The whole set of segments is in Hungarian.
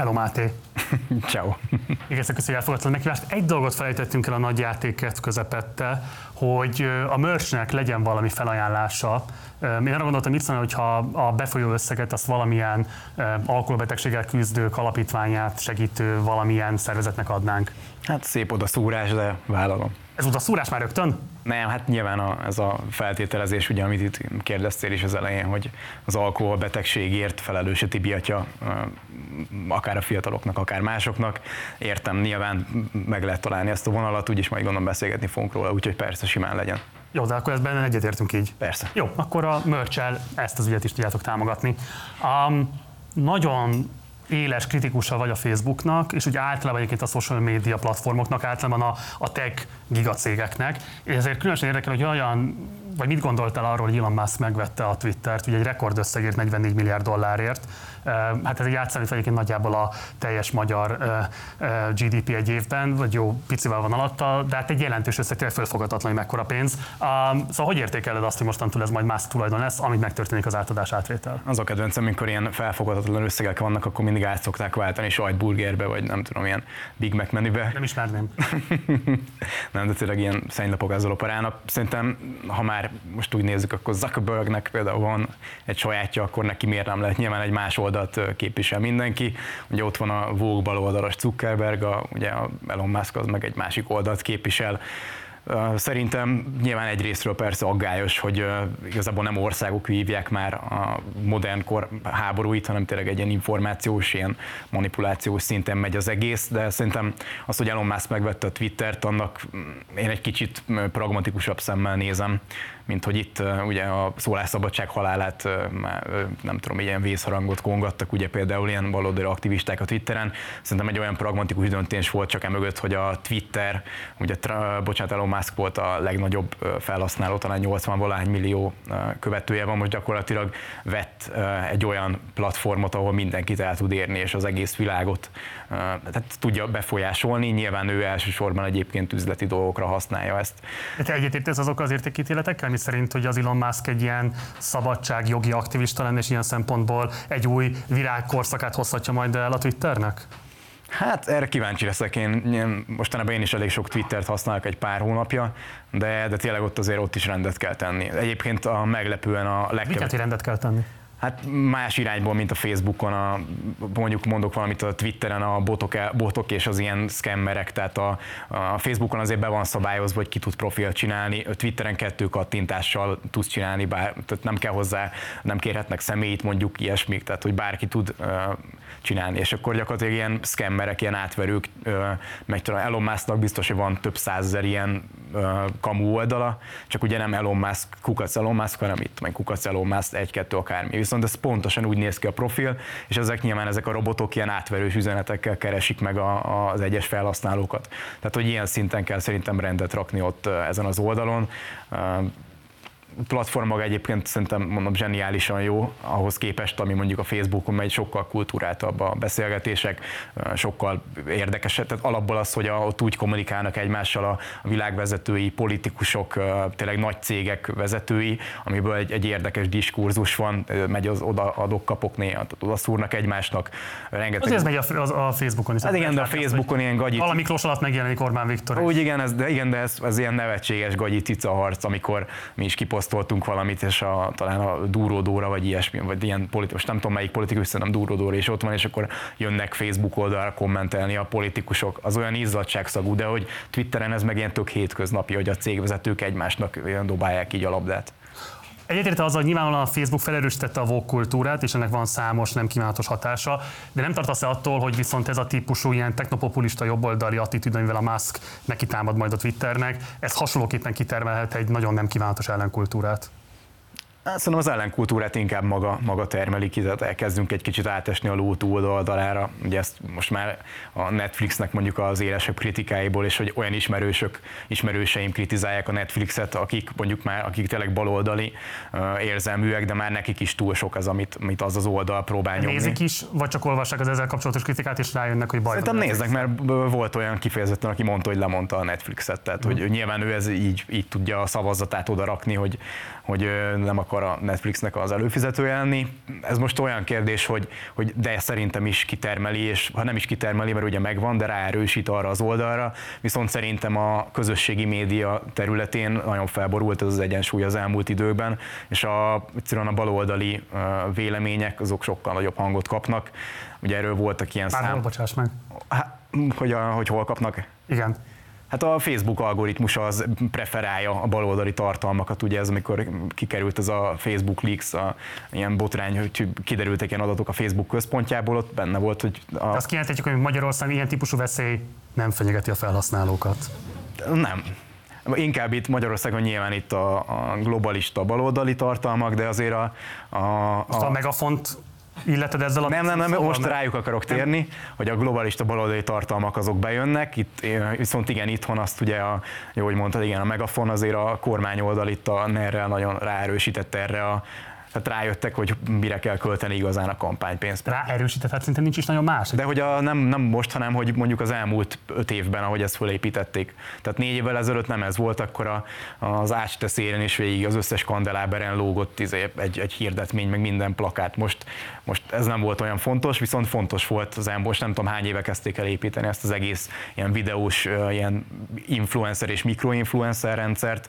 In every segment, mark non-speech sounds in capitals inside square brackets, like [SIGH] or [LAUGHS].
Hello Máté! [LAUGHS] Ciao. Igen, köszönjük, hogy elfogadtad meghívást. Egy dolgot felejtettünk el a nagy játéket közepette, hogy a merchnek legyen valami felajánlása. Én arra gondoltam, mit szólna, hogyha a befolyó összeget azt valamilyen alkoholbetegséggel küzdők alapítványát segítő valamilyen szervezetnek adnánk. Hát szép oda szúrás, de vállalom. Ez oda szúrás már rögtön? Nem, hát nyilván a, ez a feltételezés, ugye, amit itt kérdeztél is az elején, hogy az alkoholbetegségért felelős a Tibi atya, akár a fiataloknak, akár másoknak. Értem, nyilván meg lehet találni ezt a vonalat, úgyis majd gondolom beszélgetni fogunk róla, úgyhogy persze simán legyen. Jó, de akkor ebben egyetértünk így. Persze. Jó, akkor a merch ezt az ügyet is tudjátok támogatni. Um, nagyon éles kritikusa vagy a Facebooknak, és ugye általában egyébként a social media platformoknak, általában a, a tech gigacégeknek. És ezért különösen érdekel, hogy olyan, vagy mit gondoltál arról, hogy Elon Musk megvette a Twittert, ugye egy rekordösszegért 44 milliárd dollárért, Hát ez egy átszámítva egyébként nagyjából a teljes magyar GDP egy évben, vagy jó picivel van alatta, de hát egy jelentős összeg, tényleg fölfogadatlan, hogy mekkora pénz. Szóval hogy értékeled azt, hogy mostantól ez majd más tulajdon lesz, amit megtörténik az átadás átvétel? Az a kedvencem, amikor ilyen felfogadatlan összegek vannak, akkor mindig át szokták váltani sajtburgerbe, vagy nem tudom, ilyen Big Mac menübe. Nem ismerném. [LAUGHS] nem, de tényleg ilyen szennylapok ezzel operálnak. Szerintem, ha már most úgy nézzük, akkor Zuckerbergnek például van egy sajátja, akkor neki miért nem lehet nyilván egy más oldalt képvisel mindenki. Ugye ott van a Vogue baloldalas Zuckerberg, a, ugye a Elon Musk az meg egy másik oldalt képvisel. Szerintem nyilván egy részről persze aggályos, hogy igazából nem országok vívják már a modern kor háborúit, hanem tényleg egy ilyen információs, ilyen manipulációs szinten megy az egész, de szerintem az, hogy Elon Musk megvette a Twittert, annak mm, én egy kicsit pragmatikusabb szemmel nézem mint hogy itt ugye a szólásszabadság halálát nem tudom, ilyen vészharangot kongattak, ugye például ilyen baloldali aktivisták a Twitteren. Szerintem egy olyan pragmatikus döntés volt csak emögött, hogy a Twitter, ugye bocsánat, Elon Musk volt a legnagyobb felhasználó, talán 80 valány millió követője van, most gyakorlatilag vett egy olyan platformot, ahol mindenkit el tud érni, és az egész világot tehát tudja befolyásolni. Nyilván ő elsősorban egyébként üzleti dolgokra használja ezt. Te egyetértesz azok az értékítéletekkel, szerint, hogy az Elon Musk egy ilyen szabadságjogi aktivista lenne, és ilyen szempontból egy új virágkorszakát hozhatja majd el a Twitternek? Hát erre kíváncsi leszek. Én, én mostanában én is elég sok Twittert használok egy pár hónapja, de, de tényleg ott azért ott is rendet kell tenni. Egyébként a meglepően a legkevesebb... Mit rendet kell tenni? Hát más irányból, mint a Facebookon, a, mondjuk mondok valamit a Twitteren, a botok, botok és az ilyen scammerek, tehát a, a Facebookon azért be van szabályozva, hogy ki tud profilt csinálni, a Twitteren kettő kattintással tudsz csinálni, bár, tehát nem kell hozzá, nem kérhetnek személyt, mondjuk ilyesmik, tehát hogy bárki tud csinálni, és akkor gyakorlatilag ilyen scammerek, ilyen átverők, meg tudom, Elon Musknak biztos, hogy van több százezer ilyen kamu oldala, csak ugye nem Elon Musk, kukac Elon Musk, hanem itt, meg kukac Elon Musk, egy-kettő akármi. Viszont ez pontosan úgy néz ki a profil, és ezek nyilván ezek a robotok ilyen átverős üzenetekkel keresik meg a, az egyes felhasználókat. Tehát, hogy ilyen szinten kell szerintem rendet rakni ott ezen az oldalon platform maga egyébként szerintem mondom zseniálisan jó, ahhoz képest, ami mondjuk a Facebookon megy, sokkal kultúráltabb a beszélgetések, sokkal érdekesebb. Tehát alapból az, hogy ott úgy kommunikálnak egymással a, a világvezetői, politikusok, tényleg nagy cégek vezetői, amiből egy, egy érdekes diskurzus van, megy az oda adok kapok néha, oda szúrnak egymásnak. Rengeteg... Ez megy a, a, a Facebookon is. Hát igen, de a Facebookon ilyen gagyit. Valami Miklós alatt megjelenik Orbán Viktor. Úgy igen, ez, de, igen, de ez, ez ilyen nevetséges gagyi cica harc, amikor mi is kiposzt posztoltunk valamit, és a, talán a Dúródóra, vagy ilyesmi, vagy ilyen politikus, nem tudom melyik politikus, szerintem Dúródóra is ott van, és akkor jönnek Facebook oldalra kommentelni a politikusok. Az olyan izzadságszagú, de hogy Twitteren ez meg ilyen tök hétköznapi, hogy a cégvezetők egymásnak dobálják így a labdát. Egyetérte azzal, hogy nyilvánvalóan a Facebook felerősítette a vók kultúrát, és ennek van számos nem kívánatos hatása, de nem tartasz-e attól, hogy viszont ez a típusú ilyen technopopulista jobboldali attitűd, amivel a Musk neki támad majd a Twitternek, ez hasonlóképpen kitermelhet egy nagyon nem kívánatos ellenkultúrát? Hát szerintem az ellenkultúrát inkább maga, maga termeli ki, tehát elkezdünk egy kicsit átesni a ló túloldalára. Ugye ezt most már a Netflixnek mondjuk az élesebb kritikáiból, és hogy olyan ismerősök, ismerőseim kritizálják a Netflixet, akik mondjuk már, akik tényleg baloldali érzelműek, de már nekik is túl sok az, amit, amit az az oldal próbál nyomni. Nézik is, vagy csak olvassák az ezzel kapcsolatos kritikát, és rájönnek, hogy baj Szerintem néznek, mert volt olyan kifejezetten, aki mondta, hogy lemondta a Netflixet, tehát hogy mm. nyilván ő ez így, így tudja a szavazatát oda rakni, hogy, hogy nem akar akar a Netflixnek az előfizetője lenni. Ez most olyan kérdés, hogy, hogy de szerintem is kitermeli, és ha nem is kitermeli, mert ugye megvan, de ráerősít arra az oldalra, viszont szerintem a közösségi média területén nagyon felborult ez az egyensúly az elmúlt időkben, és a, egyszerűen a baloldali vélemények azok sokkal nagyobb hangot kapnak. Ugye erről voltak ilyen Már szám... hol, bocsáss meg? Hát, hogy, a, hogy hol kapnak? Igen. Hát a Facebook algoritmus az preferálja a baloldali tartalmakat, ugye ez amikor kikerült ez a Facebook Leaks, a ilyen botrány, hogy kiderültek ilyen adatok a Facebook központjából, ott benne volt, hogy... A... Azt kijelenthetjük, hogy Magyarországon ilyen típusú veszély nem fenyegeti a felhasználókat. Nem. Inkább itt Magyarországon nyilván itt a, a globalista baloldali tartalmak, de azért a... a, a... Azt a megafont illeted ezzel a Nem, nem, nem, most rájuk akarok térni, nem. hogy a globalista baloldali tartalmak azok bejönnek, itt, viszont igen, itthon azt ugye, a, jó, hogy mondtad, igen, a megafon azért a kormány oldal itt a ner nagyon ráerősített erre a tehát rájöttek, hogy mire kell költeni igazán a kampánypénzt. Ráerősített, hát szinte nincs is nagyon más. De hogy a, nem, nem most, hanem hogy mondjuk az elmúlt öt évben, ahogy ezt fölépítették. Tehát négy évvel ezelőtt nem ez volt, akkor a, az Ácste széren is végig az összes kandeláberen lógott izé, egy, egy hirdetmény, meg minden plakát. Most, most ez nem volt olyan fontos, viszont fontos volt az elmúlt, most nem tudom hány éve kezdték el építeni ezt az egész ilyen videós, ilyen influencer és mikroinfluencer rendszert,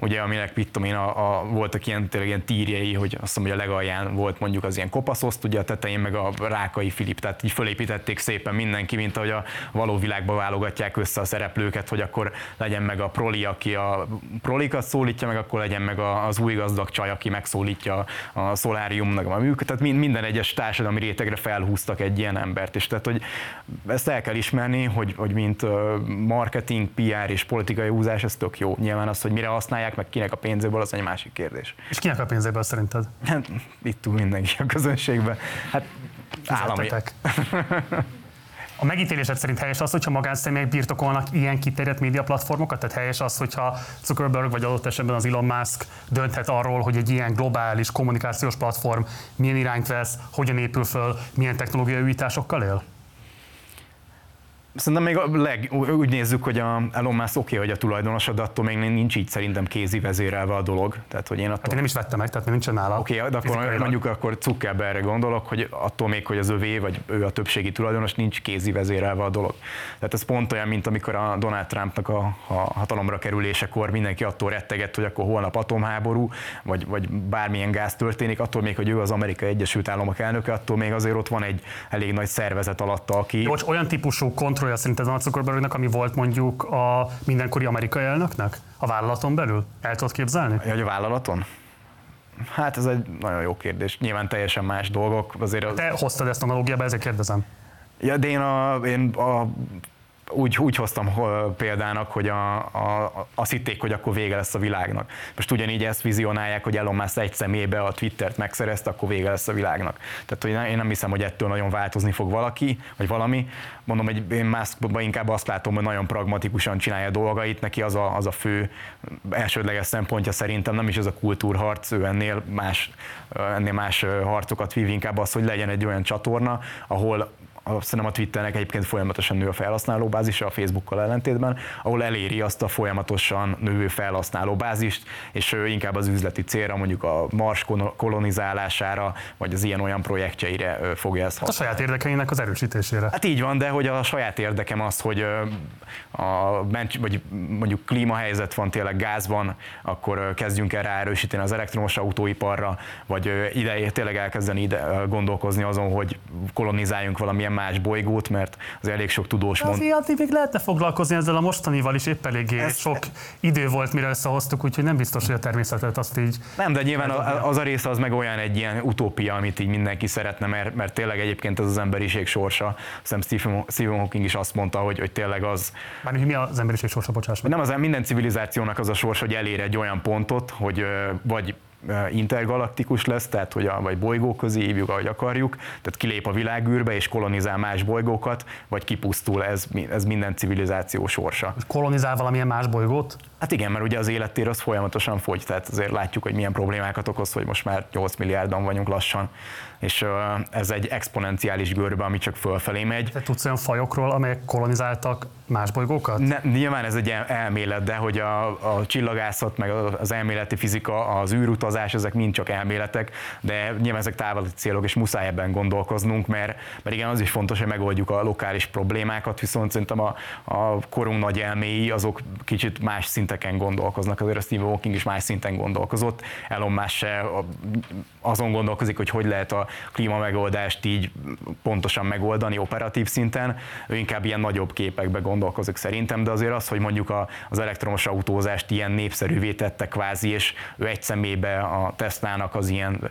ugye aminek mit tudom én, a, a, voltak ilyen, tényleg ilyen tírjei, hogy azt hiszem, hogy a legalján volt mondjuk az ilyen kopaszoszt, ugye a tetején meg a Rákai Filip, tehát így fölépítették szépen mindenki, mint ahogy a való világba válogatják össze a szereplőket, hogy akkor legyen meg a proli, aki a prolikat szólítja, meg akkor legyen meg az új gazdag csaj, aki megszólítja a szoláriumnak a műköt, tehát minden egyes társadalmi rétegre felhúztak egy ilyen embert, és tehát, hogy ezt el kell ismerni, hogy, hogy mint marketing, PR és politikai húzás, ez tök jó. Nyilván az, hogy mire használják, csinálják, meg kinek a pénzéből, az egy másik kérdés. És kinek a pénzéből szerinted? Hát, itt túl mindenki a közönségben. Hát állami. A megítélésed szerint helyes az, hogyha magánszemélyek birtokolnak ilyen kiterjedt média platformokat? Tehát helyes az, hogyha Zuckerberg vagy adott esetben az Elon Musk dönthet arról, hogy egy ilyen globális kommunikációs platform milyen irányt vesz, hogyan épül föl, milyen technológiai újításokkal él? Szerintem még a leg, úgy nézzük, hogy a Elon Musk oké, okay, hogy a tulajdonosa, de attól még nincs így szerintem kézi vezérelve a dolog. Tehát, hogy én attól... Hát én nem is vettem meg, tehát még nincsen nála. Oké, okay, de akkor mondjuk akkor Zuckerbergre gondolok, hogy attól még, hogy az övé, vagy ő a többségi tulajdonos, nincs kézi vezérelve a dolog. Tehát ez pont olyan, mint amikor a Donald Trumpnak a, a hatalomra kerülésekor mindenki attól rettegett, hogy akkor holnap atomháború, vagy, vagy bármilyen gáz történik, attól még, hogy ő az Amerikai Egyesült Államok elnöke, attól még azért ott van egy elég nagy szervezet alatta, aki... Jó, olyan típusú kontroll kontrollja szerinted a Zuckerbergnek, ami volt mondjuk a mindenkori amerikai elnöknek a vállalaton belül? El tudod képzelni? Hogy a vállalaton? Hát ez egy nagyon jó kérdés. Nyilván teljesen más dolgok. Azért az... Te hoztad ezt analógiába, ezért kérdezem. Ja, de én a, én a úgy, úgy hoztam példának, hogy a, a, azt hitték, hogy akkor vége lesz a világnak. Most ugyanígy ezt vizionálják, hogy Elon Musk egy szemébe a Twittert megszerezte, akkor vége lesz a világnak. Tehát hogy én nem hiszem, hogy ettől nagyon változni fog valaki, vagy valami. Mondom, hogy én Muskban inkább azt látom, hogy nagyon pragmatikusan csinálja dolgait, neki az a, az a fő elsődleges szempontja szerintem, nem is ez a kultúrharc, ő ennél más, ennél más harcokat vív, inkább az, hogy legyen egy olyan csatorna, ahol szerintem a Twitternek egyébként folyamatosan nő a felhasználóbázisa a Facebookkal ellentétben, ahol eléri azt a folyamatosan növő felhasználóbázist, és inkább az üzleti célra, mondjuk a Mars kolonizálására, vagy az ilyen-olyan projektjeire fogja ezt használni. A saját érdekeinek az erősítésére. Hát így van, de hogy a saját érdekem az, hogy a, vagy mondjuk klímahelyzet van, tényleg gáz van, akkor kezdjünk el ráerősíteni az elektromos autóiparra, vagy ide tényleg elkezdeni ide gondolkozni azon, hogy kolonizáljunk valamilyen más bolygót, mert az elég sok tudós mond. Azért addig még lehetne foglalkozni ezzel a mostanival is, épp eléggé Ez... sok idő volt, mire összehoztuk, úgyhogy nem biztos, hogy a természetet azt így... Nem, de nyilván az a része az meg olyan egy ilyen utópia, amit így mindenki szeretne, mert, mert tényleg egyébként ez az emberiség sorsa. Szerintem Stephen, Stephen Hawking is azt mondta, hogy, hogy tényleg az... Már mi az emberiség sorsa, bocsáss Nem az minden civilizációnak az a sors, hogy elér egy olyan pontot, hogy vagy intergalaktikus lesz, tehát hogy a, vagy bolygóközi hívjuk, ahogy akarjuk, tehát kilép a világűrbe és kolonizál más bolygókat, vagy kipusztul, ez, ez minden civilizáció sorsa. Kolonizál valamilyen más bolygót? Hát igen, mert ugye az élettér az folyamatosan fogy, tehát azért látjuk, hogy milyen problémákat okoz, hogy most már 8 milliárdan vagyunk lassan, és ez egy exponenciális görbe, ami csak fölfelé megy. Te tudsz olyan fajokról, amelyek kolonizáltak más bolygókat? Ne, nyilván ez egy elmélet, de hogy a, a csillagászat, meg az elméleti fizika az űrutat utazás, ezek mind csak elméletek, de nyilván ezek távoli célok, és muszáj ebben gondolkoznunk, mert, mert igen, az is fontos, hogy megoldjuk a lokális problémákat, viszont szerintem a, a korunk nagy elméi azok kicsit más szinteken gondolkoznak, azért a Steve Hawking is más szinten gondolkozott, Elon Musk se azon gondolkozik, hogy hogy lehet a klíma megoldást így pontosan megoldani operatív szinten, ő inkább ilyen nagyobb képekbe gondolkozik szerintem, de azért az, hogy mondjuk a, az elektromos autózást ilyen népszerűvé tette kvázi, és ő egy szemébe a Teslának az ilyen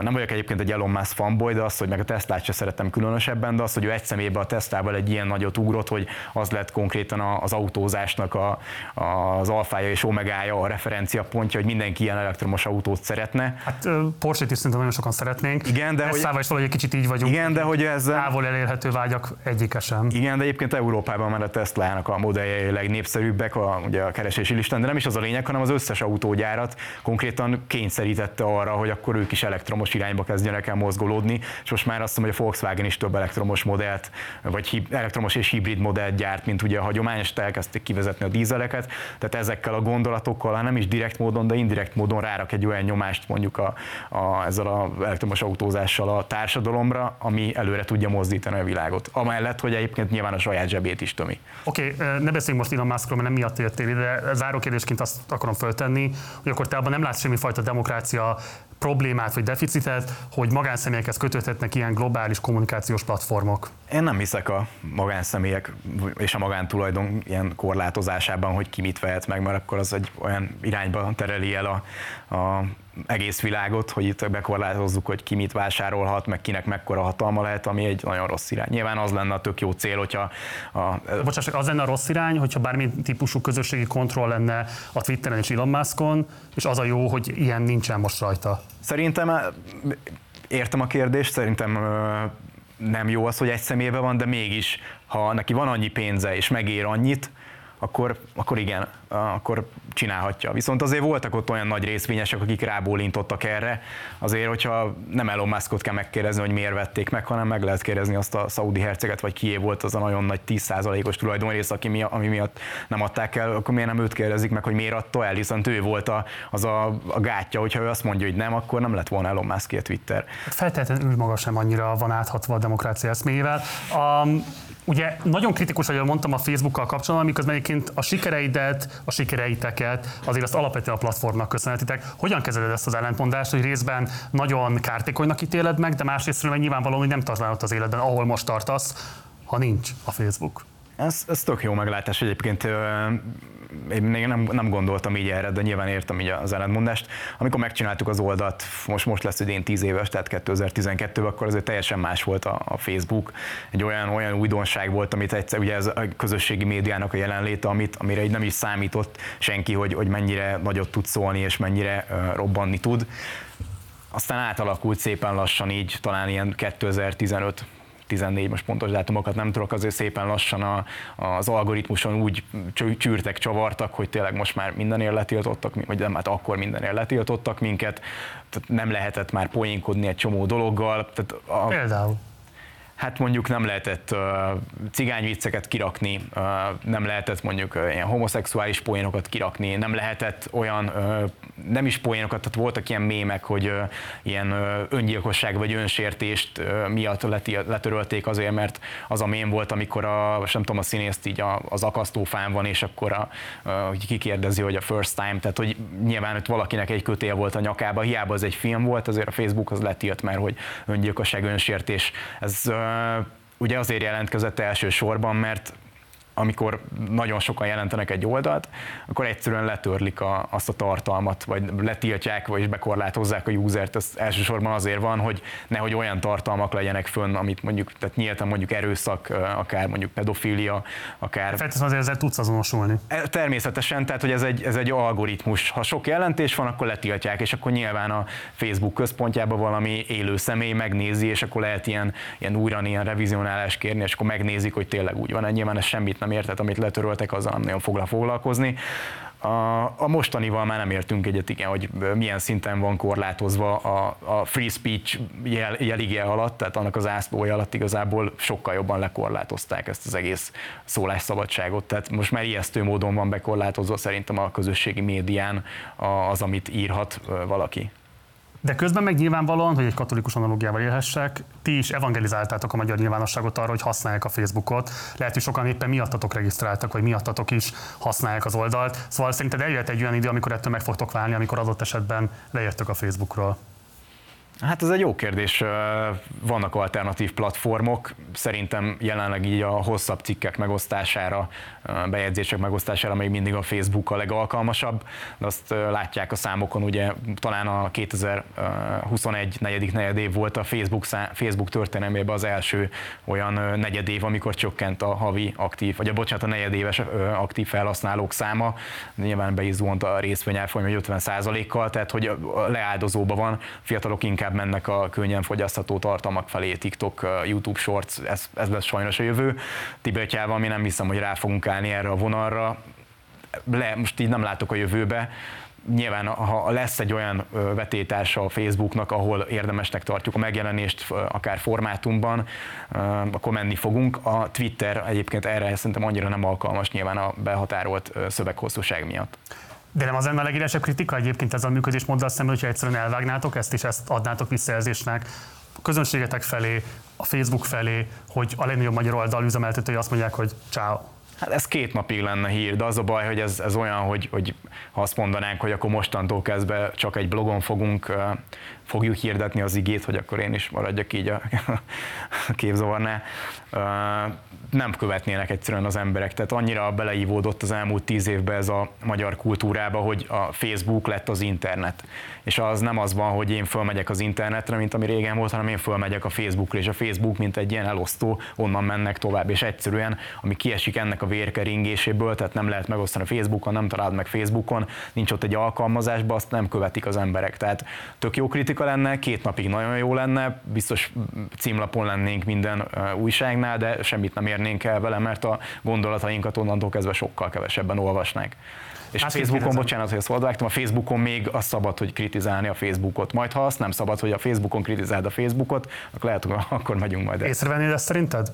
nem vagyok egyébként egy Elon Musk fanboy, de az, hogy meg a Teslát se szeretem különösebben, de az, hogy ő egy szemébe a Teslával egy ilyen nagyot ugrott, hogy az lett konkrétan az autózásnak a, az alfája és omegája, a referencia pontja, hogy mindenki ilyen elektromos autót szeretne. Hát Porsche-t is szerintem nagyon sokan szeretnénk. Igen, de Teslával hogy, is valahogy egy kicsit így vagyunk. Igen, de hogy ez távol elérhető vágyak egyike sem. Igen, de egyébként Európában már a Tesla-nak a modelljei legnépszerűbbek a, ugye a keresési listán, de nem is az a lényeg, hanem az összes autógyárat konkrétan kényszerítette arra, hogy akkor ők is elektromos elektromos irányba kezdjenek el mozgolódni, és most már azt mondom, hogy a Volkswagen is több elektromos modellt, vagy elektromos és hibrid modellt gyárt, mint ugye a hagyományos, elkezdték kivezetni a dízeleket, tehát ezekkel a gondolatokkal, ha nem is direkt módon, de indirekt módon rárak egy olyan nyomást mondjuk a, a, ezzel az elektromos autózással a társadalomra, ami előre tudja mozdítani a világot. Amellett, hogy egyébként nyilván a saját zsebét is tömi. Oké, okay, ne beszéljünk most Elon Muskról, mert nem miatt jöttél de záró kérdésként azt akarom föltenni, hogy akkor te abban nem látsz semmifajta demokrácia problémát vagy deficitet, hogy magánszemélyekhez kötődhetnek ilyen globális kommunikációs platformok? Én nem hiszek a magánszemélyek és a magántulajdon ilyen korlátozásában, hogy ki mit vehet meg, mert akkor az egy olyan irányba tereli el a, a egész világot, hogy itt bekorlátozzuk, hogy ki mit vásárolhat, meg kinek mekkora hatalma lehet, ami egy nagyon rossz irány. Nyilván az lenne a tök jó cél, hogyha... A... Bocsáss, az lenne a rossz irány, hogyha bármi típusú közösségi kontroll lenne a Twitteren és Elon Muskon, és az a jó, hogy ilyen nincsen most rajta. Szerintem értem a kérdést, szerintem nem jó az, hogy egy szemébe van, de mégis, ha neki van annyi pénze és megér annyit, akkor, akkor igen, akkor csinálhatja. Viszont azért voltak ott olyan nagy részvényesek, akik rábólintottak erre. Azért, hogyha nem Elon Muskot kell megkérdezni, hogy miért vették meg, hanem meg lehet kérdezni azt a szaudi herceget, vagy kié volt az a nagyon nagy 10%-os tulajdonrész, aki mi, ami miatt nem adták el, akkor miért nem őt kérdezik meg, hogy miért adta el, hiszen ő volt a, az a, a gátja, hogyha ő azt mondja, hogy nem, akkor nem lett volna Elon Musk Twitter. Hát feltétlenül maga sem annyira van áthatva a demokrácia eszméjével. Um, ugye nagyon kritikus, ahogy mondtam a Facebookkal kapcsolatban, miközben egyébként a sikereidet, a sikereiteket azért azt alapvetően a platformnak köszönhetitek. Hogyan kezeled ezt az ellentmondást, hogy részben nagyon kártékonynak ítéled meg, de másrészt meg nyilvánvalóan, hogy nem találod az életben, ahol most tartasz, ha nincs a Facebook? Ez, ez tök jó meglátás egyébként én még nem, nem gondoltam így erre, de nyilván értem így az ellentmondást. Amikor megcsináltuk az oldalt, most, most lesz idén 10 éves, tehát 2012-ben, akkor azért teljesen más volt a, a Facebook. Egy olyan, olyan újdonság volt, amit egyszer, ugye ez a közösségi médiának a jelenléte, amit, amire így nem is számított senki, hogy, hogy mennyire nagyot tud szólni, és mennyire uh, robbanni tud. Aztán átalakult szépen lassan így, talán ilyen 2015 14, most pontos dátumokat nem tudok, azért szépen lassan a, az algoritmuson úgy csűrtek, csavartak, hogy tényleg most már mindenért letiltottak, vagy nem, hát akkor mindenért letiltottak minket, tehát nem lehetett már poénkodni egy csomó dologgal. Tehát a, Például? Hát mondjuk nem lehetett uh, cigányvicceket kirakni, uh, nem lehetett mondjuk uh, ilyen homoszexuális poénokat kirakni, nem lehetett olyan, uh, nem is poénokat, tehát voltak ilyen mémek, hogy uh, ilyen uh, öngyilkosság vagy önsértést uh, miatt leti, letörölték azért, mert az a mém volt, amikor a, nem tudom, a színészt így a, az akasztófán van, és akkor a, uh, kikérdezi, hogy a first time, tehát hogy nyilván ott valakinek egy kötél volt a nyakába, hiába az egy film volt, azért a Facebook az letilt, mert hogy öngyilkosság, önsértés, ez uh, ugye azért jelentkezett elsősorban, mert amikor nagyon sokan jelentenek egy oldalt, akkor egyszerűen letörlik a, azt a tartalmat, vagy letiltják, vagy bekorlátozzák a usert. Ez elsősorban azért van, hogy nehogy olyan tartalmak legyenek fönn, amit mondjuk, tehát nyíltan mondjuk erőszak, akár mondjuk pedofília, akár... Feltétlenül azért ezzel tudsz azonosulni. E, természetesen, tehát hogy ez egy, ez egy algoritmus. Ha sok jelentés van, akkor letiltják, és akkor nyilván a Facebook központjában valami élő személy megnézi, és akkor lehet ilyen, ilyen újra ilyen revizionálás kérni, és akkor megnézik, hogy tényleg úgy van. Nyilván ez semmit nem értett, amit letöröltek, azzal nem nagyon fog foglalkozni. A, a mostanival már nem értünk egyet, igen, hogy milyen szinten van korlátozva a, a free speech jel, jelige alatt, tehát annak az ászlója alatt igazából sokkal jobban lekorlátozták ezt az egész szólásszabadságot. Tehát most már ijesztő módon van bekorlátozva szerintem a közösségi médián az, amit írhat valaki. De közben meg nyilvánvalóan, hogy egy katolikus analógiával élhessek, ti is evangelizáltátok a magyar nyilvánosságot arra, hogy használják a Facebookot. Lehet, hogy sokan éppen miattatok regisztráltak, vagy miattatok is használják az oldalt. Szóval szerinted eljöhet egy olyan idő, amikor ettől meg fogtok válni, amikor adott esetben leértök a Facebookról. Hát ez egy jó kérdés. Vannak alternatív platformok. Szerintem jelenleg így a hosszabb cikkek megosztására, bejegyzések megosztására még mindig a Facebook a legalkalmasabb, de azt látják a számokon, ugye talán a 2021 negyedik negyedév volt a Facebook, Facebook történelmében az első olyan negyedév, amikor csökkent a havi aktív, vagy a bocsánat, a negyedéves aktív felhasználók száma. Nyilván be is zuhant a részvényárfolyam 50 kal tehát hogy leáldozóban van, fiatalok inkább mennek a könnyen fogyasztható tartalmak felé, TikTok, YouTube Shorts, ez, ez lesz sajnos a jövő. Tibetjával mi nem hiszem, hogy rá fogunk állni erre a vonalra. Le, most így nem látok a jövőbe, nyilván ha lesz egy olyan vetétársa a Facebooknak, ahol érdemesnek tartjuk a megjelenést, akár formátumban, akkor menni fogunk. A Twitter egyébként erre szerintem annyira nem alkalmas nyilván a behatárolt szöveghosszúság miatt. De nem az lenne a legélesebb kritika egyébként ez a működésmóddal szemben, hogyha egyszerűen elvágnátok ezt, és ezt adnátok visszajelzésnek a közönségetek felé, a Facebook felé, hogy a legnagyobb magyar oldal üzemeltetői azt mondják, hogy ciao. Hát ez két napig lenne hír, de az a baj, hogy ez, ez olyan, hogy, hogy ha azt mondanánk, hogy akkor mostantól kezdve csak egy blogon fogunk, fogjuk hirdetni az igét, hogy akkor én is maradjak így a, [LAUGHS] a képzavarnál nem követnének egyszerűen az emberek. Tehát annyira beleívódott az elmúlt tíz évben ez a magyar kultúrába, hogy a Facebook lett az internet. És az nem az van, hogy én fölmegyek az internetre, mint ami régen volt, hanem én fölmegyek a Facebookra, és a Facebook, mint egy ilyen elosztó, onnan mennek tovább. És egyszerűen, ami kiesik ennek a vérkeringéséből, tehát nem lehet megosztani a Facebookon, nem találod meg Facebookon, nincs ott egy alkalmazásban, azt nem követik az emberek. Tehát tök jó kritika lenne, két napig nagyon jó lenne, biztos címlapon lennénk minden újságnál, de semmit nem ér érnénk el vele, mert a gondolatainkat onnantól kezdve sokkal kevesebben olvasnák. És hát Facebookon, bocsánat, hogy ezt vágtam, a Facebookon még az szabad, hogy kritizálni a Facebookot. Majd ha azt nem szabad, hogy a Facebookon kritizáld a Facebookot, akkor lehet, hogy akkor megyünk majd el. Észrevenni ezt szerinted?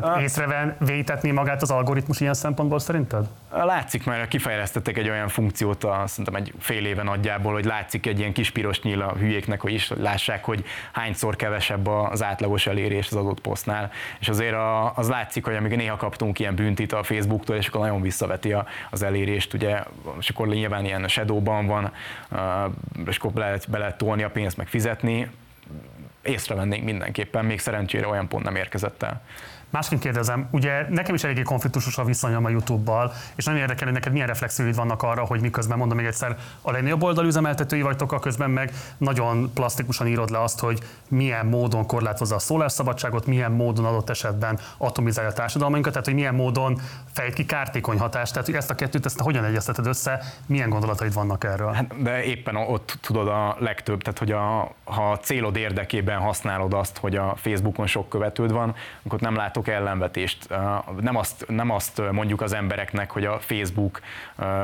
Tehát a... észreven vétetni magát az algoritmus ilyen szempontból szerinted? Látszik, mert kifejlesztettek egy olyan funkciót, a, szerintem egy fél éve nagyjából, hogy látszik egy ilyen kis piros nyíl a hülyéknek, hogy is lássák, hogy hányszor kevesebb az átlagos elérés az adott posztnál. És azért az látszik, hogy amíg néha kaptunk ilyen büntit a Facebooktól, és akkor nagyon visszaveti az elérést, ugye, és akkor nyilván ilyen shadowban van, és akkor be lehet, be lehet tolni a pénzt, meg fizetni, észrevennénk mindenképpen, még szerencsére olyan pont nem érkezett el. Másként kérdezem, ugye nekem is eléggé konfliktusos a viszonyom a YouTube-bal, és nagyon érdekel, hogy neked milyen reflexióid vannak arra, hogy miközben mondom még egyszer, a legnagyobb oldal üzemeltetői vagytok, a közben meg nagyon plastikusan írod le azt, hogy milyen módon korlátozza a szólásszabadságot, milyen módon adott esetben atomizálja a társadalmainkat, tehát hogy milyen módon fejt ki kártékony hatást, tehát hogy ezt a kettőt ezt hogyan egyezteted össze, milyen gondolataid vannak erről? Hát, de éppen ott tudod a legtöbb, tehát hogy a, ha a célod érdekében használod azt, hogy a Facebookon sok követőd van, akkor nem látom látok ellenvetést. Nem azt, nem azt mondjuk az embereknek, hogy a Facebook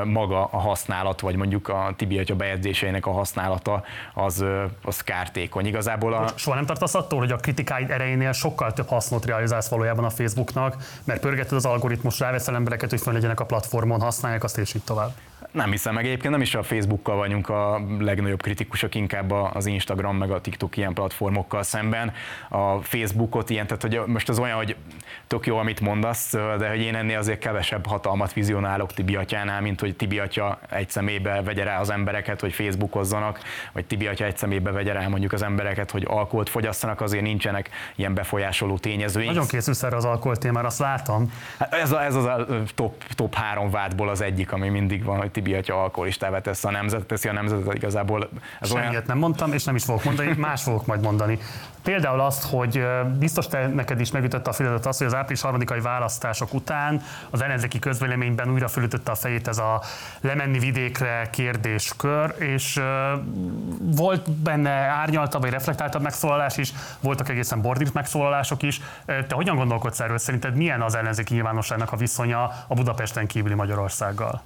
maga a használat, vagy mondjuk a Tibi a bejegyzéseinek a használata az, az kártékony. Igazából a... Soha nem tartasz attól, hogy a kritikáid erejénél sokkal több hasznot realizálsz valójában a Facebooknak, mert pörgeted az algoritmus, ráveszel embereket, hogy fel legyenek a platformon, használják azt és így tovább. Nem hiszem meg, egyébként nem is a Facebookkal vagyunk a legnagyobb kritikusok, inkább az Instagram meg a TikTok ilyen platformokkal szemben. A Facebookot ilyen, tehát hogy most az olyan, hogy tök jó, amit mondasz, de hogy én ennél azért kevesebb hatalmat vizionálok Tibi atyánál, mint hogy Tibi atya egy szemébe vegye rá az embereket, hogy Facebookozzanak, vagy Tibi atya egy szemébe vegye rá mondjuk az embereket, hogy alkoholt fogyasszanak, azért nincsenek ilyen befolyásoló tényezőink. Nagyon készülsz erre az alkohol témára, azt látom. Hát ez, a, ez az a top, top három vádból az egyik, ami mindig van, hogy Tibi atya alkoholistává teszi a nemzetet, teszi a nemzetet igazából. Ez Semmiet olyan... nem mondtam, és nem is fogok mondani, más fogok majd mondani. Például azt, hogy biztos te neked is megütötte a füledet az, hogy az április harmadikai választások után az ellenzéki közvéleményben újra fölütötte a fejét ez a lemenni vidékre kérdéskör, és volt benne árnyaltabb vagy reflektáltabb megszólalás is, voltak egészen bordít megszólalások is. Te hogyan gondolkodsz erről? Szerinted milyen az ellenzéki nyilvánosságnak a viszonya a Budapesten kívüli Magyarországgal?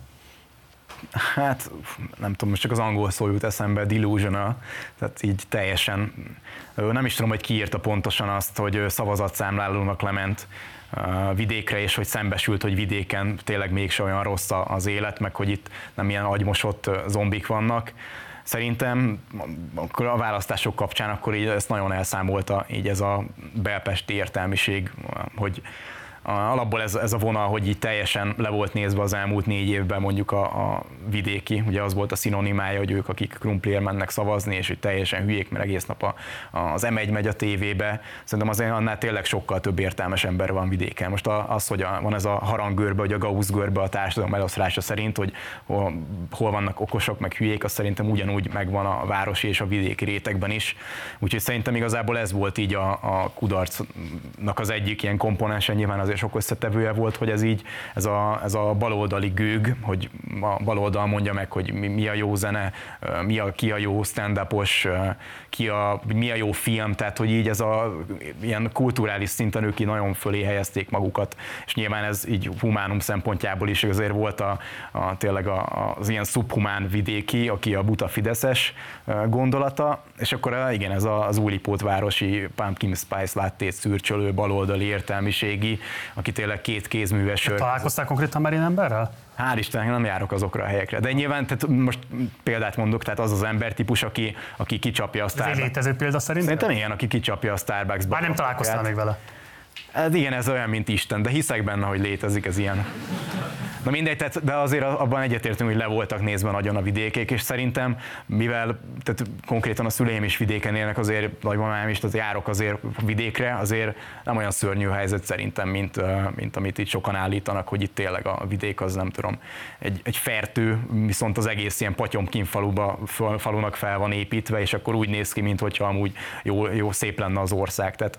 Hát nem tudom, most csak az angol szó jut eszembe, delusional, tehát így teljesen, nem is tudom, hogy ki írta pontosan azt, hogy szavazatszámlálónak lement vidékre, és hogy szembesült, hogy vidéken tényleg mégse olyan rossz az élet, meg hogy itt nem ilyen agymosott zombik vannak. Szerintem a választások kapcsán akkor így ezt nagyon elszámolta így ez a belpesti értelmiség, hogy alapból ez, ez a vonal, hogy így teljesen le volt nézve az elmúlt négy évben mondjuk a, a vidéki, ugye az volt a szinonimája, hogy ők, akik krumpliért mennek szavazni, és hogy teljesen hülyék, mert egész nap a, az M1 megy a tévébe. Szerintem azért annál tényleg sokkal több értelmes ember van vidéken. Most az, hogy a, van ez a harangörbe, vagy a Gauss görbe a társadalom eloszlása szerint, hogy hol, hol vannak okosok, meg hülyék, az szerintem ugyanúgy megvan a városi és a vidéki rétegben is. Úgyhogy szerintem igazából ez volt így a, a kudarcnak az egyik ilyen komponense, nyilván azért sok összetevője volt, hogy ez így, ez a, ez a baloldali gőg, hogy a baloldal mondja meg, hogy mi, mi a jó zene, mi a, ki a jó stand ki a, mi a jó film, tehát hogy így ez a ilyen kulturális szinten ők nagyon fölé helyezték magukat, és nyilván ez így humánum szempontjából is azért volt a, a tényleg a, az ilyen szubhumán vidéki, aki a buta fideszes gondolata, és akkor igen, ez az újlipótvárosi Pumpkin Spice láttét szürcsölő baloldali értelmiségi, aki tényleg két kézműves. Találkoztál konkrétan már ilyen emberrel? Hál' Istennek nem járok azokra a helyekre. De nyilván, tehát most példát mondok, tehát az az embertípus, aki, aki kicsapja a Starbucks. Ez létező példa szerint? Szerintem ilyen, aki kicsapja a Starbucks-ba. Már nem találkoztál még vele. Hát igen, ez olyan, mint Isten, de hiszek benne, hogy létezik ez ilyen. Na mindegy, tehát, de azért abban egyetértünk, hogy le voltak nézve nagyon a vidékék, és szerintem, mivel tehát konkrétan a szüleim is vidéken élnek, azért nagymamám is, tehát járok azért vidékre, azért nem olyan szörnyű helyzet szerintem, mint, mint amit itt sokan állítanak, hogy itt tényleg a vidék az nem tudom, egy, egy fertő, viszont az egész ilyen patyomkin faluba, falunak fel van építve, és akkor úgy néz ki, mintha amúgy jó, jó szép lenne az ország. Tehát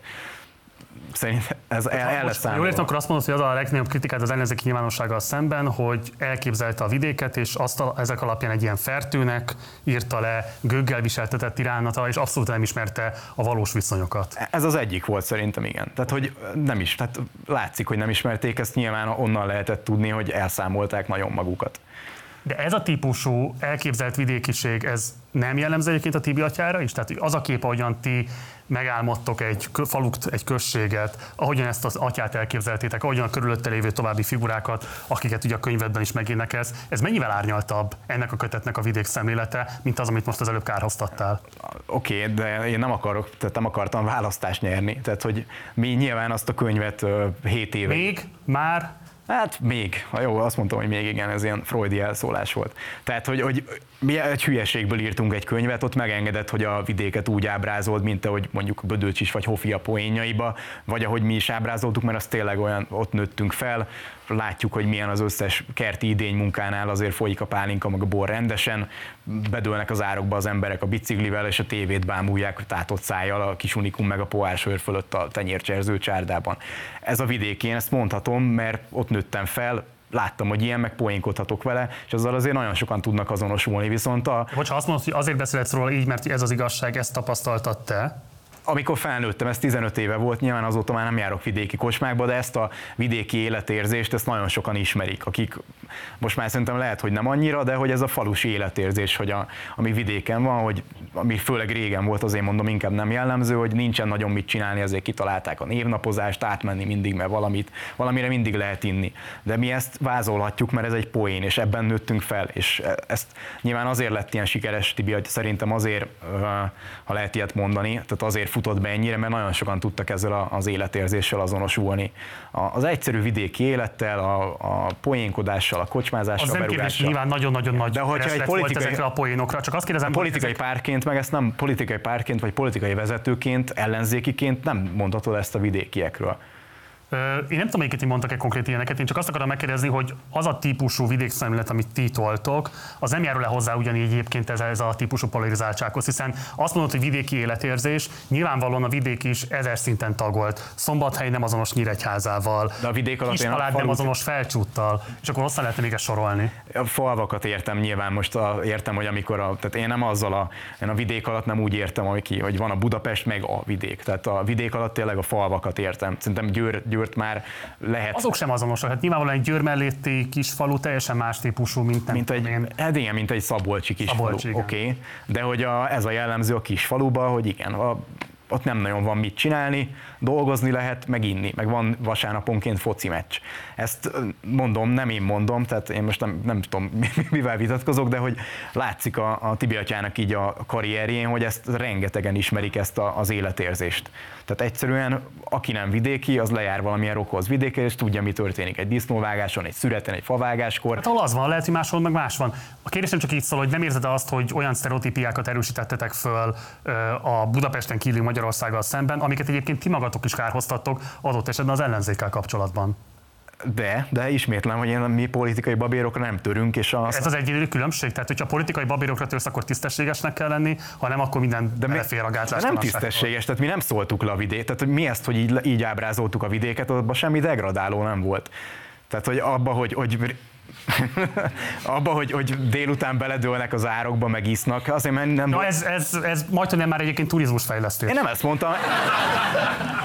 szerint ez el, el lesz Jól értem, akkor azt mondod, hogy az a legnagyobb kritikát az ellenzéki nyilvánossággal szemben, hogy elképzelte a vidéket, és azt a, ezek alapján egy ilyen fertőnek írta le, göggel viseltetett irányata, és abszolút nem ismerte a valós viszonyokat. Ez az egyik volt szerintem, igen. Tehát, hogy nem is, tehát látszik, hogy nem ismerték, ezt nyilván onnan lehetett tudni, hogy elszámolták nagyon magukat. De ez a típusú elképzelt vidékiség, ez nem jellemző egyébként a Tibi atyára is? Tehát az a kép, ahogyan ti megálmodtok egy falukt, egy községet, ahogyan ezt az atyát elképzeltétek, ahogyan a körülötte lévő további figurákat, akiket ugye a könyvedben is megénekelsz, ez mennyivel árnyaltabb ennek a kötetnek a vidék szemlélete, mint az, amit most az előbb kárhoztattál? Oké, okay, de én nem akarok, tehát nem akartam választást nyerni. Tehát, hogy mi nyilván azt a könyvet 7 éve. Még? Már? Hát még, jó, azt mondtam, hogy még igen, ez ilyen freudi elszólás volt. Tehát, hogy, hogy mi egy hülyeségből írtunk egy könyvet, ott megengedett, hogy a vidéket úgy ábrázolt, mint ahogy mondjuk Bödöcs is, vagy Hofia poénjaiba, vagy ahogy mi is ábrázoltuk, mert az tényleg olyan, ott nőttünk fel, látjuk, hogy milyen az összes kerti idény munkánál, azért folyik a pálinka, meg a bor rendesen, bedőlnek az árokba az emberek a biciklivel, és a tévét bámulják tátott szájjal, a kis unikum meg a poársőr fölött a tenyércserző csárdában. Ez a vidék, én ezt mondhatom, mert ott nőttem fel, láttam, hogy ilyen, meg poénkodhatok vele, és azzal azért nagyon sokan tudnak azonosulni. Viszont a... Hogyha azt mondod, hogy azért beszélhetsz róla így, mert ez az igazság, ezt tapasztaltad te, amikor felnőttem, ez 15 éve volt, nyilván azóta már nem járok vidéki kocsmákba, de ezt a vidéki életérzést, ezt nagyon sokan ismerik, akik most már szerintem lehet, hogy nem annyira, de hogy ez a falusi életérzés, hogy a, ami vidéken van, hogy ami főleg régen volt, azért mondom inkább nem jellemző, hogy nincsen nagyon mit csinálni, ezért kitalálták a névnapozást, átmenni mindig, mert valamit, valamire mindig lehet inni. De mi ezt vázolhatjuk, mert ez egy poén, és ebben nőttünk fel, és ezt nyilván azért lett ilyen sikeres, Tibi, hogy szerintem azért, ha lehet ilyet mondani, tehát azért futott be ennyire, mert nagyon sokan tudtak ezzel az életérzéssel azonosulni. Az egyszerű vidéki élettel, a, a poénkodással, a kocsmázással, az nem kérdés, nyilván nagyon-nagyon nagy De hogyha egy politikai, ezekre a poénokra, csak azt kérdezem, politikai ezek... párként, meg ezt nem politikai párként, vagy politikai vezetőként, ellenzékiként nem mondhatod ezt a vidékiekről. Én nem tudom, melyiket mondtak-e konkrét ilyeneket, én csak azt akarom megkérdezni, hogy az a típusú vidékszemlélet, amit ti toltok, az nem járul le hozzá ugyanígy egyébként ez, ez a típusú polarizáltsághoz, hiszen azt mondod, hogy vidéki életérzés, nyilvánvalóan a vidék is ezer szinten tagolt. Szombathely nem azonos Nyíregyházával, De a vidék alatt én a falut... nem azonos felcsúttal, és akkor hosszan lehetne még ezt sorolni. A falvakat értem nyilván, most a, értem, hogy amikor a, tehát én nem azzal a, én a vidék alatt nem úgy értem, hogy, ki, hogy van a Budapest meg a vidék. Tehát a vidék alatt tényleg a falvakat értem. Szerintem Győr, Győr Győrt már lehet... Azok sem azonosak. Hát nyilvánvalóan egy Győr mellétti kis falu teljesen más típusú, mint nem mint egy, én. Hát igen, mint egy Szabolcsi kis Szabolcsi, falu. Oké, okay. de hogy a, ez a jellemző a kis faluba, hogy igen, a ott nem nagyon van mit csinálni, dolgozni lehet, meg inni, meg van vasárnaponként foci meccs. Ezt mondom, nem én mondom, tehát én most nem, nem tudom, [LAUGHS] mivel vitatkozok, de hogy látszik a, a Tibi atyának így a karrierjén, hogy ezt rengetegen ismerik ezt a, az életérzést. Tehát egyszerűen, aki nem vidéki, az lejár valamilyen rokhoz vidékre, és tudja, mi történik egy disznóvágáson, egy szüreten, egy favágáskor. Hát az van, lehet, hogy máshol meg más van. A kérdés nem csak így szól, hogy nem érzed azt, hogy olyan sztereotípiákat erősítettetek föl a Budapesten kívüli Magyarországgal szemben, amiket egyébként ti magatok is kárhoztattok adott esetben az ellenzékkel kapcsolatban. De, de ismétlem, hogy én, mi politikai babérokra nem törünk. És az... Ez az egyedüli különbség? Tehát, hogyha politikai babérokra törsz, akkor tisztességesnek kell lenni, ha nem, akkor minden de belefér a gátlás. Nem tisztességes, tehát mi nem szóltuk le a vidéket. Tehát mi ezt, hogy így, így ábrázoltuk a vidéket, abban semmi degradáló nem volt. Tehát, hogy abba, hogy, hogy [LAUGHS] abba, hogy, hogy délután beledőlnek az árokba, meg isznak, azért mert nem... Na ez, ez, ez majd, nem már egyébként turizmusfejlesztés. Én nem ezt mondtam,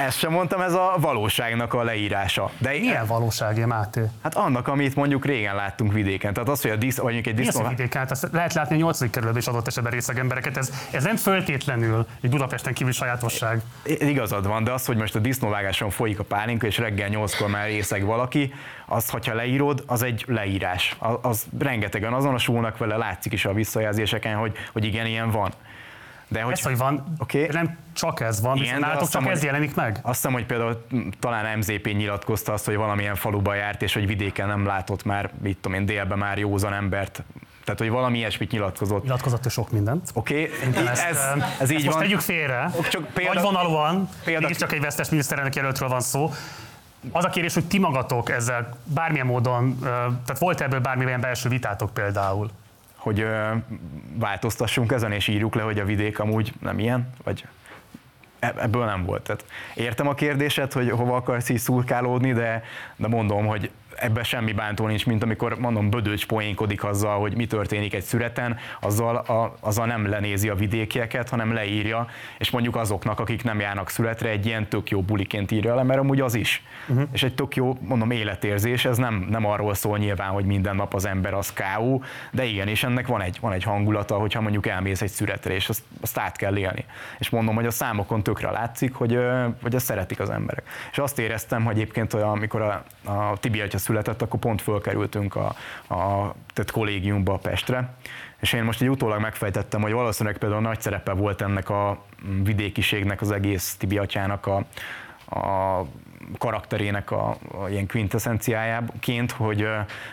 ezt sem mondtam, ez a valóságnak a leírása. De Milyen valóság, Máté? Hát annak, amit mondjuk régen láttunk vidéken. Tehát az, hogy a disz, vagy egy disznó... Vidéken? Hát azt lehet látni a 8. kerületben is adott esetben részeg embereket. Ez, ez nem föltétlenül egy Budapesten kívül sajátosság. I- igazad van, de az, hogy most a disznóvágáson folyik a pálinka, és reggel 8-kor már részeg valaki, az, hogyha leírod, az egy leírás. Az, az rengetegen azonosulnak vele, látszik is a visszajelzéseken, hogy, hogy igen, ilyen van. De hogy, ez, hogy van, okay. nem csak ez van, Igen, nálatok csak ez jelenik meg? Azt hiszem, hogy például talán MZP nyilatkozta azt, hogy valamilyen faluba járt, és hogy vidéken nem látott már, mit tudom én, délben már józan embert tehát, hogy valami ilyesmit nyilatkozott. Nyilatkozott sok mindent. Oké, okay. ez, ez, ez így ezt van. Most tegyük félre. Csak példa, Nagyvonalúan, példa, csak egy vesztes miniszterelnök jelöltről van szó. Az a kérdés, hogy ti magatok ezzel bármilyen módon, tehát volt ebből bármilyen belső vitátok például? Hogy változtassunk ezen, és írjuk le, hogy a vidék amúgy nem ilyen? Vagy e-, ebből nem volt. Tehát értem a kérdésed, hogy hova akarsz így szurkálódni, de, de mondom, hogy ebben semmi bántó nincs, mint amikor mondom, Bödöcs poénkodik azzal, hogy mi történik egy szüreten, azzal, a, azzal nem lenézi a vidékieket, hanem leírja, és mondjuk azoknak, akik nem járnak születre, egy ilyen tök jó buliként írja le, mert amúgy az is. Uh-huh. És egy tök jó, mondom, életérzés, ez nem, nem arról szól nyilván, hogy minden nap az ember az káó, de igen, és ennek van egy, van egy hangulata, hogyha mondjuk elmész egy születre, és azt, azt át kell élni. És mondom, hogy a számokon tökre látszik, hogy, hogy ezt szeretik az emberek. És azt éreztem, hogy egyébként, amikor a, a Tibi született, akkor pont fölkerültünk a, a tehát kollégiumba Pestre, és én most egy utólag megfejtettem, hogy valószínűleg például nagy szerepe volt ennek a vidékiségnek, az egész Tibi atyának a, a karakterének a, a ilyen quintessenciájaként, hogy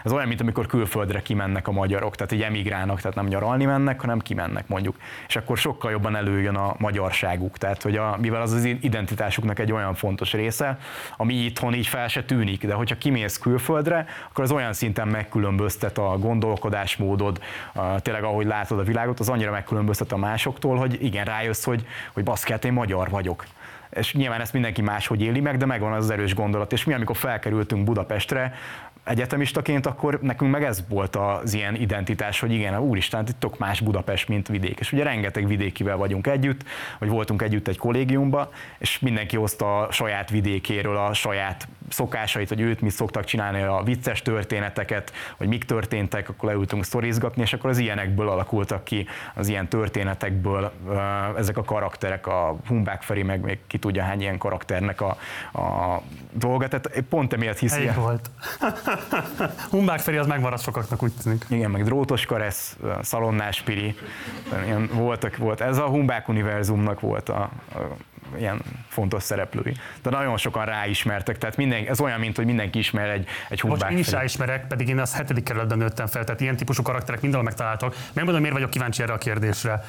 ez olyan, mint amikor külföldre kimennek a magyarok, tehát így emigrálnak, tehát nem nyaralni mennek, hanem kimennek mondjuk. És akkor sokkal jobban előjön a magyarságuk, tehát hogy a, mivel az az identitásuknak egy olyan fontos része, ami itthon így fel se tűnik, de hogyha kimész külföldre, akkor az olyan szinten megkülönböztet a gondolkodásmódod, a, tényleg ahogy látod a világot, az annyira megkülönböztet a másoktól, hogy igen, rájössz, hogy, hogy baszkát, én magyar vagyok és nyilván ezt mindenki máshogy éli meg, de megvan az, erős gondolat. És mi, amikor felkerültünk Budapestre, egyetemistaként, akkor nekünk meg ez volt az ilyen identitás, hogy igen, úristen, itt tök más Budapest, mint vidék. És ugye rengeteg vidékivel vagyunk együtt, vagy voltunk együtt egy kollégiumba, és mindenki hozta a saját vidékéről a saját szokásait, hogy őt mit szoktak csinálni, a vicces történeteket, hogy mik történtek, akkor leültünk szorizgatni, és akkor az ilyenekből alakultak ki, az ilyen történetekből ezek a karakterek, a Humbák Feri, meg még ki tudja hány ilyen karakternek a, a dolga. Tehát pont emiatt hiszi. volt. [LAUGHS] Humbák Feri az megmaradt sokaknak, úgy tűnik. Igen, meg Drótos Karesz, Szalonnás Piri, ilyen voltak, volt. Ez a Humbák univerzumnak volt a, a ilyen fontos szereplői. De nagyon sokan ráismertek, tehát minden, ez olyan, mint hogy mindenki ismer egy, egy Humbák Most én is ráismerek, pedig én az hetedik kerületben nőttem fel, tehát ilyen típusú karakterek mindenhol megtaláltak. Megmondom, miért vagyok kíváncsi erre a kérdésre.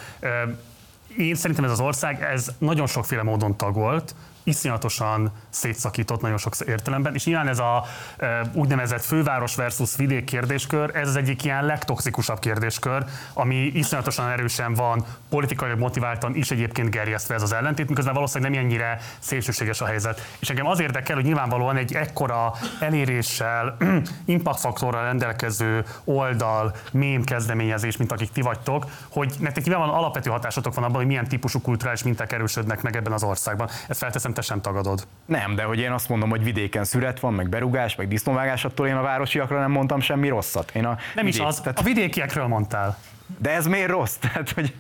Én szerintem ez az ország, ez nagyon sokféle módon tagolt, iszonyatosan szétszakított nagyon sok értelemben, és nyilván ez a e, úgynevezett főváros versus vidék kérdéskör, ez az egyik ilyen legtoxikusabb kérdéskör, ami iszonyatosan erősen van, politikai motiváltan is egyébként gerjesztve ez az ellentét, miközben valószínűleg nem ennyire szélsőséges a helyzet. És engem az érdekel, hogy nyilvánvalóan egy ekkora eléréssel, [CLEARS THROAT] impactfaktorral rendelkező oldal, mém kezdeményezés, mint akik ti vagytok, hogy nektek nyilvánvalóan alapvető hatásotok van abban, hogy milyen típusú kulturális minták erősödnek meg ebben az országban. Ezt felteszem szerintem te sem tagadod. Nem, de hogy én azt mondom, hogy vidéken szüret van, meg berugás, meg disznóvágás, attól én a városiakra nem mondtam semmi rosszat. Én a Nem is vidék- az, Tehát, a vidékiekről mondtál. de ez miért rossz? [LAUGHS] Tehát, hogy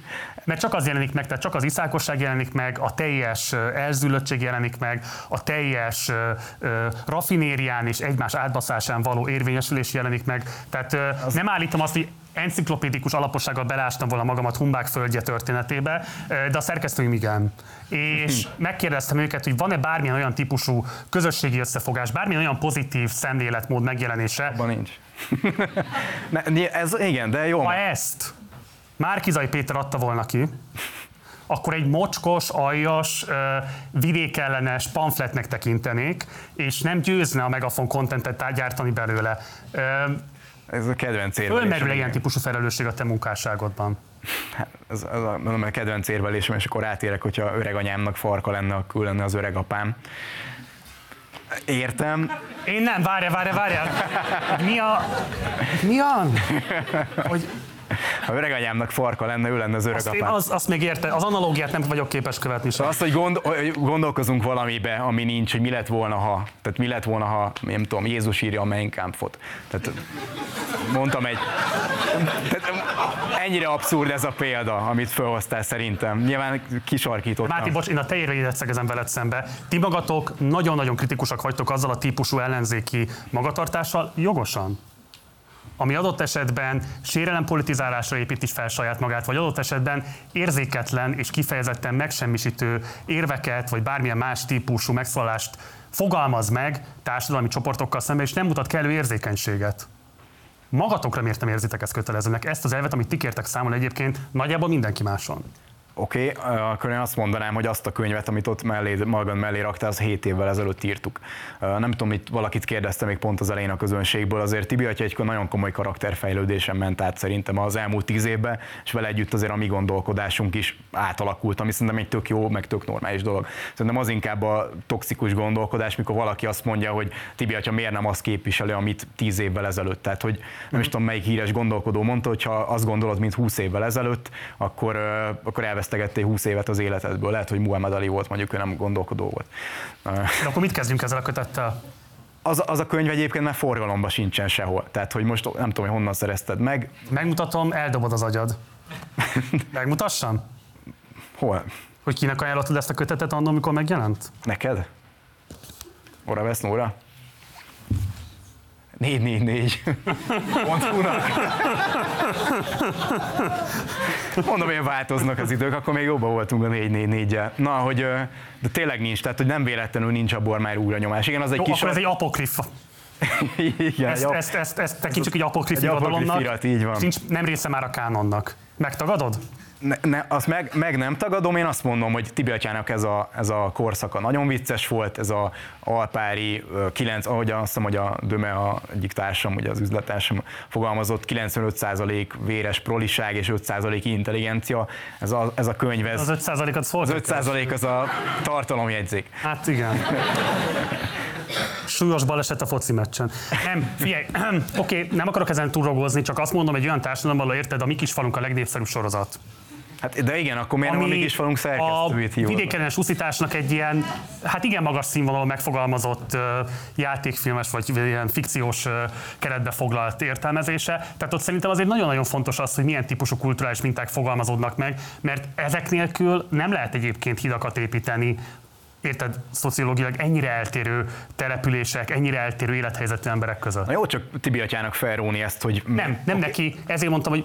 Mert csak az jelenik meg, tehát csak az iszákosság jelenik meg, a teljes ö, elzüllöttség jelenik meg, a teljes rafinérián és egymás átbaszásán való érvényesülés jelenik meg. Tehát ö, nem állítom azt, hogy enciklopédikus alapossággal belástam volna magamat Humbák földje történetébe, de a szerkesztőim igen. És megkérdeztem őket, hogy van-e bármilyen olyan típusú közösségi összefogás, bármilyen olyan pozitív szemléletmód megjelenése, abban nincs. [LAUGHS] ne, ez igen, de jó. ha ezt Márkizai Péter adta volna ki, akkor egy mocskos, aljas, vidékellenes pamfletnek tekintenék, és nem győzne a Megafon kontentet gyártani belőle. Ez a kedvenc érvelésem. Fölmerül ilyen típusú felelősség a te munkásságodban. Hát, ez, ez a, mondom, a kedvenc érvelésem, és akkor átérek, hogyha öreg anyámnak farka lenne, akkor lenne az öreg apám. Értem, Én nem, várja, várja, várja. Mi a... Mi a... Hogy [LAUGHS] ha öreg anyámnak farka lenne, ő lenne az öreg azt, apám. az, azt még érte, az analógiát nem vagyok képes követni sem. Azt, hogy, gond, gondolkozunk valamibe, ami nincs, hogy mi lett volna, ha. Tehát mi lett volna, ha, nem tudom, Jézus írja a Mein Kampfot. Tehát mondtam egy... Tehát ennyire abszurd ez a példa, amit felhoztál szerintem. Nyilván kisarkítottam. Máté, bocs, én a te szegezem veled szembe. Ti magatok nagyon-nagyon kritikusak vagytok azzal a típusú ellenzéki magatartással, jogosan. Ami adott esetben sérelem-politizálásra építi fel saját magát, vagy adott esetben érzéketlen és kifejezetten megsemmisítő érveket, vagy bármilyen más típusú megszólalást fogalmaz meg társadalmi csoportokkal szemben, és nem mutat kellő érzékenységet. Magatokra miért nem érzitek ezt kötelezőnek? Ezt az elvet, amit ti kértek számon egyébként, nagyjából mindenki máson. Oké, okay, akkor én azt mondanám, hogy azt a könyvet, amit ott mellé, magad mellé raktál, az 7 évvel ezelőtt írtuk. Nem tudom, itt valakit kérdezte még pont az elején a közönségből, azért Tibi atya egy nagyon komoly karakterfejlődésen ment át szerintem az elmúlt tíz évben, és vele együtt azért a mi gondolkodásunk is átalakult, ami szerintem egy tök jó, meg tök normális dolog. Szerintem az inkább a toxikus gondolkodás, mikor valaki azt mondja, hogy Tibi atya miért nem azt képviseli, amit tíz évvel ezelőtt. Tehát, hogy nem is tudom, melyik híres gondolkodó mondta, hogy ha azt gondolod, mint 20 évvel ezelőtt, akkor, akkor elvesztegettél 20 évet az életedből. Lehet, hogy Muhammad Ali volt, mondjuk ő nem gondolkodó volt. De akkor mit kezdjünk ezzel a kötettel? Az, az a könyv egyébként már forgalomban sincsen sehol. Tehát, hogy most nem tudom, hogy honnan szerezted meg. Megmutatom, eldobod az agyad. [LAUGHS] Megmutassam? Hol? Hogy kinek ajánlottad ezt a kötetet annól, amikor megjelent? Neked? Ora vesz Nóra? 444. Pont. Mondom, hogy változnak az idők, akkor még jobban voltunk a 444-jel. Na, hogy de tényleg nincs, tehát hogy nem véletlenül nincs abból már újra nyomás. Igen, az egy Jó, kis... akkor ez egy apokrif. Igen, Ezt, ap- ezt, ezt, ezt tekintsük egy apokrif irodalomnak. irat, így van. Nincs, nem része már a kánonnak. Megtagadod? Ne, ne, azt meg, meg, nem tagadom, én azt mondom, hogy Tibi atyának ez a, ez a korszaka nagyon vicces volt, ez a alpári, ö, 9, ahogy azt hiszem, hogy a Döme a egyik társam, ugye az üzletársam fogalmazott, 95% véres proliság és 5% intelligencia, ez a, ez a könyv, ez, Az 5%-at szól? az 5% az a tartalomjegyzék. Hát igen. Súlyos baleset a foci meccsen. Nem, figyelj, [CLEARS THROAT] oké, nem akarok ezen túlrogozni, csak azt mondom, egy olyan társadalomban, ahol érted, a mi kis falunk a legnépszerűbb sorozat. Hát, de igen, akkor miért nem a mi kis falunk a szerkesztőjét hívod? vidékenes uszításnak egy ilyen, hát igen magas színvonalon megfogalmazott ö, játékfilmes vagy ilyen fikciós ö, keretbe foglalt értelmezése. Tehát ott szerintem azért nagyon-nagyon fontos az, hogy milyen típusú kulturális minták fogalmazódnak meg, mert ezek nélkül nem lehet egyébként hidakat építeni érted, szociológilag ennyire eltérő települések, ennyire eltérő élethelyzetű emberek között. Na jó, csak Tibi atyának felróni ezt, hogy... Nem, nem neki. Ezért mondtam, hogy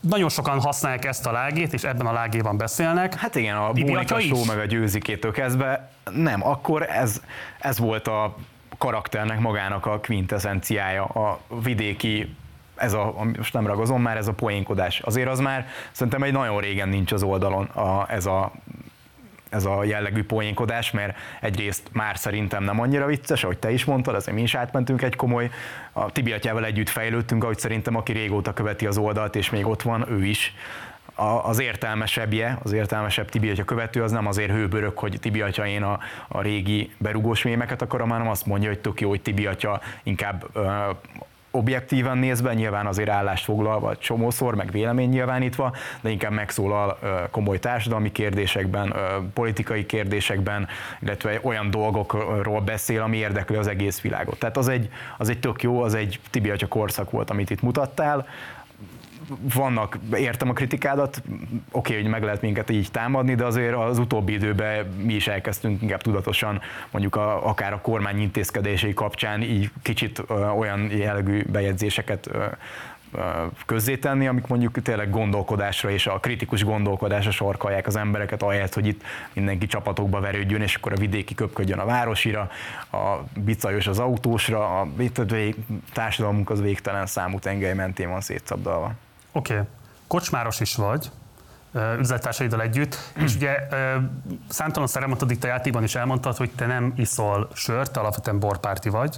nagyon sokan használják ezt a lágét, és ebben a lágéban beszélnek. Hát igen, a show is? meg a győzikétől kezdve, nem, akkor ez, ez volt a karakternek magának a quintessenciája, a vidéki ez a, most nem ragozom már, ez a poénkodás. Azért az már szerintem egy nagyon régen nincs az oldalon a, ez a ez a jellegű poénkodás, mert egyrészt már szerintem nem annyira vicces, ahogy te is mondtad, azért mi is átmentünk egy komoly, a Tibi atyával együtt fejlődtünk, ahogy szerintem aki régóta követi az oldalt, és még ott van, ő is. Az értelmesebbje, az értelmesebb Tibi atya követő, az nem azért hőbörök, hogy Tibi atya én a, a régi berugós mémeket akarom, hanem azt mondja, hogy tök jó, hogy Tibi atya inkább ö, objektíven nézve, nyilván azért állást foglalva csomószor, meg vélemény nyilvánítva, de inkább megszólal komoly társadalmi kérdésekben, politikai kérdésekben, illetve olyan dolgokról beszél, ami érdekli az egész világot. Tehát az egy, az egy tök jó, az egy Tibi korszak volt, amit itt mutattál, vannak, értem a kritikádat, oké, okay, hogy meg lehet minket így támadni, de azért az utóbbi időben mi is elkezdtünk inkább tudatosan mondjuk a, akár a kormány intézkedései kapcsán így kicsit olyan jellegű bejegyzéseket közzétenni, amik mondjuk tényleg gondolkodásra és a kritikus gondolkodásra sarkalják az embereket, ahelyett, hogy itt mindenki csapatokba verődjön, és akkor a vidéki köpködjön a városira, a bicajos az autósra, a társadalmunk az végtelen számú tengely mentén van szétszabdalva. Oké, okay. kocsmáros is vagy, üzletársaiddal együtt, és ugye számtalan szerem a játékban is elmondtad, hogy te nem iszol sört, te alapvetően borpárti vagy,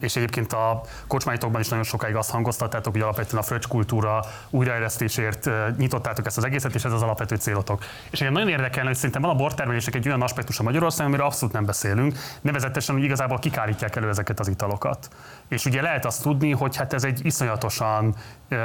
és egyébként a kocsmáitokban is nagyon sokáig azt hangoztattátok, hogy alapvetően a fröccs kultúra újraélesztésért nyitottátok ezt az egészet, és ez az alapvető célotok. És engem nagyon érdekelne, hogy szerintem van a bortermelések egy olyan aspektus a Magyarországon, amiről abszolút nem beszélünk, nevezetesen, hogy igazából kikárítják elő ezeket az italokat. És ugye lehet azt tudni, hogy hát ez egy iszonyatosan ö,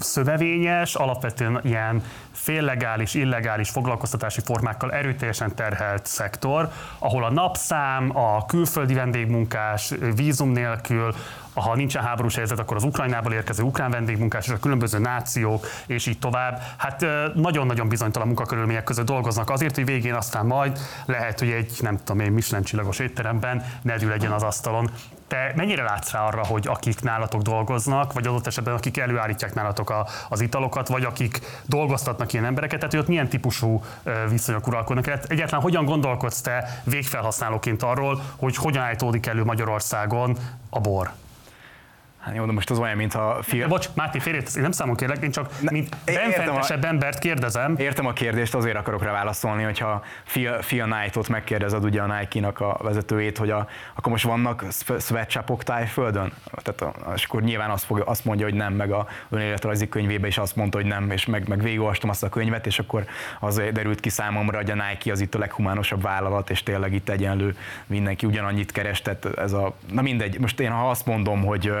szövevényes, alapvetően ilyen féllegális, illegális foglalkoztatási formákkal erőteljesen terhelt szektor, ahol a napszám, a külföldi vendégmunkás, vízum nélkül, ha nincsen háborús helyzet, akkor az Ukrajnából érkező ukrán és a különböző nációk, és így tovább. Hát nagyon-nagyon bizonytalan munkakörülmények között dolgoznak azért, hogy végén aztán majd lehet, hogy egy, nem tudom én, Michelin csillagos étteremben nedű legyen az asztalon. Te mennyire látsz rá arra, hogy akik nálatok dolgoznak, vagy adott esetben akik előállítják nálatok a, az italokat, vagy akik dolgoztatnak ilyen embereket, tehát hogy ott milyen típusú viszonyok uralkodnak? Hát egyáltalán hogyan gondolkodsz te végfelhasználóként arról, hogy hogyan állítódik elő Magyarországon a bor? Hát jó, de most az olyan, mintha... Fia... Bocs, Máté, félét, én nem számon kérlek, én csak ne, mint benfentesebb a... embert kérdezem. Értem a kérdést, azért akarok rá válaszolni, hogyha Fia, Fia Knight-ot megkérdezed ugye a Nike-nak a vezetőjét, hogy a, akkor most vannak sweatshopok tájföldön? Tehát a, és akkor nyilván azt, fog, azt mondja, hogy nem, meg a önéletrajzi könyvébe is azt mondta, hogy nem, és meg, meg végigolvastam azt a könyvet, és akkor az derült ki számomra, hogy a Nike az itt a leghumánosabb vállalat, és tényleg itt egyenlő mindenki ugyanannyit keres, tehát ez a, na mindegy, most én ha azt mondom, hogy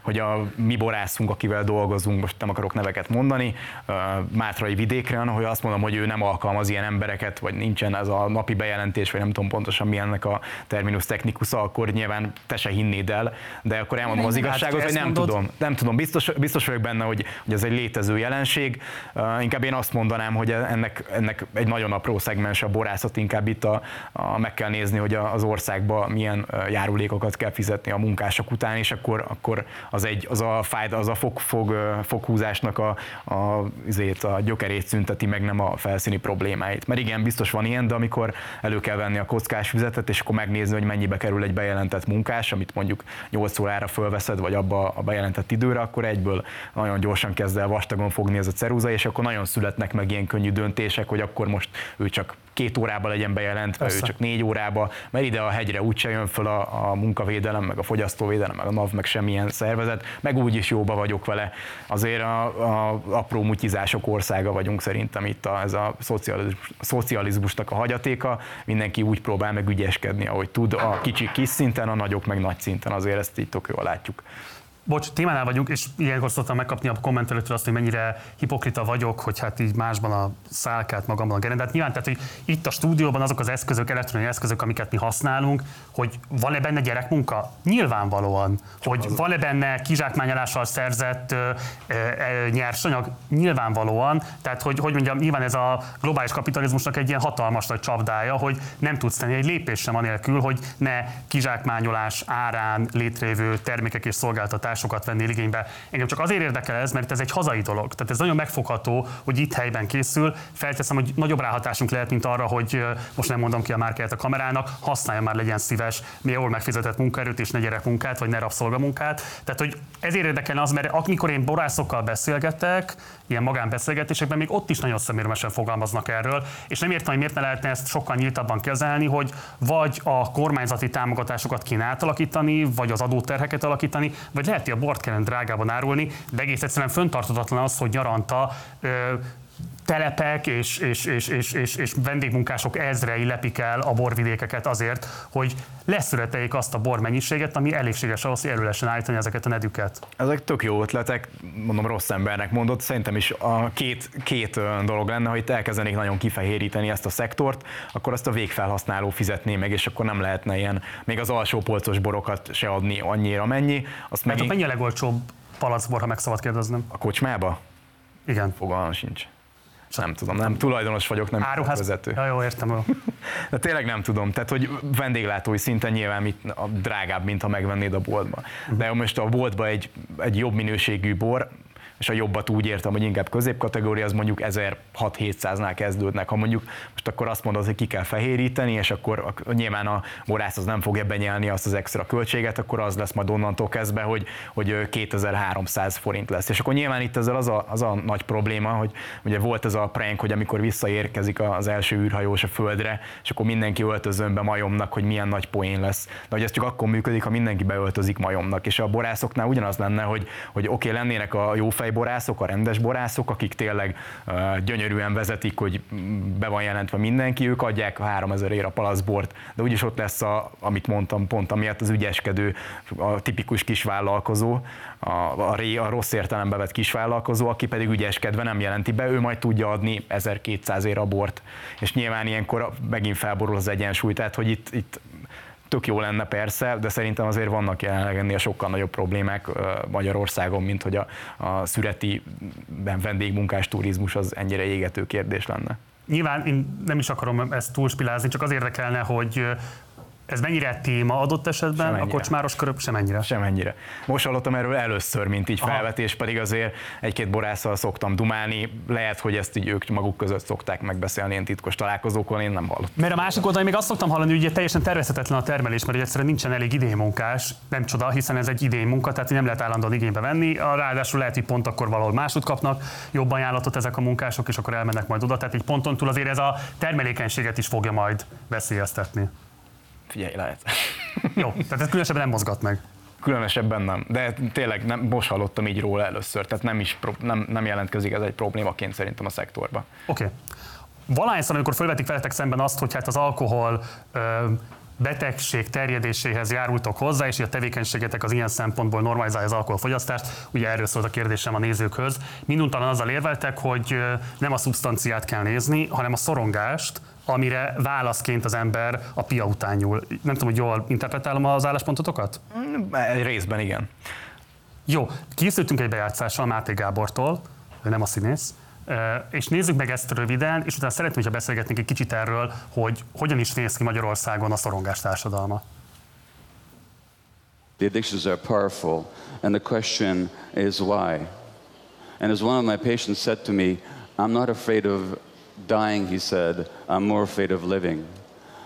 hogy a mi borászunk, akivel dolgozunk, most nem akarok neveket mondani, Mátrai vidékre, hogy azt mondom, hogy ő nem alkalmaz ilyen embereket, vagy nincsen ez a napi bejelentés, vagy nem tudom pontosan mi ennek a terminus technikusa, akkor nyilván te se hinnéd el, de akkor elmondom az igazságot, hogy nem mondod? tudom. Nem tudom, biztos, biztos vagyok benne, hogy, hogy ez egy létező jelenség. inkább én azt mondanám, hogy ennek, ennek egy nagyon apró szegmens a borászat, inkább itt a, a, meg kell nézni, hogy az országban milyen járulékokat kell fizetni a munkások után, és akkor, akkor az, egy, az a fájd, az a fog, fog, foghúzásnak a, a, azért a gyökerét szünteti meg, nem a felszíni problémáit. Mert igen, biztos van ilyen, de amikor elő kell venni a kockás füzetet, és akkor megnézni, hogy mennyibe kerül egy bejelentett munkás, amit mondjuk 8 órára fölveszed, vagy abba a bejelentett időre, akkor egyből nagyon gyorsan kezd el vastagon fogni ez a ceruza, és akkor nagyon születnek meg ilyen könnyű döntések, hogy akkor most ő csak két órába legyen bejelentve, Persze. ő csak négy órába, mert ide a hegyre úgyse jön föl a, a munkavédelem, meg a fogyasztóvédelem, meg a NAV, meg semmilyen szervezet, meg úgy is jóba vagyok vele. Azért a, a apró mutyizások országa vagyunk szerintem itt a, ez a szocializmus, szocializmusnak a hagyatéka, mindenki úgy próbál meg ügyeskedni, ahogy tud, a kicsik kis szinten, a nagyok meg nagy szinten, azért ezt itt jól látjuk. Bocs, témánál vagyunk, és ilyenkor szoktam megkapni a kommentelőtől azt, hogy mennyire hipokrita vagyok, hogy hát így másban a szálkát, magamban a gerendát. Nyilván, tehát, hogy itt a stúdióban azok az eszközök, elektronikai eszközök, amiket mi használunk, hogy van-e benne gyerekmunka? Nyilvánvalóan. Hogy van-e benne kizsákmányolással szerzett ö, ö, ö, nyersanyag? Nyilvánvalóan. Tehát, hogy, hogy mondjam, nyilván ez a globális kapitalizmusnak egy ilyen hatalmas nagy csapdája, hogy nem tudsz tenni egy lépést sem anélkül, hogy ne kizsákmányolás árán létrejövő termékek és szolgáltatások forrásokat venni igénybe. Engem csak azért érdekel ez, mert ez egy hazai dolog. Tehát ez nagyon megfogható, hogy itt helyben készül. Felteszem, hogy nagyobb ráhatásunk lehet, mint arra, hogy most nem mondom ki a márkáját a kamerának, használja már legyen szíves, mi jól megfizetett munkaerőt és ne gyerekmunkát, vagy ne rabszolgamunkát. Tehát, hogy ezért érdekel az, mert amikor én borászokkal beszélgetek, ilyen magánbeszélgetésekben, még ott is nagyon szemérmesen fogalmaznak erről, és nem értem, hogy miért ne lehetne ezt sokkal nyíltabban kezelni, hogy vagy a kormányzati támogatásokat kéne átalakítani, vagy az adóterheket alakítani, vagy lehet, hogy a bort kellene drágában árulni, de egész egyszerűen föntartatatlan az, hogy nyaranta ö, telepek és, és, és, és, és, és vendégmunkások ezrei lepik el a borvidékeket azért, hogy leszületeljék azt a bormennyiséget, ami elégséges ahhoz, hogy elő lehessen állítani ezeket a nedüket. Ezek tök jó ötletek, mondom rossz embernek mondott, szerintem is a két, két dolog lenne, hogy itt elkezdenék nagyon kifehéríteni ezt a szektort, akkor azt a végfelhasználó fizetné meg, és akkor nem lehetne ilyen, még az alsó polcos borokat se adni annyira mennyi. Azt Mert mennyi a legolcsóbb palackbor, ha meg szabad kérdeznem? A kocsmába? Igen. Fogalmam sincs. Nem tudom, nem tulajdonos vagyok, nem Áruház... vezető. Ja, jó, értem. [LAUGHS] De tényleg nem tudom. Tehát, hogy vendéglátói szinten nyilván mit, a drágább, mint ha megvennéd a boltba. De most a boltba egy, egy jobb minőségű bor, és a jobbat úgy értem, hogy inkább középkategória, az mondjuk 1600-700-nál kezdődnek. Ha mondjuk most akkor azt mondod, hogy ki kell fehéríteni, és akkor nyilván a borász az nem fogja benyelni azt az extra költséget, akkor az lesz majd onnantól kezdve, hogy, hogy 2300 forint lesz. És akkor nyilván itt ezzel az a, az a nagy probléma, hogy ugye volt ez a prank, hogy amikor visszaérkezik az első űrhajós a földre, és akkor mindenki öltözön be majomnak, hogy milyen nagy poén lesz. De hogy ez csak akkor működik, ha mindenki beöltözik majomnak. És a borászoknál ugyanaz lenne, hogy, hogy oké, okay, lennének a jó fej borászok, a rendes borászok, akik tényleg gyönyörűen vezetik, hogy be van jelentve mindenki, ők adják a 3000 ér a palaszbort, de úgyis ott lesz, a, amit mondtam, pont amiatt az ügyeskedő, a tipikus kisvállalkozó, a, a, a rossz értelembe vett kisvállalkozó, aki pedig ügyeskedve nem jelenti be, ő majd tudja adni 1200 ér a bort. És nyilván ilyenkor megint felborul az egyensúly, tehát hogy itt, itt tök jó lenne persze, de szerintem azért vannak jelenleg ennél sokkal nagyobb problémák Magyarországon, mint hogy a, a szüreti vendégmunkás turizmus az ennyire égető kérdés lenne. Nyilván én nem is akarom ezt túlspilázni, csak az érdekelne, hogy ez mennyire téma adott esetben Semennyire. a kocsmáros körök? Semennyire. Semennyire. Most hallottam erről először, mint így Aha. felvetés, pedig azért egy-két borásszal szoktam dumálni, lehet, hogy ezt így ők maguk között szokták megbeszélni ilyen titkos találkozókon, én nem hallottam. Mert a másik oldalon még azt szoktam hallani, hogy ugye teljesen tervezhetetlen a termelés, mert egyszerűen nincsen elég idénymunkás, nem csoda, hiszen ez egy idénymunka, tehát nem lehet állandóan igénybe venni, ráadásul lehet, hogy pont akkor valahol másút kapnak jobb ajánlatot ezek a munkások, és akkor elmennek majd oda, tehát egy ponton túl azért ez a termelékenységet is fogja majd veszélyeztetni. Figyelj, lehet. [LAUGHS] Jó, tehát ez különösebben nem mozgat meg. Különösebben nem, de tényleg nem, most hallottam így róla először, tehát nem, is, nem, nem jelentkezik ez egy problémaként szerintem a szektorban. Oké. Okay. Valahányszor, amikor felvetik veletek szemben azt, hogy hát az alkohol ö, betegség terjedéséhez járultok hozzá, és a tevékenységetek az ilyen szempontból normalizálja az alkoholfogyasztást. Ugye erről szólt a kérdésem a nézőkhöz. Minduntalan azzal érveltek, hogy nem a szubstanciát kell nézni, hanem a szorongást, amire válaszként az ember a pia után nyúl. Nem tudom, hogy jól interpretálom az álláspontotokat? Mm, egy részben igen. Jó, készültünk egy bejátszással Máté Gábortól, ő nem a színész, és nézzük meg ezt röviden, és utána szeretném, hogyha beszélgetnénk egy kicsit erről, hogy hogyan is néz ki Magyarországon a szorongás társadalma. The addictions are powerful, and the question is why. And as one of my patients said to me, I'm not afraid of dying, he said, I'm more afraid of living.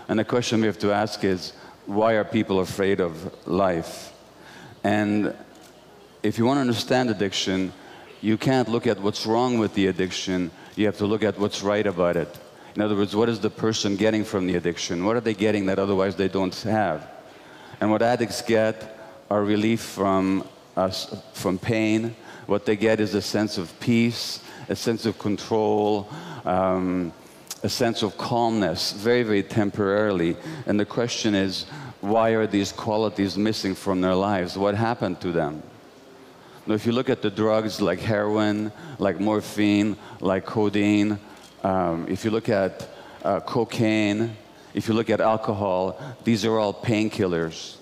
And the question we have to ask is, why are people afraid of life? And if you want to understand addiction, you can't look at what's wrong with the addiction, you have to look at what's right about it. In other words, what is the person getting from the addiction? What are they getting that otherwise they don't have? And what addicts get are relief from, us, from pain. What they get is a sense of peace, a sense of control, um, a sense of calmness, very, very temporarily. And the question is, why are these qualities missing from their lives? What happened to them? Now, if you look at the drugs like heroin, like morphine, like codeine, um, if you look at uh, cocaine, if you look at alcohol, these are all painkillers.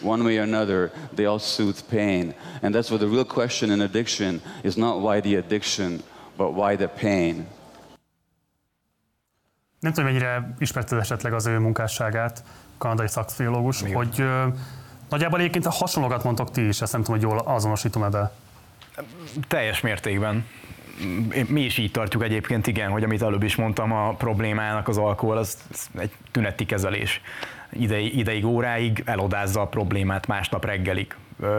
One way or another, they all soothe pain. And that's what the real question in addiction is not why the addiction, but why the pain. Nem tudom, mennyire ismerted esetleg az ő munkásságát, kanadai szakpszichológus, hogy ö, nagyjából egyébként hasonlókat mondtok ti is, ezt nem tudom, hogy jól azonosítom ebbe. Teljes mértékben. Mi is így tartjuk egyébként, igen, hogy amit előbb is mondtam, a problémának az alkohol, az egy tüneti kezelés. Ideig, ideig, óráig elodázza a problémát másnap reggelig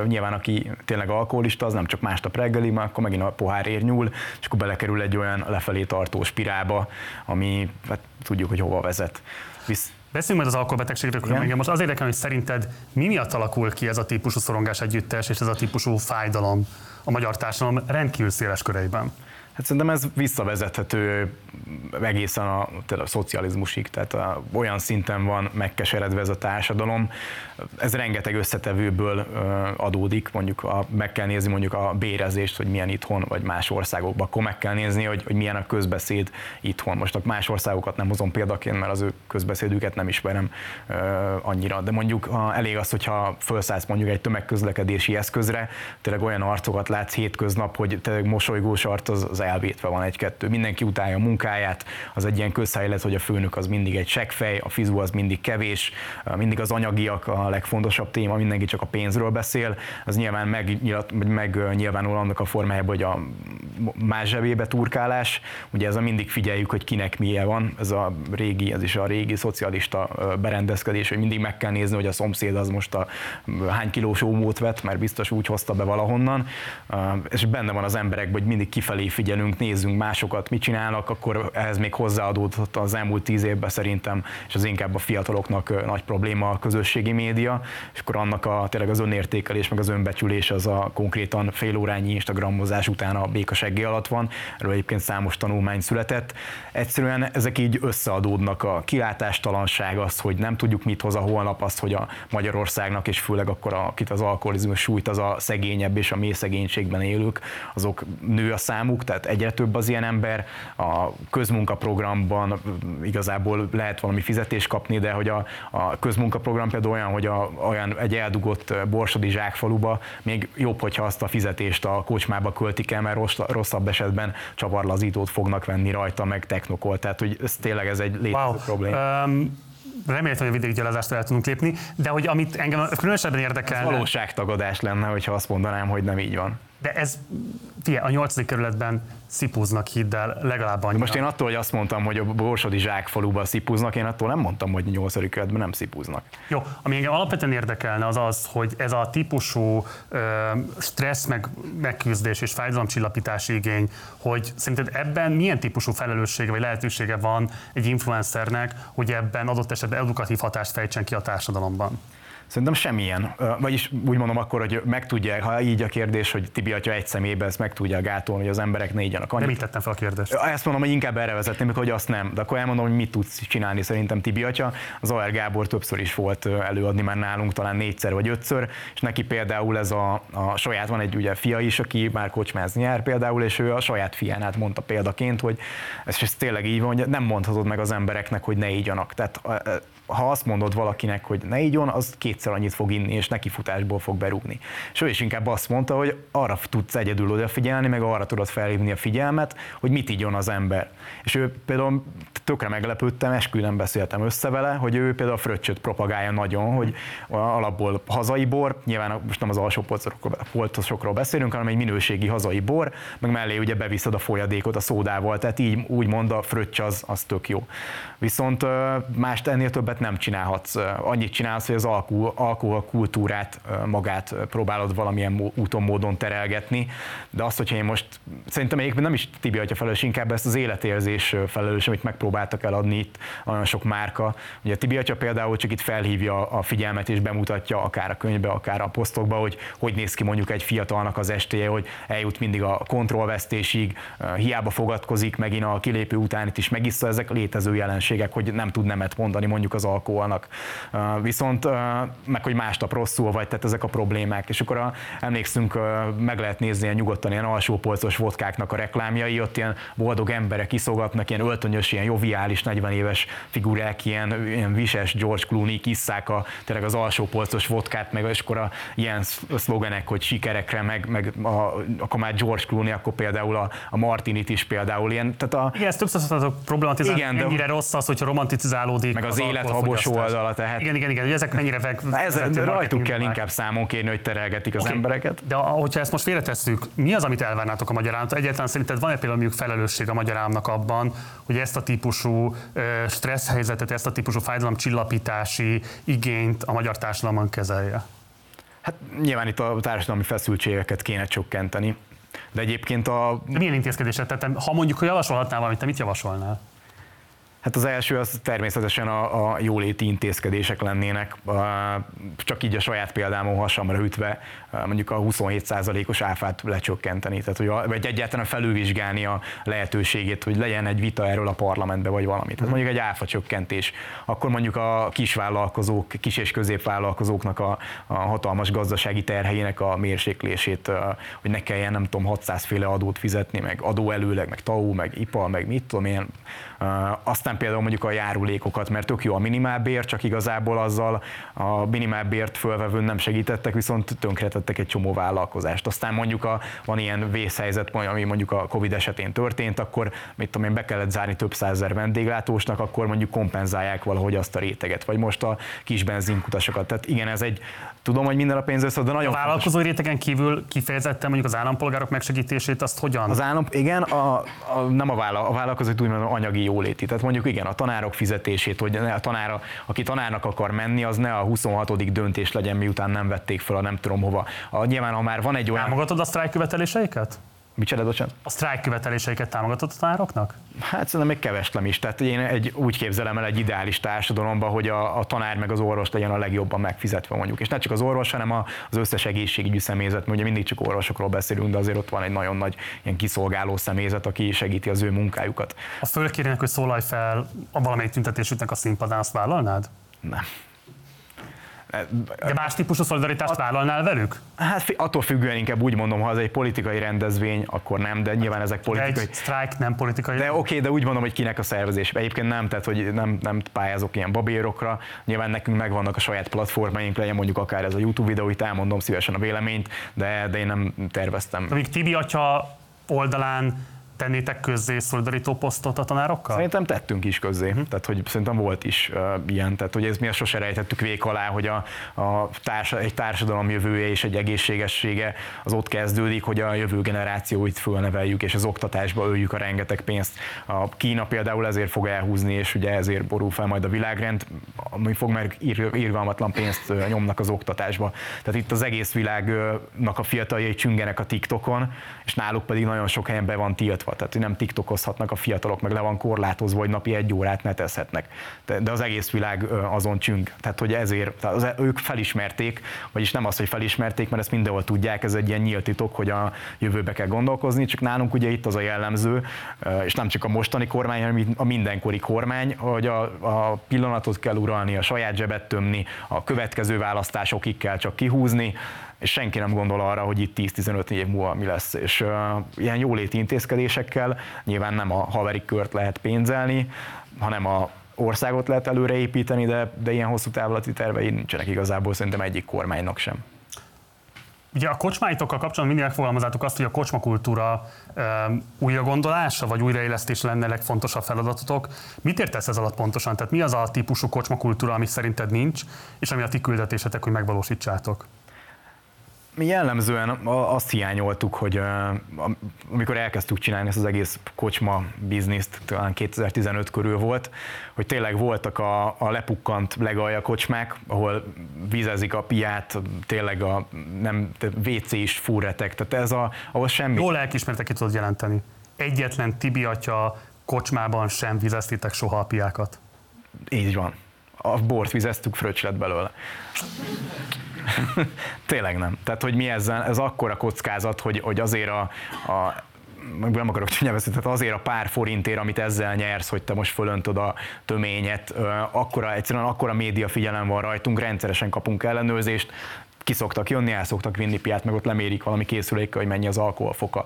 nyilván aki tényleg alkoholista, az nem csak másnap reggeli, mert akkor megint a pohár ér nyúl, és akkor belekerül egy olyan lefelé tartó spirálba, ami hát tudjuk, hogy hova vezet. Visz... Beszéljünk majd az alkoholbetegségről, engem most az érdekel, hogy szerinted mi miatt alakul ki ez a típusú szorongás együttes és ez a típusú fájdalom a magyar társadalom rendkívül széles köreiben? Hát szerintem ez visszavezethető egészen a, a szocializmusig, tehát a, olyan szinten van megkeseredve ez a társadalom. Ez rengeteg összetevőből adódik, mondjuk a, meg kell nézni mondjuk a bérezést, hogy milyen itthon vagy más országokban, akkor meg kell nézni, hogy, hogy milyen a közbeszéd itthon. Most más országokat nem hozom példaként, mert az ő közbeszédüket nem ismerem annyira, de mondjuk ha elég az, hogyha felszállsz mondjuk egy tömegközlekedési eszközre, tényleg olyan arcokat látsz hétköznap, hogy tényleg mosolygós arc az, az elvétve van egy-kettő. Mindenki utálja a munkáját, az egy ilyen közhelylet, hogy a főnök az mindig egy seggfej, a fizu az mindig kevés, mindig az anyagiak a legfontosabb téma, mindenki csak a pénzről beszél. Az nyilván megnyilvánul annak a formájában, hogy a más zsebébe turkálás. Ugye ez a mindig figyeljük, hogy kinek milyen van, ez a régi, ez is a régi szocialista berendezkedés, hogy mindig meg kell nézni, hogy a szomszéd az most a hány kilós ómót vett, mert biztos úgy hozta be valahonnan, és benne van az emberekben, hogy mindig kifelé figyelünk, nézzünk másokat, mit csinálnak, akkor ehhez még hozzáadódott az elmúlt tíz évben szerintem, és az inkább a fiataloknak nagy probléma a közösségi média, és akkor annak a, tényleg az önértékelés, meg az önbecsülés az a konkrétan félórányi Instagramozás után a békaseggé alatt van, erről egyébként számos tanulmány született. Egyszerűen ezek így összeadódnak a kilátástalanság, az, hogy nem tudjuk mit hoz a holnap, az, hogy a Magyarországnak, és főleg akkor akit az alkoholizmus sújt, az a szegényebb és a mély szegénységben élők, azok nő a számuk, tehát egyre több az ilyen ember. A közmunkaprogramban igazából lehet valami fizetést kapni, de hogy a, a közmunkaprogram például olyan, hogy a, olyan egy eldugott borsodi zsákfaluba még jobb, hogyha azt a fizetést a kocsmába költik el, mert rossz, rosszabb esetben csavarlazítót fognak venni rajta, meg technokol. Tehát, hogy ez tényleg ez egy létező wow. probléma. Um, reméltem, hogy a vidékgyalázásra el tudunk lépni, de hogy amit engem különösebben érdekel. Valóságtagadás lenne, hogyha azt mondanám, hogy nem így van. De ez, figyelj, a nyolcadik kerületben szipúznak hiddel legalább annyira. Most én attól, hogy azt mondtam, hogy a Borsodi zsákfaluban szipúznak, én attól nem mondtam, hogy a nyolcadik kerületben nem szipúznak. Jó, ami engem alapvetően érdekelne az az, hogy ez a típusú ö, stressz meg, megküzdés és fájdalomcsillapítási igény, hogy szerinted ebben milyen típusú felelőssége vagy lehetősége van egy influencernek, hogy ebben adott esetben edukatív hatást fejtsen ki a társadalomban? Szerintem semmilyen. Vagyis úgy mondom akkor, hogy meg tudja, ha így a kérdés, hogy Tibi atya egy szemébe ezt meg tudja gátolni, hogy az emberek ne igyanak annyit. Nem tettem fel a kérdést. Ezt mondom, hogy inkább erre vezetném, hogy azt nem. De akkor elmondom, hogy mit tudsz csinálni szerintem Tibi atya. Az AR Gábor többször is volt előadni már nálunk, talán négyszer vagy ötször, és neki például ez a, a saját, van egy ugye fia is, aki már kocsmázni jár például, és ő a saját fiánát mondta példaként, hogy ez, ez tényleg így van, hogy nem mondhatod meg az embereknek, hogy ne igyanak. Tehát ha azt mondod valakinek, hogy ne igyon, az kétszer annyit fog inni, és neki futásból fog berúgni. És ő is inkább azt mondta, hogy arra tudsz egyedül odafigyelni, meg arra tudod felhívni a figyelmet, hogy mit igyon az ember. És ő például tökre meglepődtem, esküvőn beszéltem össze vele, hogy ő például a fröccsöt propagálja nagyon, hogy alapból hazai bor, nyilván most nem az alsó polcosokról beszélünk, hanem egy minőségi hazai bor, meg mellé ugye beviszed a folyadékot a szódával, tehát így úgy mond a fröccs az, az tök jó. Viszont mást ennél többet nem csinálhatsz. Annyit csinálsz, hogy az alkohol, alkohol kultúrát magát próbálod valamilyen úton, módon terelgetni, de azt, hogyha én most, szerintem egyébként nem is Tibi atya felelős, inkább ezt az életérzés felelős, amit megpróbáltak eladni itt nagyon sok márka. Ugye Tibi atya például csak itt felhívja a figyelmet és bemutatja akár a könyvbe, akár a posztokba, hogy hogy néz ki mondjuk egy fiatalnak az estéje, hogy eljut mindig a kontrollvesztésig, hiába fogadkozik, megint a kilépő után itt is megissza, ezek létező jelenségek, hogy nem tud nemet mondani mondjuk az alkoholnak. Viszont meg hogy másnap rosszul vagy, tehát ezek a problémák. És akkor a, emlékszünk, meg lehet nézni ilyen nyugodtan ilyen alsópolcos vodkáknak a reklámjai, ott ilyen boldog emberek iszogatnak, ilyen öltönyös, ilyen joviális, 40 éves figurák, ilyen, ilyen vises George Clooney kisszák a, tényleg az alsópolcos vodkát, meg és akkor a, ilyen szlogenek, hogy sikerekre, meg, meg a, akkor már George Clooney, akkor például a, a Martinit is például ilyen. Tehát a, igen, ezt többször szoktatok problematizálni, igen, ennyire de, rossz az, hogyha romanticizálódik. Meg az, az élet habos oldala, tehát. Igen, igen, igen, hogy ezek mennyire veg, ez, rajtuk kell inkább számon kérni, hogy terelgetik az okay. embereket. De hogyha ezt most félretesszük, mi az, amit elvárnátok a magyar államtól? Egyáltalán szerinted van-e például mondjuk felelősség a magyar államnak abban, hogy ezt a típusú stressz helyzetet, ezt a típusú fájdalomcsillapítási igényt a magyar társadalomban kezelje? Hát nyilván itt a társadalmi feszültségeket kéne csökkenteni. De egyébként a... De milyen intézkedések? Tehát ha mondjuk, hogy javasolhatnál valamit, te mit javasolnál? Hát az első az természetesen a, a jóléti intézkedések lennének, csak így a saját példámon hasamra ütve, mondjuk a 27%-os áfát lecsökkenteni, tehát hogy vagy egyáltalán felülvizsgálni a lehetőségét, hogy legyen egy vita erről a parlamentbe, vagy valamit. Tehát mondjuk egy áfa csökkentés, akkor mondjuk a kisvállalkozók, kis és középvállalkozóknak a, a hatalmas gazdasági terheinek a mérséklését, hogy ne kelljen nem tudom 600 féle adót fizetni, meg adóelőleg, meg TAU, meg IPA, meg mit tudom én, aztán például mondjuk a járulékokat, mert tök jó a minimálbér, csak igazából azzal a minimálbért fölvevőn nem segítettek, viszont tönkretettek egy csomó vállalkozást. Aztán mondjuk a, van ilyen vészhelyzet, ami mondjuk a Covid esetén történt, akkor mit tudom én, be kellett zárni több százezer vendéglátósnak, akkor mondjuk kompenzálják valahogy azt a réteget, vagy most a kis benzinkutasokat. Tehát igen, ez egy, tudom, hogy minden a pénz össze, de nagyon A vállalkozói rétegen kívül kifejezetten mondjuk az állampolgárok megsegítését, azt hogyan? Az állam, igen, a, a, nem a, vállal, a vállalkozói úgymond anyagi jóléti. Tehát mondjuk igen, a tanárok fizetését, hogy a tanára, aki tanárnak akar menni, az ne a 26. döntés legyen, miután nem vették fel a nem tudom hova. A, nyilván, ha már van egy olyan... Támogatod a sztrájk követeléseiket? Micsoda, bocsánat? A sztrájk követeléseiket támogatott a tanároknak? Hát szerintem még keveslem is. Tehát én egy, úgy képzelem el egy ideális társadalomban, hogy a, a tanár meg az orvos legyen a legjobban megfizetve mondjuk. És ne csak az orvos, hanem az összes egészségügyi személyzet, mert ugye mindig csak orvosokról beszélünk, de azért ott van egy nagyon nagy ilyen kiszolgáló személyzet, aki segíti az ő munkájukat. A fölkérnek, hogy szólalj fel a valamelyik tüntetésüknek a színpadán, azt vállalnád? Nem. De más típusú szolidaritást vállalnál velük? Hát attól függően inkább úgy mondom, ha ez egy politikai rendezvény, akkor nem, de nyilván ezek politikai. Egy sztrájk nem politikai. De oké, okay, de úgy mondom, hogy kinek a szervezés. Egyébként nem, tehát hogy nem, nem pályázok ilyen babérokra. Nyilván nekünk megvannak a saját platformaink, legyen mondjuk akár ez a YouTube videó, itt elmondom szívesen a véleményt, de, de én nem terveztem. Amíg Tibi atya oldalán tennétek közzé szolidarító posztot a tanárokkal? Szerintem tettünk is közzé, uh-huh. tehát hogy szerintem volt is uh, ilyen, tehát hogy ez mi sose rejtettük vék alá, hogy a, a társa, egy társadalom jövője és egy egészségessége az ott kezdődik, hogy a jövő generációit fölneveljük, és az oktatásba öljük a rengeteg pénzt. A Kína például ezért fog elhúzni, és ugye ezért borul fel majd a világrend, ami fog meg irgalmatlan pénzt nyomnak az oktatásba. Tehát itt az egész világnak a fiataljai csüngenek a TikTokon, és náluk pedig nagyon sok helyen be van tiltva tiltva, tehát nem tiktokozhatnak a fiatalok, meg le van korlátozva, hogy napi egy órát netezhetnek. De, de az egész világ azon csüng. Tehát, hogy ezért, tehát az, ők felismerték, vagyis nem az, hogy felismerték, mert ezt mindenhol tudják, ez egy ilyen nyílt titok, hogy a jövőbe kell gondolkozni, csak nálunk ugye itt az a jellemző, és nem csak a mostani kormány, hanem a mindenkori kormány, hogy a, a pillanatot kell uralni, a saját zsebet tömni, a következő választásokig kell csak kihúzni, és senki nem gondol arra, hogy itt 10-15 év múlva mi lesz. És uh, ilyen jóléti intézkedésekkel nyilván nem a haveri kört lehet pénzelni, hanem a országot lehet előreépíteni, de, de ilyen hosszú távlati tervei nincsenek igazából szerintem egyik kormánynak sem. Ugye a kocsmáitokkal kapcsolatban mindig megfogalmazátok azt, hogy a kocsmakultúra um, újra gondolása, vagy újraélesztés lenne a legfontosabb feladatotok. Mit értesz ez alatt pontosan? Tehát mi az a típusú kocsmakultúra, ami szerinted nincs, és ami a ti küldetésetek, hogy megvalósítsátok? Mi jellemzően azt hiányoltuk, hogy amikor elkezdtük csinálni ezt az egész kocsma bizniszt, talán 2015 körül volt, hogy tényleg voltak a, a lepukkant legalja kocsmák, ahol vizezik a piát, tényleg a nem, WC is fúrretek, tehát ez a, ahol semmi. Jól lelkismertek ki tudod jelenteni. Egyetlen Tibi atya kocsmában sem vizeztitek soha a piákat. Így van. A bort vizeztük, fröccs lett belőle. [LAUGHS] Tényleg nem. Tehát, hogy mi ezzel, ez akkora kockázat, hogy, hogy azért a, a nem akarok csúnya tehát azért a pár forintért, amit ezzel nyersz, hogy te most fölöntöd a töményet, akkora, egyszerűen akkora média figyelem van rajtunk, rendszeresen kapunk ellenőrzést, ki szoktak jönni, el szoktak vinni piát, meg ott lemérik valami készülékkel, hogy mennyi az alkoholfoka.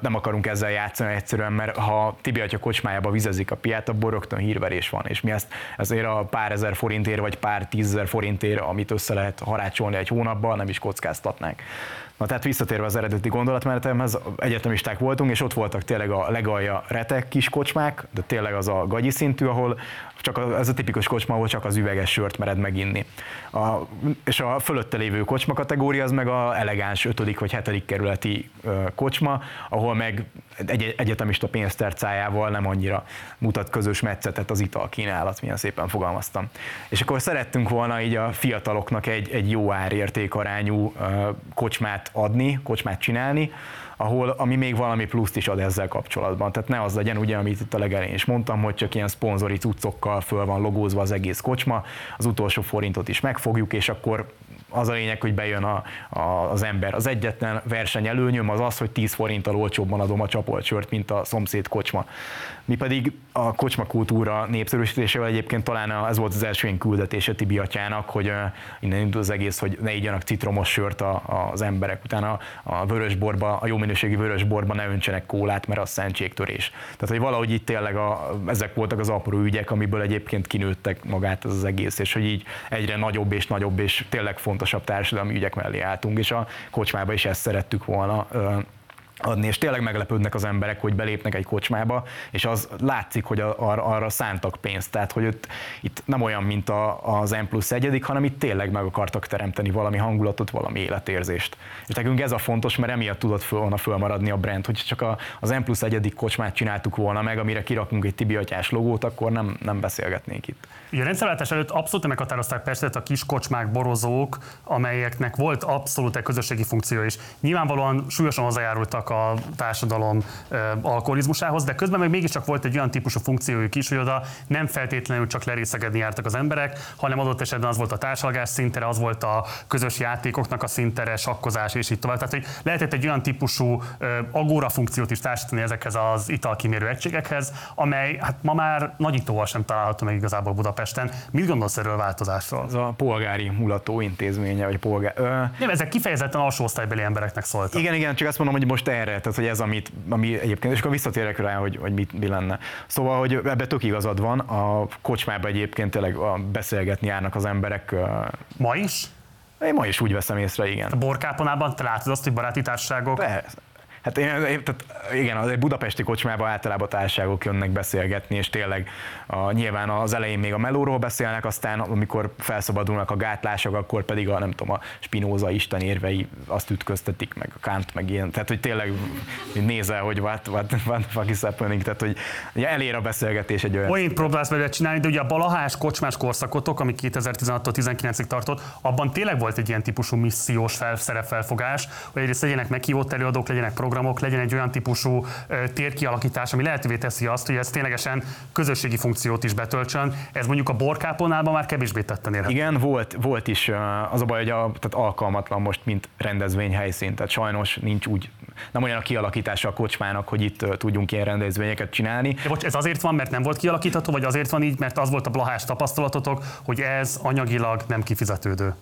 Nem akarunk ezzel játszani egyszerűen, mert ha Tibi atya kocsmájába vizezik a piát, abból rögtön hírverés van, és mi ezt ezért a pár ezer forintért, vagy pár tízezer forintért, amit össze lehet harácsolni egy hónapban, nem is kockáztatnánk. Na tehát visszatérve az eredeti gondolatmenetemhez, egyetemisták voltunk, és ott voltak tényleg a legalja retek kis kocsmák, de tényleg az a gagyi szintű, ahol csak a, ez a tipikus kocsma, ahol csak az üveges sört mered meginni. A, és a fölötte lévő kocsma kategória az meg a elegáns 5. vagy 7. kerületi kocsma, ahol meg egy egyetemista pénztercájával nem annyira mutat közös metszetet az ital kínálat, milyen szépen fogalmaztam. És akkor szerettünk volna így a fiataloknak egy, egy jó árérték arányú kocsmát kocsmát adni, kocsmát csinálni, ahol, ami még valami pluszt is ad ezzel kapcsolatban. Tehát ne az legyen, ugye, amit itt a legelején is mondtam, hogy csak ilyen szponzori cuccokkal föl van logózva az egész kocsma, az utolsó forintot is megfogjuk, és akkor az a lényeg, hogy bejön a, a, az ember. Az egyetlen verseny előnyöm az az, hogy 10 forinttal olcsóbban adom a csapolt sört, mint a szomszéd kocsma. Mi pedig a kocsma kultúra népszerűsítésével egyébként talán ez volt az első én küldetése Tibi atyának, hogy innen indul az egész, hogy ne igyanak citromos sört a, az emberek, utána a vörösborba, a jó minőségi vörösborba ne öntsenek kólát, mert az szentségtörés. Tehát, hogy valahogy itt tényleg a, ezek voltak az apró ügyek, amiből egyébként kinőttek magát az, az egész, és hogy így egyre nagyobb és nagyobb és tényleg fontosabb társadalmi ügyek mellé álltunk, és a kocsmába is ezt szerettük volna adni, és tényleg meglepődnek az emberek, hogy belépnek egy kocsmába, és az látszik, hogy arra, arra szántak pénzt, tehát hogy itt, itt nem olyan, mint a, az M plusz egyedik, hanem itt tényleg meg akartak teremteni valami hangulatot, valami életérzést. És nekünk ez a fontos, mert emiatt tudott föl, volna fölmaradni a brand, hogy csak a, az M plusz egyedik kocsmát csináltuk volna meg, amire kirakunk egy Tibi atyás logót, akkor nem, nem beszélgetnénk itt. Ugye a rendszerváltás előtt abszolút meghatározták persze a kis kocsmák, borozók, amelyeknek volt abszolút egy közösségi funkció is. Nyilvánvalóan súlyosan hozzájárultak a társadalom alkoholizmusához, de közben meg mégiscsak volt egy olyan típusú funkciójuk is, hogy oda nem feltétlenül csak lerészegedni jártak az emberek, hanem adott esetben az volt a társalgás szintere, az volt a közös játékoknak a szintere, sakkozás és így tovább. Tehát, hogy lehetett egy olyan típusú agóra funkciót is társítani ezekhez az italkimérő egységekhez, amely hát ma már nagyítóval sem található meg igazából Budapesten. Mit gondolsz erről a változásról? Ez a polgári mulató intézménye, vagy polgár... Ö... Nem, ezek kifejezetten alsó osztálybeli embereknek szóltak. Igen, igen, csak azt mondom, hogy most erre tehát hogy ez, amit, ami egyébként, és akkor visszatérek rá, hogy, hogy mit, mi lenne. Szóval, hogy ebbe tök igazad van, a kocsmában egyébként tényleg beszélgetni járnak az emberek. Ma is? Én ma is úgy veszem észre, igen. A borkáponában te látod azt, hogy baráti társaságok Persze. Hát én, én, tehát igen, az egy budapesti kocsmában általában társaságok jönnek beszélgetni, és tényleg a, nyilván az elején még a melóról beszélnek, aztán amikor felszabadulnak a gátlások, akkor pedig a nem tudom, a Spinoza Isten érvei azt ütköztetik, meg a Kant, meg ilyen. Tehát, hogy tényleg nézel, hogy what, what, what fuck is happening, tehát, hogy elér a beszélgetés egy olyan. Olyan próbálsz vele csinálni, de ugye a balahás kocsmás korszakotok, ami 2016 19-ig tartott, abban tényleg volt egy ilyen típusú missziós fel, szerepfelfogás, hogy egyrészt legyenek meghívott előadók, legyenek programok, legyen egy olyan típusú térkialakítás, ami lehetővé teszi azt, hogy ez ténylegesen közösségi funkciót is betöltsön. Ez mondjuk a borkáponálban már kevésbé tetten érhető. Igen, volt, volt is. Az a baj, hogy a, tehát alkalmatlan most, mint rendezvényhelyszín. Tehát sajnos nincs úgy, nem olyan a kialakítása a kocsmának, hogy itt tudjunk ilyen rendezvényeket csinálni. De bocs, ez azért van, mert nem volt kialakítható, vagy azért van így, mert az volt a blahás tapasztalatotok, hogy ez anyagilag nem kifizetődő?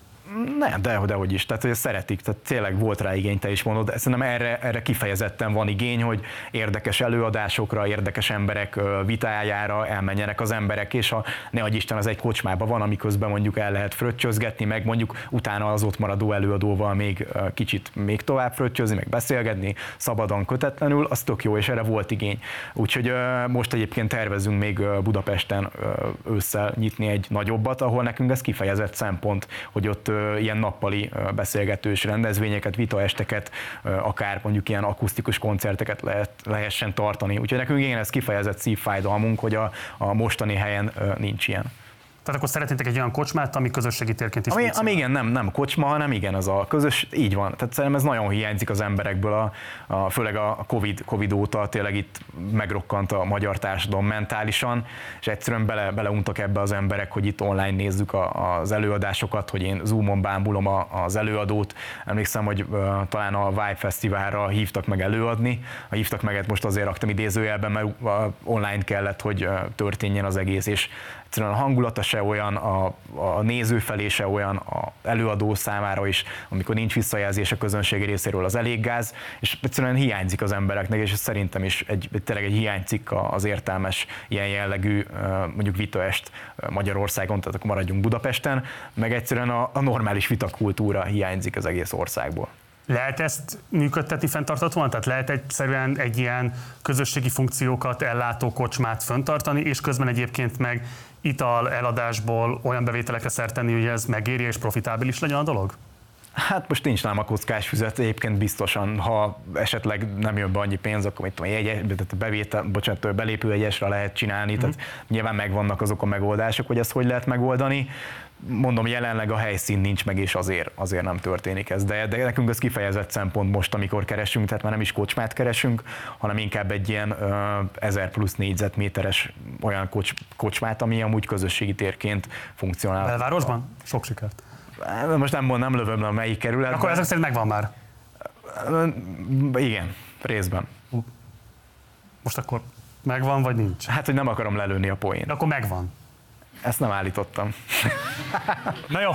Nem, de, de hogy is. Tehát, hogy szeretik, tehát tényleg volt rá igény, te is mondod. Szerintem erre, erre kifejezetten van igény, hogy érdekes előadásokra, érdekes emberek vitájára elmenjenek az emberek, és ha ne adj Isten, az egy kocsmába van, amiközben mondjuk el lehet fröccsözgetni, meg mondjuk utána az ott maradó előadóval még kicsit még tovább fröccsözni, meg beszélgetni, szabadon, kötetlenül, az tök jó, és erre volt igény. Úgyhogy most egyébként tervezünk még Budapesten ősszel nyitni egy nagyobbat, ahol nekünk ez kifejezett szempont, hogy ott ilyen nappali beszélgetős rendezvényeket, vitaesteket, akár mondjuk ilyen akusztikus koncerteket lehet, lehessen tartani. Úgyhogy nekünk igen, ez kifejezett szívfájdalmunk, hogy a, a mostani helyen nincs ilyen. Tehát akkor szeretnétek egy olyan kocsmát, ami közösségi térként is ami, ami igen, nem, nem kocsma, hanem igen, az a közös, így van. Tehát szerintem ez nagyon hiányzik az emberekből, a, a, főleg a COVID, COVID óta tényleg itt megrokkant a magyar társadalom mentálisan, és egyszerűen bele, beleuntak ebbe az emberek, hogy itt online nézzük a, az előadásokat, hogy én Zoomon bámulom a, az előadót. Emlékszem, hogy uh, talán a Vibe Fesztiválra hívtak meg előadni. A hívtak meg, most azért raktam idézőjelben, mert online kellett, hogy történjen az egész, és egyszerűen a hangulata se olyan, a, a néző felé se olyan, a előadó számára is, amikor nincs visszajelzés a közönség részéről az elég gáz, és egyszerűen hiányzik az embereknek, és szerintem is egy, tényleg egy hiányzik az értelmes ilyen jellegű mondjuk vitaest Magyarországon, tehát akkor maradjunk Budapesten, meg egyszerűen a, a normális vitakultúra hiányzik az egész országból. Lehet ezt működtetni fenntartatóan? Tehát lehet egyszerűen egy ilyen közösségi funkciókat ellátó kocsmát fenntartani, és közben egyébként meg ital eladásból olyan bevételekre szert tenni, hogy ez megéri és profitábilis legyen a dolog? Hát most nincs nálam a kockás füzet, egyébként biztosan, ha esetleg nem jön be annyi pénz, akkor mit tudom, egy, tehát bevétel, bocsánat, belépő egyesre lehet csinálni, mm. tehát mhm. nyilván megvannak azok a megoldások, hogy ezt hogy lehet megoldani mondom, jelenleg a helyszín nincs meg, és azért, azért nem történik ez. De, de nekünk az kifejezett szempont most, amikor keresünk, tehát már nem is kocsmát keresünk, hanem inkább egy ilyen uh, 1000 plusz négyzetméteres olyan kocs, kocsmát, ami amúgy közösségi térként funkcionál. Belvárosban? Sok sikert. Most nem, nem lövöm le melyik kerület. Akkor ezek szerint megvan már. Igen, részben. Most akkor megvan, vagy nincs? Hát, hogy nem akarom lelőni a poént. De akkor megvan. Ezt nem állítottam. [LAUGHS] Na jó,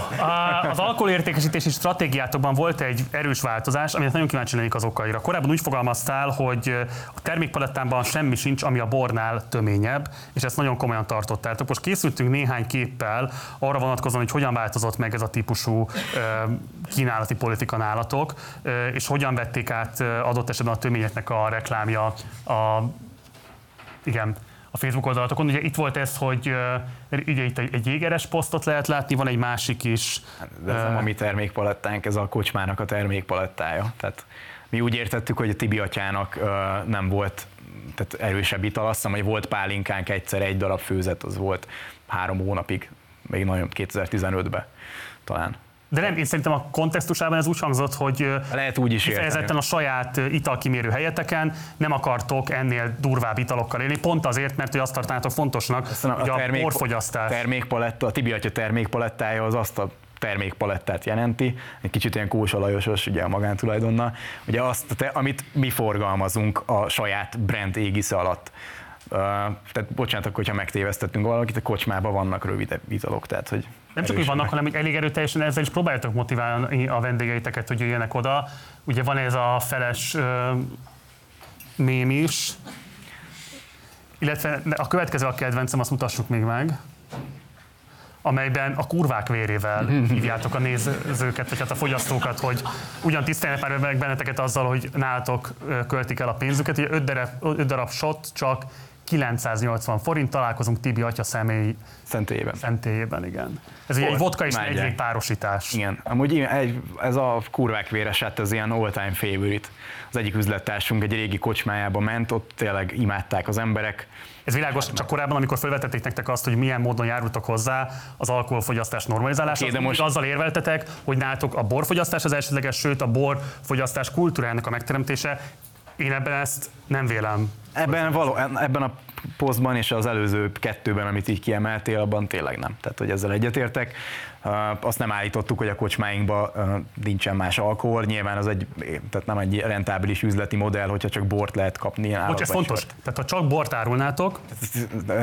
az alkoholértékesítési stratégiátokban volt egy erős változás, aminek nagyon kíváncsi lennék az okaira. Korábban úgy fogalmaztál, hogy a termékpalettában semmi sincs, ami a bornál töményebb, és ezt nagyon komolyan tartottátok. Most készültünk néhány képpel arra vonatkozóan, hogy hogyan változott meg ez a típusú kínálati politika nálatok, és hogyan vették át adott esetben a töményeknek a reklámja a igen, a Facebook oldalatokon. Ugye itt volt ez, hogy ugye itt egy, egy jégeres posztot lehet látni, van egy másik is. Hát, de ez nem a mi termékpalettánk, ez a kocsmának a termékpalettája. Tehát mi úgy értettük, hogy a Tibi atyának nem volt tehát erősebb ital, azt hiszem, hogy volt pálinkánk egyszer, egy darab főzet, az volt három hónapig, még nagyon 2015-ben talán. De nem, én szerintem a kontextusában ez úgy hangzott, hogy lehet úgy is kifejezetten a saját italkimérő helyeteken nem akartok ennél durvább italokkal élni, pont azért, mert hogy azt tartanátok fontosnak, Aztán hogy a, termék, borfogyasztás. Termékpaletta, a Tibiatya termékpalettája az azt a termékpalettát jelenti, egy kicsit ilyen kósalajosos, ugye a magántulajdonnal, ugye azt, amit mi forgalmazunk a saját brand égisze alatt. Tehát bocsánat, hogyha megtévesztettünk valakit, a kocsmában vannak rövidebb italok, tehát hogy nem csak, hogy vannak, hanem hogy elég erőteljesen ezzel is próbáljátok motiválni a vendégeiteket, hogy jöjjenek oda. Ugye van ez a feles mém is, illetve a következő a kedvencem, azt mutassuk még meg amelyben a kurvák vérével [LAUGHS] hívjátok a nézőket, vagy hát a fogyasztókat, hogy ugyan tisztelnek már meg benneteket azzal, hogy nálatok költik el a pénzüket, hogy 5 darab, 5 darab shot csak 980 forint, találkozunk Tibi atya személy szentélyében. Szentélyében, igen. Ez egy vodka és egy párosítás. Igen, amúgy ez a kurvák véres, hát ez ilyen all-time favorite. Az egyik üzlettársunk egy régi kocsmájába ment, ott tényleg imádták az emberek. Ez világos, csak korábban, amikor felvetették nektek azt, hogy milyen módon járultak hozzá az alkoholfogyasztás normalizálásához, okay, most... azzal érveltetek, hogy nálatok a borfogyasztás az elsődleges, sőt a borfogyasztás kultúrájának a megteremtése. Én ebben ezt nem vélem. Ebben, való, ebben a posztban és az előző kettőben, amit így kiemeltél, abban tényleg nem. Tehát, hogy ezzel egyetértek. Azt nem állítottuk, hogy a kocsmáinkban nincsen más alkohol. Nyilván az egy, tehát nem egy rentábilis üzleti modell, hogyha csak bort lehet kapni. Bocs, ez fontos. Sört. Tehát ha csak bort árulnátok,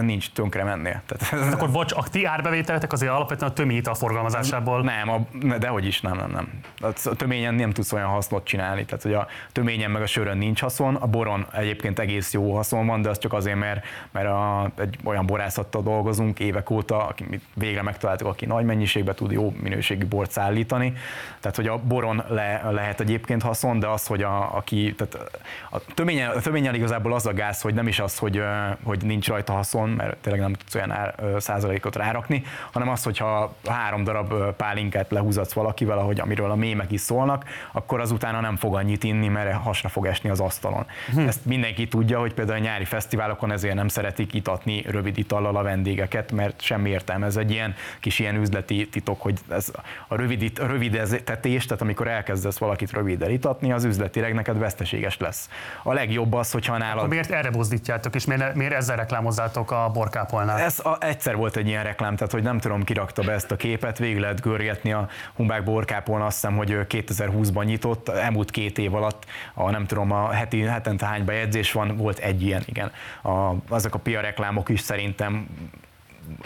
nincs tönkre mennél. Tehát, akkor bocs, a ti árbevételetek azért alapvetően a tömény a forgalmazásából. Nem, a, de hogy is, nem, nem, nem. A töményen nem tudsz olyan hasznot csinálni. Tehát, hogy a töményen meg a sörön nincs haszon, a boron egyébként egész jó haszon van, de az csak azért, mert, mert a, egy olyan borászattal dolgozunk évek óta, aki végre megtaláltuk, aki nagy mennyiségben tud jó minőségű bort szállítani. Tehát, hogy a boron le, lehet egyébként haszon, de az, hogy a, aki, tehát a töményen, a töményen igazából az a gáz, hogy nem is az, hogy, hogy nincs rajta haszon, mert tényleg nem tudsz olyan ár, százalékot rárakni, hanem az, hogyha három darab pálinkát lehúzatsz valakivel, ahogy amiről a mémek is szólnak, akkor azután nem fog annyit inni, mert hasra fog esni az asztalon. Hm. Ezt mindenki tudja, hogy például a nyári fesztiválokon ezért nem szeretik itatni rövid itallal a vendégeket, mert semmi értelme. Ez egy ilyen kis ilyen üzleti titok, hogy ez a rövid, a rövidítetés, tehát amikor elkezdesz valakit rövid itatni, az üzletileg neked veszteséges lesz. A legjobb az, hogyha nálad... Akkor miért erre buzdítjátok, és miért, miért ezzel reklámozzátok a borkápolnál? Ez a, egyszer volt egy ilyen reklám, tehát hogy nem tudom, kirakta be ezt a képet, végig lehet görgetni a Humbák borkápolna, azt hiszem, hogy 2020-ban nyitott, elmúlt két év alatt, a, nem tudom, a heti, hetente hány bejegyzés van, volt egy ilyen, igen. A, azok a PR reklámok is szerintem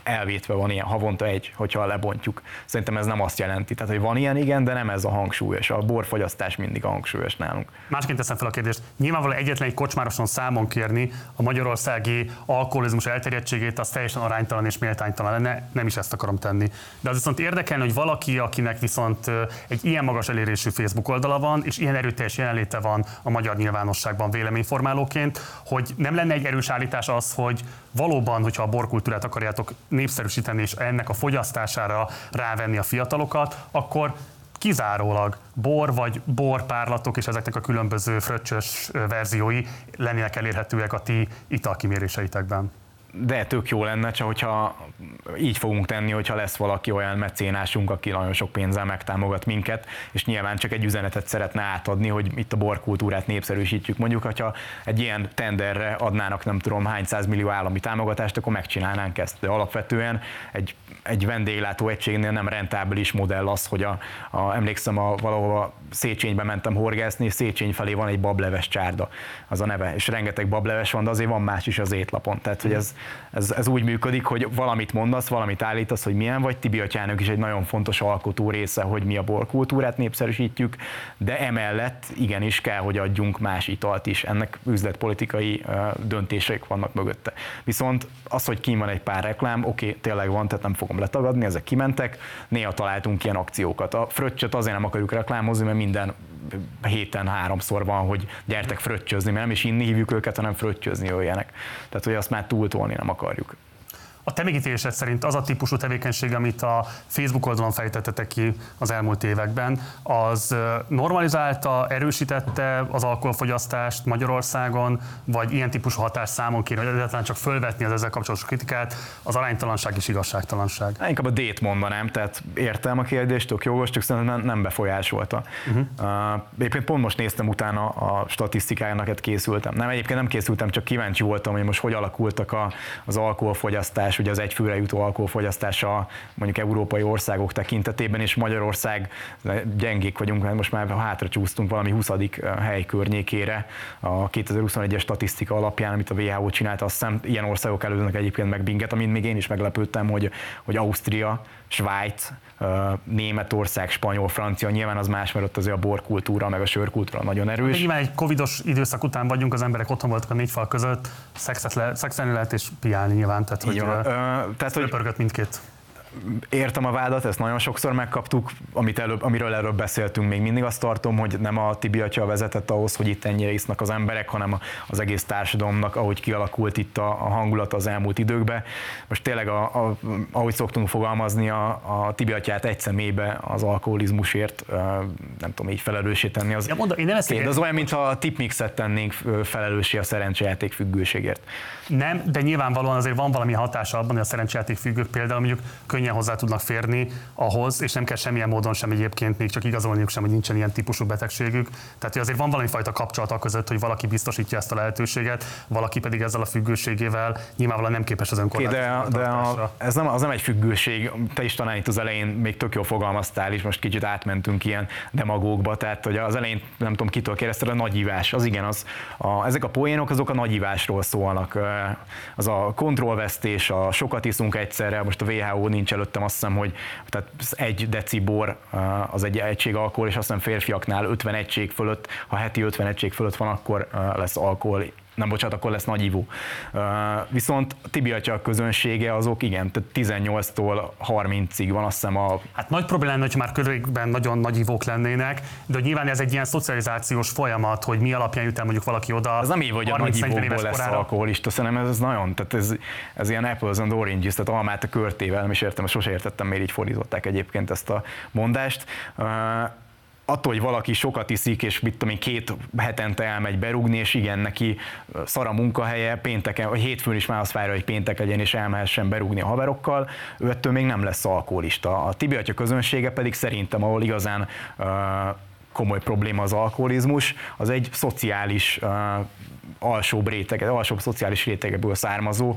elvétve van ilyen havonta egy, hogyha lebontjuk. Szerintem ez nem azt jelenti. Tehát, hogy van ilyen, igen, de nem ez a hangsúlyos. A borfogyasztás mindig a hangsúlyos nálunk. Másként teszem fel a kérdést. Nyilvánvalóan egyetlen egy kocsmároson számon kérni a magyarországi alkoholizmus elterjedtségét, az teljesen aránytalan és méltánytalan lenne, nem is ezt akarom tenni. De az viszont érdekelne, hogy valaki, akinek viszont egy ilyen magas elérésű Facebook oldala van, és ilyen erőteljes jelenléte van a magyar nyilvánosságban véleményformálóként, hogy nem lenne egy erős állítás az, hogy valóban, hogyha a borkultúrát akarjátok népszerűsíteni és ennek a fogyasztására rávenni a fiatalokat, akkor kizárólag bor vagy borpárlatok és ezeknek a különböző fröccsös verziói lennének elérhetőek a ti italkiméréseitekben. De tök jó lenne, csak hogyha így fogunk tenni, hogyha lesz valaki olyan mecénásunk, aki nagyon sok pénzzel megtámogat minket, és nyilván csak egy üzenetet szeretne átadni, hogy itt a borkultúrát népszerűsítjük. Mondjuk, hogyha egy ilyen tenderre adnának nem tudom hány millió állami támogatást, akkor megcsinálnánk ezt. De alapvetően egy, egy vendéglátó egységnél nem rentábilis modell az, hogy a, a emlékszem, a, valahova Széchenybe mentem horgászni, és Szécheny felé van egy bableves csárda, az a neve, és rengeteg bableves van, de azért van más is az étlapon. Tehát, hogy ez, ez, ez úgy működik, hogy valamit mondasz, valamit állítasz, hogy milyen vagy. Tibi atyának is egy nagyon fontos alkotó része, hogy mi a borkultúrát népszerűsítjük, de emellett igenis kell, hogy adjunk más italt is. Ennek üzletpolitikai döntések vannak mögötte. Viszont az, hogy kín van egy pár reklám, oké, okay, tényleg van, tehát nem fogom letagadni, ezek kimentek, néha találtunk ilyen akciókat. A fröccsöt azért nem akarjuk reklámozni, mert minden héten háromszor van, hogy gyertek fröccsözni, mert nem is inni hívjuk őket, hanem fröccsözni jöjjenek. Tehát, hogy azt már túltolni nem akarjuk. A te megítélésed szerint az a típusú tevékenység, amit a Facebook oldalon fejtettetek ki az elmúlt években, az normalizálta, erősítette az alkoholfogyasztást Magyarországon, vagy ilyen típusú hatás számon kéne, hogy egyáltalán csak fölvetni az ezzel kapcsolatos kritikát, az aránytalanság és igazságtalanság? Hát inkább a D-t mondanám, tehát értem a kérdést, tök jogos, csak szerintem nem befolyásolta. Uh-huh. Uh, éppen pont most néztem utána a statisztikájának, készültem. Nem, egyébként nem készültem, csak kíváncsi voltam, hogy most hogy alakultak a, az alkoholfogyasztás fogyasztás, ugye az egyfőre jutó alkoholfogyasztása mondjuk európai országok tekintetében, és Magyarország gyengék vagyunk, mert most már hátra csúsztunk valami 20. hely környékére a 2021-es statisztika alapján, amit a WHO csinált, azt hiszem ilyen országok előznek egyébként meg binget, amint még én is meglepődtem, hogy, hogy Ausztria, Svájc, Németország, Spanyol, Francia, nyilván az más, mert ott azért a borkultúra, meg a sörkultúra nagyon erős. Nyilván egy covidos időszak után vagyunk, az emberek otthon voltak a négy fal között, szexet le, szexelni lehet és piálni nyilván, tehát hogy, uh, tehát, hogy mindkét értem a vádat, ezt nagyon sokszor megkaptuk, amit előbb, amiről előbb beszéltünk, még mindig azt tartom, hogy nem a Tibi atya vezetett ahhoz, hogy itt ennyire isznak az emberek, hanem az egész társadalomnak, ahogy kialakult itt a, a hangulat az elmúlt időkben. Most tényleg, a, a, ahogy szoktunk fogalmazni, a, a Tibi atyát egy szemébe az alkoholizmusért, nem tudom, így felelőssé tenni. Az, ja, mondom, én nem ezt az olyan, mintha a tipmixet tennénk felelőssé a szerencsejáték függőségért. Nem, de nyilvánvalóan azért van valami hatása abban, hogy a szerencsejáték függők például mondjuk könnyen hozzá tudnak férni ahhoz, és nem kell semmilyen módon sem egyébként még csak igazolniuk sem, hogy nincsen ilyen típusú betegségük. Tehát hogy azért van valami fajta kapcsolat a között, hogy valaki biztosítja ezt a lehetőséget, valaki pedig ezzel a függőségével nyilvánvalóan nem képes az. Okay, de, de a, ez nem, az nem egy függőség, te is talán itt az elején még tök jól fogalmaztál, és most kicsit átmentünk ilyen demagógba, tehát hogy az elején nem tudom kitől kérdezted, a nagyívás, az igen, az, a, ezek a poénok azok a nagyívásról szólnak. Az a kontrollvesztés, a sokat iszunk egyszerre, most a WHO nincs előttem azt hiszem, hogy tehát egy deci bor az egy egység alkohol, és azt hiszem férfiaknál 50 egység fölött, ha heti 50 egység fölött van, akkor lesz alkohol nem bocsánat, akkor lesz nagy ivó. Viszont Tibi atya közönsége azok igen, tehát 18-tól 30-ig van azt hiszem a... Hát nagy probléma hogy már körülbelül nagyon nagy ivók lennének, de nyilván ez egy ilyen szocializációs folyamat, hogy mi alapján jut el mondjuk valaki oda. Ez nem így, hogy a nagy ivókból lesz korára. alkoholista, szerintem ez nagyon, tehát ez, ez ilyen apples and oranges, tehát almát a körtével, nem is értem, sose értettem, miért így fordították egyébként ezt a mondást attól, hogy valaki sokat iszik, és mit tudom én, két hetente elmegy berúgni, és igen, neki szara munkahelye, pénteken, vagy hétfőn is már azt várja, hogy péntek legyen, és elmehessen berúgni a haverokkal, ő ettől még nem lesz alkoholista. A Tibi atya közönsége pedig szerintem, ahol igazán uh, komoly probléma az alkoholizmus, az egy szociális uh, alsóbb réteg, alsóbb szociális rétegeből származó.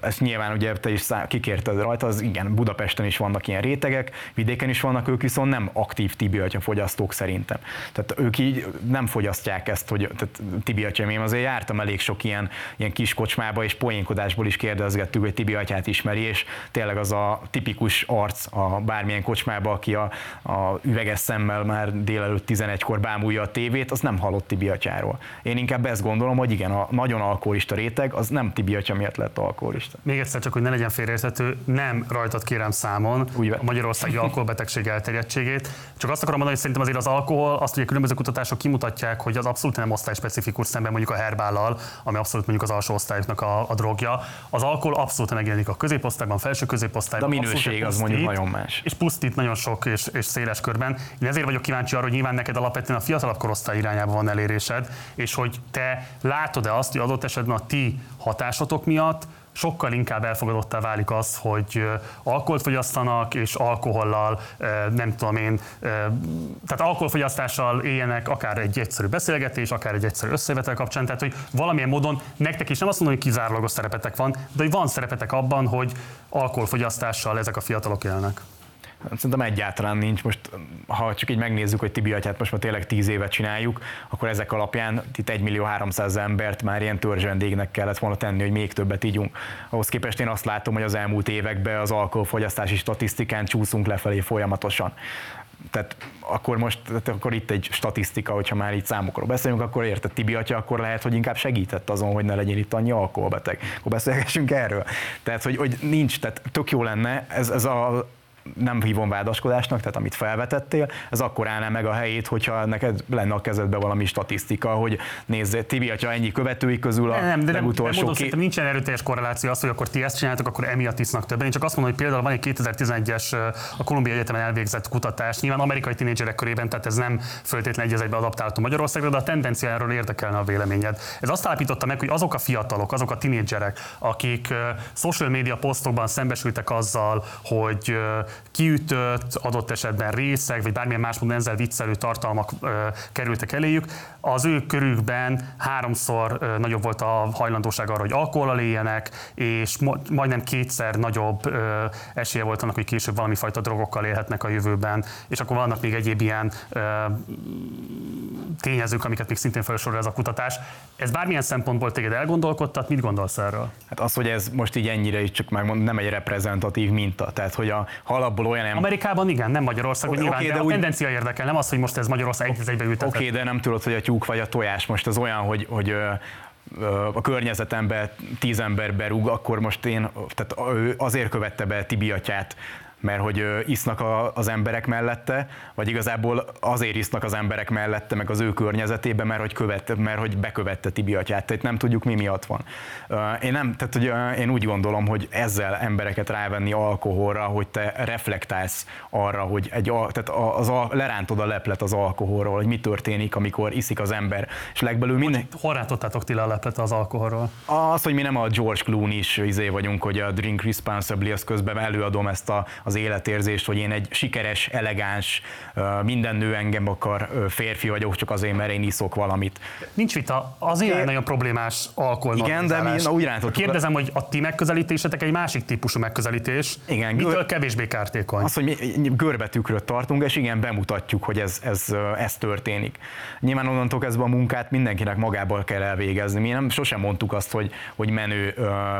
Ezt nyilván ugye te is kikérted rajta, az igen, Budapesten is vannak ilyen rétegek, vidéken is vannak, ők viszont nem aktív tibiatya fogyasztók szerintem. Tehát ők így nem fogyasztják ezt, hogy tehát tibiatya, én azért jártam elég sok ilyen, ilyen kis kocsmába, és poénkodásból is kérdezgettük, hogy tibiatyát ismeri, és tényleg az a tipikus arc a bármilyen kocsmába, aki a, a üveges szemmel már délelőtt 11-kor bámulja a tévét, az nem hallott tibiatyáról. Én inkább ezt gondolom, gondolom, hogy igen, a nagyon alkoholista réteg az nem Tibi atya miatt lett alkoholista. Még egyszer csak, hogy ne legyen félreérthető, nem rajtad kérem számon Úgy a magyarországi [LAUGHS] alkoholbetegség elterjedtségét. Csak azt akarom mondani, hogy szerintem azért az alkohol, azt ugye különböző kutatások kimutatják, hogy az abszolút nem osztály specifikus szemben mondjuk a herbállal, ami abszolút mondjuk az alsó osztályoknak a, a drogja. Az alkohol abszolút megjelenik a középosztályban, felső középosztályban. De a minőség az mondjuk nagyon más. És pusztít nagyon sok és, és széles körben. Én ezért vagyok kíváncsi arra, hogy nyilván neked alapvetően a fiatalabb korosztály irányába van elérésed, és hogy te látod-e azt, hogy adott esetben a ti hatásotok miatt sokkal inkább elfogadottá válik az, hogy alkoholt fogyasztanak, és alkohollal, nem tudom én, tehát alkoholfogyasztással éljenek akár egy egyszerű beszélgetés, akár egy egyszerű összevetel kapcsán, tehát hogy valamilyen módon nektek is nem azt mondom, hogy kizárólagos szerepetek van, de hogy van szerepetek abban, hogy alkoholfogyasztással ezek a fiatalok élnek. Szerintem egyáltalán nincs. Most, ha csak így megnézzük, hogy Tibi atyát most már tényleg tíz évet csináljuk, akkor ezek alapján itt 1 millió 300 embert már ilyen törzsvendégnek kellett volna tenni, hogy még többet ígyunk. Ahhoz képest én azt látom, hogy az elmúlt években az alkoholfogyasztási statisztikán csúszunk lefelé folyamatosan tehát akkor most, tehát akkor itt egy statisztika, hogyha már itt számokról beszélünk, akkor érted Tibi atya, akkor lehet, hogy inkább segített azon, hogy ne legyen itt annyi alkoholbeteg. Akkor beszélgessünk erről. Tehát, hogy, hogy nincs, tehát tök jó lenne, ez, ez a nem hívom vádaskodásnak, tehát amit felvetettél, ez akkor állná meg a helyét, hogyha neked lenne a kezedben valami statisztika, hogy nézz, Tibi, ha ennyi követői közül a nem, de legutolsó... Nem, nem nincsen erőteljes korreláció az, hogy akkor ti ezt csináltok, akkor emiatt isznak többen. Én csak azt mondom, hogy például van egy 2011-es a Kolumbia Egyetemen elvégzett kutatás, nyilván amerikai tinédzserek körében, tehát ez nem föltétlenül egy egybe adaptálható Magyarországra, de a tendenciáról érdekelne a véleményed. Ez azt állapította meg, hogy azok a fiatalok, azok a tinédzserek, akik social media posztokban szembesültek azzal, hogy kiütött, adott esetben részek, vagy bármilyen más módon ezzel viccelő tartalmak kerültek eléjük, az ő körükben háromszor nagyobb volt a hajlandóság arra, hogy alkoholal éljenek, és majdnem kétszer nagyobb esélye volt annak, hogy később valami fajta drogokkal élhetnek a jövőben, és akkor vannak még egyéb ilyen tényezők, amiket még szintén felsorol ez a kutatás. Ez bármilyen szempontból téged elgondolkodtat, mit gondolsz erről? Hát az, hogy ez most így ennyire is csak megmond, nem egy reprezentatív minta, tehát hogy a halapból olyan nem... Amerikában igen, nem Magyarországon okay, nyilván, de, de a úgy... tendencia érdekel, nem az, hogy most ez Magyarország egy egybe ültetett. Oké, okay, de nem tudod, hogy a tyúk vagy a tojás most az olyan, hogy, hogy a környezetembe tíz ember berúg, akkor most én, tehát azért követte be Tibi atyát, mert hogy isznak a, az emberek mellette, vagy igazából azért isznak az emberek mellette, meg az ő környezetében, mert hogy, követ, mert hogy bekövette Tibi atyát, tehát nem tudjuk mi miatt van. Én nem, tehát hogy én úgy gondolom, hogy ezzel embereket rávenni alkoholra, hogy te reflektálsz arra, hogy egy, tehát az, az, lerántod a leplet az alkoholról, hogy mi történik, amikor iszik az ember, és legbelül minden... Hol rántottátok ti le a leplet az alkoholról? Az, hogy mi nem a George Clooney is izé vagyunk, hogy a Drink Responsibly, az közben előadom ezt a, az az életérzést, hogy én egy sikeres, elegáns, minden nő engem akar, férfi vagyok, csak azért, mert én iszok valamit. Nincs vita, azért é, nagyon problémás alkohol. Igen, de mi na, úgy rántottuk. Kérdezem, hogy a ti megközelítésetek egy másik típusú megközelítés. Igen, Mitől gör... kevésbé kártékony? Az, hogy mi görbetükröt tartunk, és igen, bemutatjuk, hogy ez, ez, ez történik. Nyilván onnantól kezdve a munkát mindenkinek magából kell elvégezni. Mi nem sosem mondtuk azt, hogy, hogy menő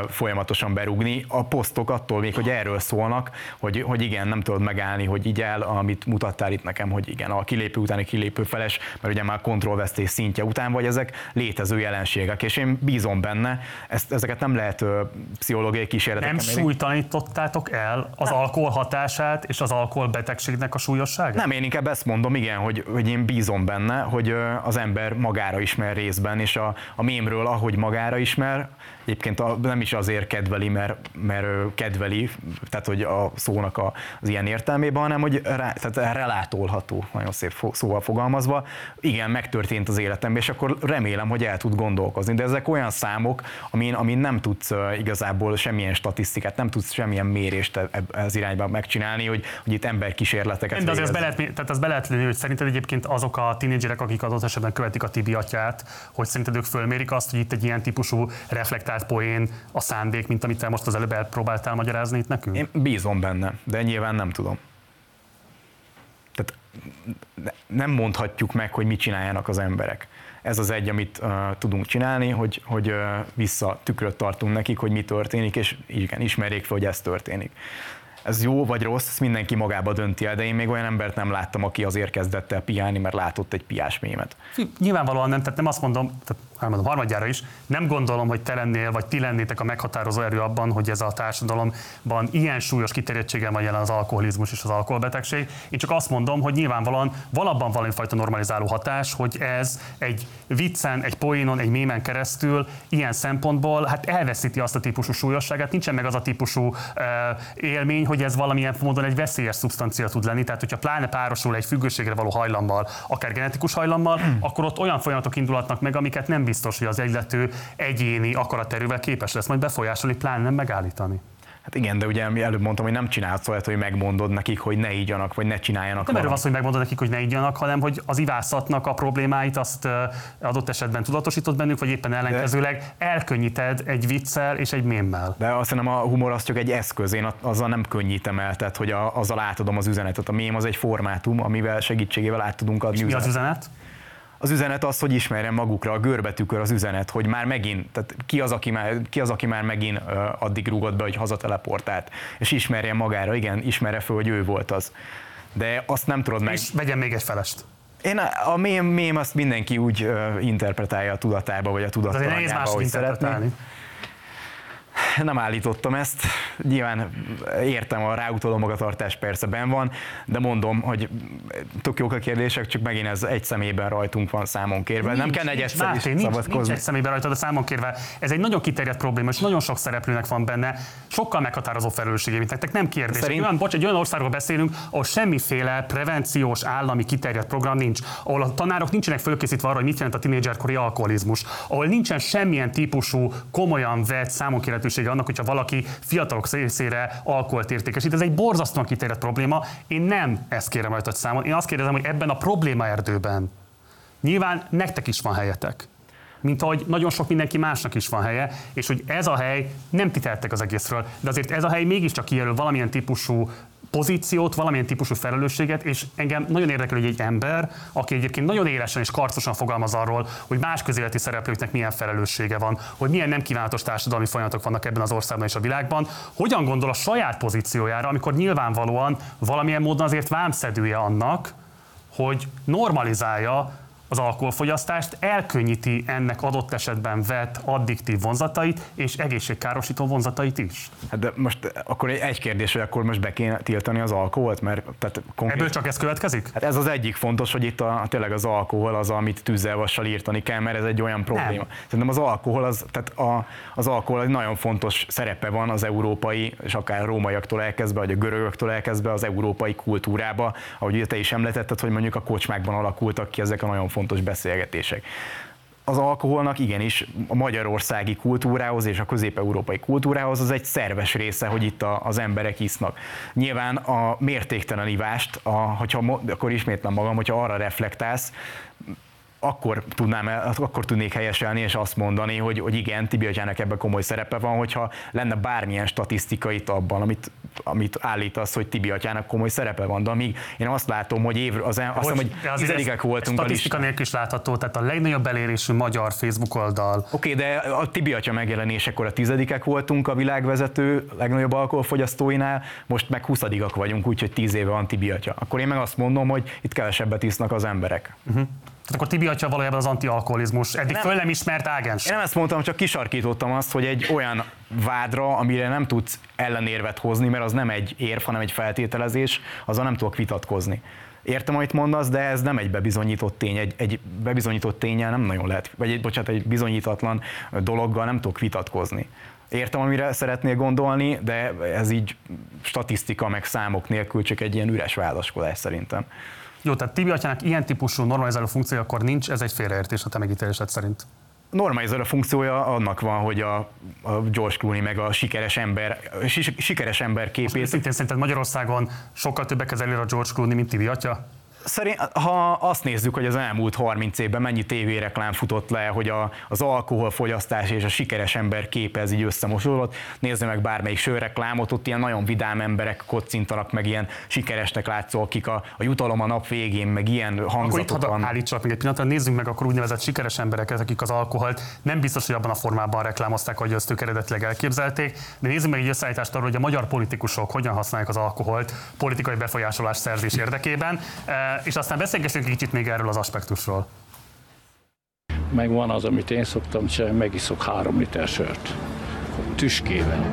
folyamatosan berúgni. A posztok attól még, hogy erről szólnak, hogy, hogy igen, nem tudod megállni, hogy így el, amit mutattál itt nekem, hogy igen, a kilépő utáni kilépő feles, mert ugye már kontrollvesztés szintje után vagy, ezek létező jelenségek, és én bízom benne, ezt, ezeket nem lehet ö, pszichológiai kísérletek. Nem súlytalanítottátok el az nem. alkohol hatását és az alkoholbetegségnek a súlyosságát? Nem, én inkább ezt mondom, igen, hogy, hogy én bízom benne, hogy az ember magára ismer részben, és a, a mémről, ahogy magára ismer, Egyébként a, nem is azért kedveli, mert, mert kedveli, tehát hogy a szónak a, az ilyen értelmében, hanem hogy rá, tehát relátolható, nagyon szép szóval fogalmazva. Igen, megtörtént az életemben, és akkor remélem, hogy el tud gondolkozni. De ezek olyan számok, amin, amin nem tudsz igazából semmilyen statisztikát, nem tudsz semmilyen mérést e, e, ez irányba megcsinálni, hogy, hogy itt emberkísérleteket De azért be lehet, tehát az be lehet lenni, hogy szerinted egyébként azok a tinédzserek, akik adott esetben követik a Tibi atyát, hogy szerinted ők fölmérik azt, hogy itt egy ilyen típusú reflektál reflektált poén a szándék, mint amit te most az előbb elpróbáltál magyarázni itt nekünk? Én bízom benne, de nyilván nem tudom. Tehát nem mondhatjuk meg, hogy mit csináljanak az emberek. Ez az egy, amit uh, tudunk csinálni, hogy, hogy uh, vissza tükröt tartunk nekik, hogy mi történik, és igen, ismerjék fel, hogy ez történik ez jó vagy rossz, ezt mindenki magába dönti el, de én még olyan embert nem láttam, aki azért kezdett el piálni, mert látott egy piás mémet. Nyilvánvalóan nem, tehát nem azt mondom, tehát elmondom harmadjára is, nem gondolom, hogy te lennél, vagy ti lennétek a meghatározó erő abban, hogy ez a társadalomban ilyen súlyos kiterjedtséggel van jelen az alkoholizmus és az alkoholbetegség. Én csak azt mondom, hogy nyilvánvalóan van abban valamifajta normalizáló hatás, hogy ez egy viccen, egy poénon, egy mémen keresztül ilyen szempontból hát elveszíti azt a típusú súlyosságát, nincsen meg az a típusú uh, élmény, hogy ez valamilyen módon egy veszélyes szubstancia tud lenni, tehát hogyha pláne párosul egy függőségre való hajlammal, akár genetikus hajlammal, akkor ott olyan folyamatok indulatnak meg, amiket nem biztos, hogy az egylető egyéni akaraterővel képes lesz majd befolyásolni, pláne nem megállítani. Hát igen, de ugye előbb mondtam, hogy nem csinálsz olyat, hogy megmondod nekik, hogy ne ígyanak, vagy ne csináljanak. Nem erről az, hogy megmondod nekik, hogy ne ígyanak, hanem hogy az ivászatnak a problémáit azt adott esetben tudatosítod bennük, vagy éppen ellenkezőleg elkönnyíted egy viccel és egy mémmel. De azt hiszem a humor az csak egy eszköz, én azzal nem könnyítem el, tehát hogy a, azzal átadom az üzenetet. A mém az egy formátum, amivel segítségével át tudunk adni. És mi az üzenet? Az üzenet az, hogy ismerjen magukra, a görbetükör az üzenet, hogy már megint, tehát ki az, aki már, ki az, aki már megint addig rúgott be, hogy hazateleportált, és ismerjen magára, igen, ismerje föl, hogy ő volt az. De azt nem tudod meg... És vegyen még egy felest. Én a, a mém, mém azt mindenki úgy interpretálja a tudatába, vagy a tudattalanjába, ahogy szeretné nem állítottam ezt. Nyilván értem a ráutaló magatartás persze ben van, de mondom, hogy tök jók a kérdések, csak megint ez egy szemében rajtunk van számon kérve. Nincs, nem kell egyszer nincs, is nincs, nincs egy szemében rajtad a számon kérve. Ez egy nagyon kiterjedt probléma, és nagyon sok szereplőnek van benne, sokkal meghatározó felelőssége, mint nektek nem kérdés. Szerint... Olyan, bocs, egy olyan országról beszélünk, ahol semmiféle prevenciós állami kiterjedt program nincs, ahol a tanárok nincsenek fölkészítve arra, hogy mit jelent a tinédzserkori alkoholizmus, ahol nincsen semmilyen típusú komolyan vett számon lehetősége annak, hogyha valaki fiatalok részére alkoholt értékesít. Ez egy borzasztóan kiterjedt probléma. Én nem ezt kérem rajtad számon. Én azt kérdezem, hogy ebben a probléma erdőben nyilván nektek is van helyetek mint ahogy nagyon sok mindenki másnak is van helye, és hogy ez a hely nem ti az egészről, de azért ez a hely mégiscsak kijelöl valamilyen típusú pozíciót, valamilyen típusú felelősséget, és engem nagyon érdekel, hogy egy ember, aki egyébként nagyon élesen és karcosan fogalmaz arról, hogy más közéleti szereplőknek milyen felelőssége van, hogy milyen nem kívánatos társadalmi folyamatok vannak ebben az országban és a világban, hogyan gondol a saját pozíciójára, amikor nyilvánvalóan valamilyen módon azért vámszedője annak, hogy normalizálja az alkoholfogyasztást, elkönnyíti ennek adott esetben vett addiktív vonzatait és egészségkárosító vonzatait is. Hát de most akkor egy kérdés, hogy akkor most be kéne tiltani az alkoholt, mert tehát konkrét... Ebből csak ez következik? Hát ez az egyik fontos, hogy itt a, tényleg az alkohol az, amit tűzzelvassal írtani kell, mert ez egy olyan probléma. Nem. Szerintem az alkohol, az, tehát a, az alkohol egy nagyon fontos szerepe van az európai, és akár a rómaiaktól elkezdve, vagy a görögöktől elkezdve az európai kultúrába, ahogy te is említetted, hogy mondjuk a kocsmákban alakultak ki ezek a nagyon fontos beszélgetések az alkoholnak igenis a magyarországi kultúrához és a közép-európai kultúrához az egy szerves része, hogy itt a, az emberek isznak. Nyilván a mértéktelen ivást, a, hogyha, akkor ismétlem magam, hogyha arra reflektálsz, akkor, tudnám, akkor tudnék helyeselni és azt mondani, hogy, hogy igen, Tibi atyának ebben komoly szerepe van, hogyha lenne bármilyen statisztika itt abban, amit, amit állítasz, hogy Tibi atyának komoly szerepe van, de amíg én azt látom, hogy év, az, azt hiszem, hogy tizedikek voltunk a listán. nélkül is látható, tehát a legnagyobb elérésű magyar Facebook oldal. Oké, okay, de a Tibi atya megjelenésekor a tizedikek voltunk a világvezető legnagyobb alkoholfogyasztóinál, most meg huszadikak vagyunk, úgyhogy tíz éve van Tibi atya. Akkor én meg azt mondom, hogy itt kevesebbet isznak az emberek. Uh-huh. Tehát akkor Tibi atya valójában az antialkoholizmus. Eddig nem, föl nem ismert ágens. Én nem ezt mondtam, csak kisarkítottam azt, hogy egy olyan vádra, amire nem tudsz ellenérvet hozni, mert az nem egy érv, hanem egy feltételezés, azzal nem tudok vitatkozni. Értem, amit mondasz, de ez nem egy bebizonyított tény. Egy, egy bebizonyított tényel nem nagyon lehet, vagy egy, bocsánat, egy bizonyítatlan dologgal nem tudok vitatkozni. Értem, amire szeretnél gondolni, de ez így statisztika meg számok nélkül csak egy ilyen üres válaszkodás szerintem. Jó, tehát Tibi atyának ilyen típusú normalizáló funkciója akkor nincs, ez egy félreértés a te megítélésed szerint. Normalizáló funkciója annak van, hogy a, a George Clooney meg a sikeres ember, sikeres ember képét... Most szintén szerinted Magyarországon sokkal többek kezeli a George Clooney, mint Tibi atya? Szerint, ha azt nézzük, hogy az elmúlt 30 évben mennyi tévéreklám futott le, hogy a, az alkoholfogyasztás és a sikeres ember képe ez így összemosódott, nézze meg bármelyik sörreklámot, ott ilyen nagyon vidám emberek kocintanak, meg ilyen sikeresnek látszó, akik a, a jutalom a nap végén, meg ilyen hangzatok akkor van. Állítsak meg egy pillanatra, nézzünk meg akkor úgynevezett sikeres embereket, akik az alkoholt nem biztos, hogy abban a formában reklámozták, hogy ezt ők eredetileg elképzelték, de nézzük meg egy összeállítást arról, hogy a magyar politikusok hogyan használják az alkoholt politikai befolyásolás szerzés érdekében és aztán beszélgessünk kicsit még erről az aspektusról. Meg van az, amit én szoktam csinálni, megiszok három liter sört. Tüskével.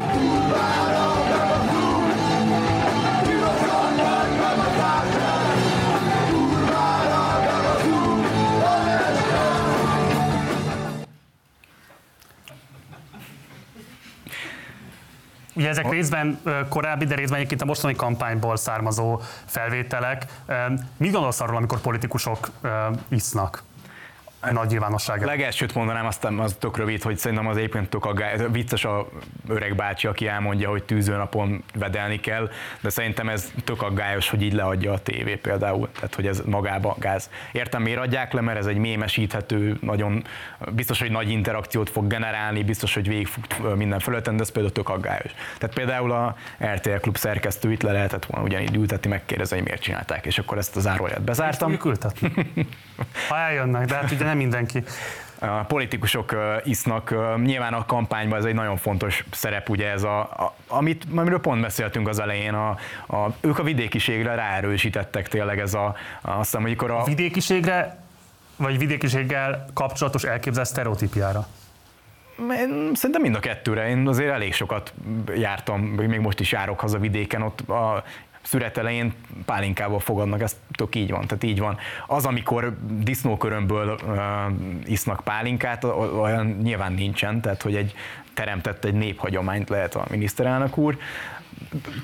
Ugye ezek részben korábbi, de részben egyébként a mostani kampányból származó felvételek. Mi gondolsz arról, amikor politikusok isznak? Nagy nyilvánosság. Legelsőt mondanám, aztán az tök rövid, hogy szerintem az egyébként tök aggály, vicces a öreg bácsi, aki elmondja, hogy tűzőnapon vedelni kell, de szerintem ez tök aggályos, hogy így leadja a tévé például, tehát hogy ez magába gáz. Értem, miért adják le, mert ez egy mémesíthető, nagyon biztos, hogy nagy interakciót fog generálni, biztos, hogy végig fog minden fölötten, de ez például tök aggályos. Tehát például a RTL Klub szerkesztőit le lehetett volna ugyanígy ültetni, megkérdezni, hogy miért csinálták, és akkor ezt a záróját bezártam. [LAUGHS] Ha eljönnek, de hát ugye nem mindenki. A politikusok isznak, nyilván a kampányban ez egy nagyon fontos szerep, ugye ez a, a amit, amiről pont beszéltünk az elején, a, a, ők a vidékiségre ráerősítettek tényleg ez a, azt hiszem, amikor a... vidékiségre, vagy vidékiséggel kapcsolatos elképzelt sztereotípiára? Én szerintem mind a kettőre. Én azért elég sokat jártam, még most is járok haza vidéken, ott a szüret elején pálinkával fogadnak, ez tök így van, tehát így van. Az, amikor disznókörömből uh, isznak pálinkát, olyan nyilván nincsen, tehát hogy egy teremtett egy néphagyományt lehet a miniszterelnök úr,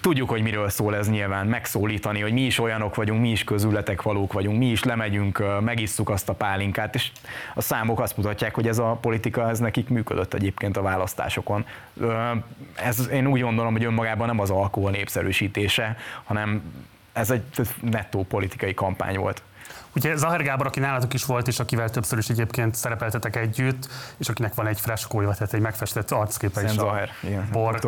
tudjuk, hogy miről szól ez nyilván, megszólítani, hogy mi is olyanok vagyunk, mi is közületek valók vagyunk, mi is lemegyünk, megisszuk azt a pálinkát, és a számok azt mutatják, hogy ez a politika, ez nekik működött egyébként a választásokon. Ez, én úgy gondolom, hogy önmagában nem az alkohol népszerűsítése, hanem ez egy nettó politikai kampány volt. Ugye Zahar Gábor, aki nálatok is volt, és akivel többször is egyébként szerepeltetek együtt, és akinek van egy freskója, tehát egy megfestett arcképe is Zahar, a igen, Bor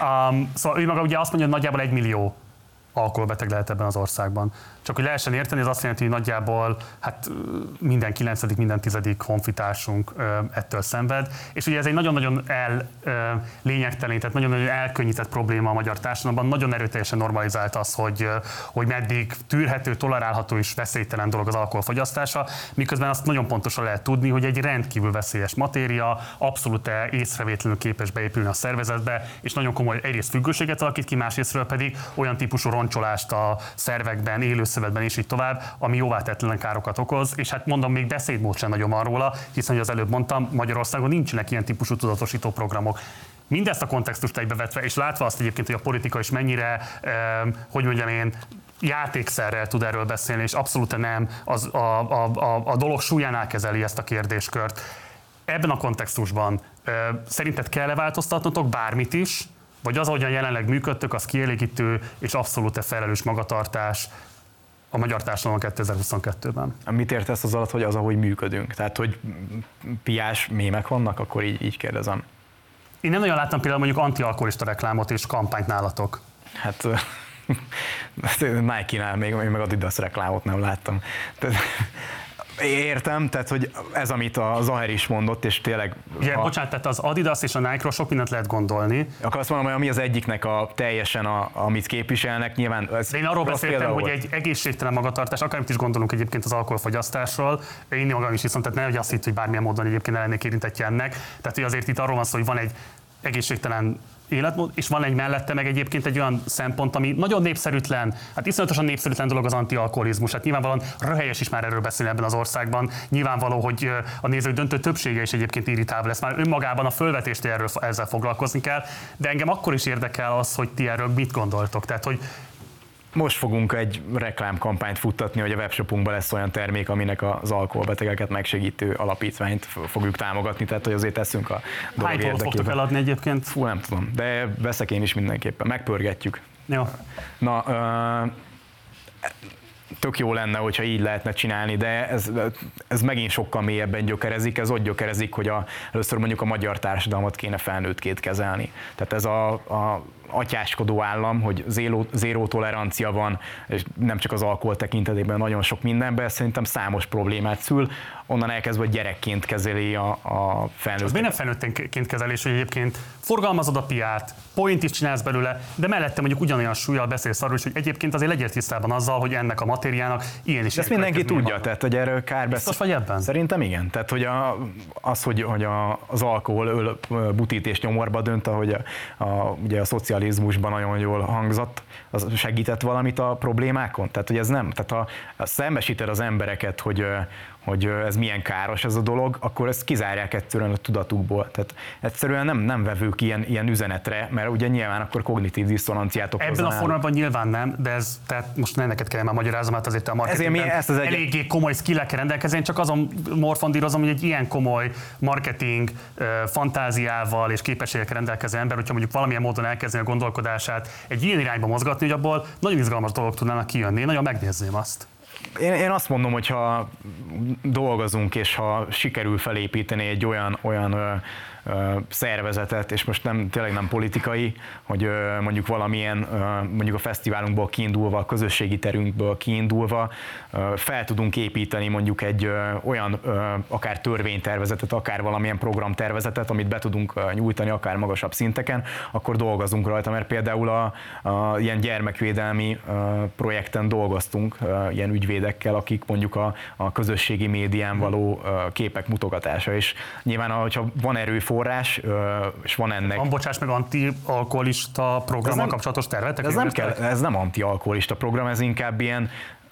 um, Szóval ő maga ugye azt mondja, hogy nagyjából egy millió alkoholbeteg lehet ebben az országban. Csak hogy lehessen érteni, ez azt jelenti, hogy nagyjából hát minden kilencedik, minden tizedik honfitársunk ettől szenved. És ugye ez egy nagyon-nagyon el lényegtelen, tehát nagyon-nagyon elkönnyített probléma a magyar társadalomban. Nagyon erőteljesen normalizált az, hogy, hogy meddig tűrhető, tolerálható és veszélytelen dolog az alkoholfogyasztása, miközben azt nagyon pontosan lehet tudni, hogy egy rendkívül veszélyes matéria, abszolút észrevétlenül képes beépülni a szervezetbe, és nagyon komoly egyrészt függőséget alakít ki, másrésztről pedig olyan típusú roncsolást a szervekben, élő szövetben és így tovább, ami jóvá tettelen károkat okoz, és hát mondom, még beszédmód sem nagyon van róla, hiszen, hogy az előbb mondtam, Magyarországon nincsenek ilyen típusú tudatosító programok. Mindezt a kontextust egybevetve, és látva azt egyébként, hogy a politika is mennyire, hogy mondjam én, játékszerrel tud erről beszélni, és abszolút nem az, a, a, a, a dolog súlyánál kezeli ezt a kérdéskört. Ebben a kontextusban szerinted kell-e változtatnotok bármit is, vagy az, ahogyan jelenleg működtök, az kielégítő és abszolút felelős magatartás a magyar társadalom 2022-ben. Mit értesz az alatt, hogy az, ahogy működünk? Tehát, hogy piás mémek vannak, akkor így, így kérdezem. Én nem nagyon láttam például mondjuk antialkoholista reklámot és kampányt nálatok. Hát [LAUGHS] Nike-nál még, még meg Adidas reklámot nem láttam. Tehát, Értem, tehát hogy ez, amit a Zaher is mondott, és tényleg... Ugye, a... bocsánat, tehát az Adidas és a nike sok mindent lehet gondolni. Akkor azt mondom, hogy ami az egyiknek a teljesen, a, amit képviselnek, nyilván... Ez De én arról beszéltem, hogy egy egészségtelen magatartás, akármit is gondolunk egyébként az alkoholfogyasztásról, én magam is viszont, tehát ne, hogy azt hitt, hogy bármilyen módon egyébként lennék érintettje ennek. Tehát, hogy azért itt arról van szó, hogy van egy egészségtelen életmód, és van egy mellette meg egyébként egy olyan szempont, ami nagyon népszerűtlen, hát iszonyatosan népszerűtlen dolog az antialkoholizmus. Hát nyilvánvalóan röhelyes is már erről beszélni ebben az országban. Nyilvánvaló, hogy a nézők döntő többsége is egyébként irritál lesz. Már önmagában a fölvetést erről ezzel foglalkozni kell, de engem akkor is érdekel az, hogy ti erről mit gondoltok. Tehát, hogy most fogunk egy reklámkampányt futtatni, hogy a webshopunkban lesz olyan termék, aminek az alkoholbetegeket megsegítő alapítványt fogjuk támogatni, tehát hogy azért teszünk a dolog Hány fogtok eladni egyébként? Fú, nem tudom, de veszek én is mindenképpen, megpörgetjük. Jó. Na, uh, tök jó lenne, hogyha így lehetne csinálni, de ez, ez megint sokkal mélyebben gyökerezik, ez ott gyökerezik, hogy a, először mondjuk a magyar társadalmat kéne felnőttként kezelni. Tehát ez a, a atyáskodó állam, hogy zéró, zéró tolerancia van, és nem csak az alkohol tekintetében, nagyon sok mindenben, szerintem számos problémát szül, onnan elkezdve gyerekként kezeli a, a felnőtt. Az miért nem felnőttként kezelés, hogy egyébként forgalmazod a piát, point is csinálsz belőle, de mellette mondjuk ugyanolyan súlyjal beszélsz arról is, hogy egyébként azért legyél tisztában azzal, hogy ennek a matériának ilyen is. Ezt mindenki tudja, vannak. tehát hogy erről kár Biztos vagy ebben? Szerintem igen. Tehát, hogy a, az, hogy, hogy a, az alkohol öl, butít és nyomorba dönt, ahogy a, a, ugye a szocializmusban nagyon jól hangzott, az segített valamit a problémákon? Tehát, hogy ez nem. Tehát ha szembesíted az embereket, hogy, hogy ez milyen káros ez a dolog, akkor ezt kizárják egyszerűen a tudatukból. Tehát egyszerűen nem, nem vevők ilyen, ilyen üzenetre, mert ugye nyilván akkor kognitív diszonanciát okozna. Ebben a formában nyilván nem, de ez, tehát most ne neked kell már magyarázom, hát azért a marketingben ezt az egy... eléggé komoly skillekkel rendelkezni, én csak azon morfondírozom, hogy egy ilyen komoly marketing fantáziával és képességekkel rendelkező ember, hogyha mondjuk valamilyen módon elkezdi a gondolkodását egy ilyen irányba mozgatni, hogy abból nagyon izgalmas dolgok tudnának kijönni. Én nagyon megnézném azt. Én, én azt mondom, hogy ha dolgozunk, és ha sikerül felépíteni egy olyan, olyan szervezetet, és most nem, tényleg nem politikai, hogy mondjuk valamilyen, mondjuk a fesztiválunkból kiindulva, a közösségi terünkből kiindulva fel tudunk építeni mondjuk egy olyan akár törvénytervezetet, akár valamilyen programtervezetet, amit be tudunk nyújtani akár magasabb szinteken, akkor dolgozunk rajta, mert például a, a ilyen gyermekvédelmi projekten dolgoztunk ilyen ügyvédekkel, akik mondjuk a, a közösségi médián való képek mutogatása, és nyilván, hogyha van erő forrás, és van ennek... Van, bocsáss meg, antialkoholista programmal kapcsolatos tervetek? Ez nem, kell, ez nem antialkoholista program, ez inkább ilyen,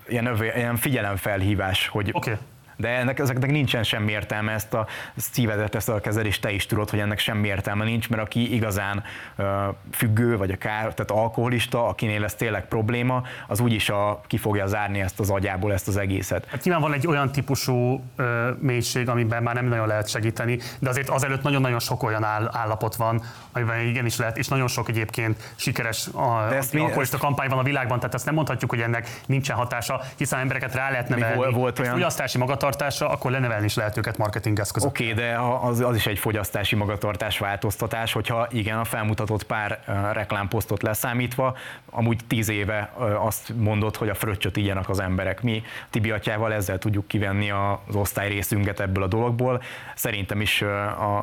ilyen, ilyen figyelemfelhívás, hogy okay de ennek, ezeknek nincsen semmi értelme, ezt a szívedet, ezt a kezelést te is tudod, hogy ennek semmi értelme nincs, mert aki igazán uh, függő, vagy a kár, tehát alkoholista, akinél ez tényleg probléma, az úgyis a, ki fogja zárni ezt az agyából, ezt az egészet. Hát nyilván van egy olyan típusú uh, mélység, amiben már nem nagyon lehet segíteni, de azért azelőtt nagyon-nagyon sok olyan áll, állapot van, amiben igenis lehet, és nagyon sok egyébként sikeres alkoholista kampány van a világban, tehát ezt nem mondhatjuk, hogy ennek nincsen hatása, hiszen embereket rá lehet nevelni. Volt, volt olyan... Fogyasztási magatartása, akkor lenevelni is lehet őket marketing eszközök. Oké, okay, de az, az is egy fogyasztási magatartás változtatás, hogyha igen, a felmutatott pár reklámposztot leszámítva, amúgy tíz éve azt mondott, hogy a fröccsöt igyenek az emberek. Mi Tibi atyával ezzel tudjuk kivenni az osztály részünket ebből a dologból. Szerintem is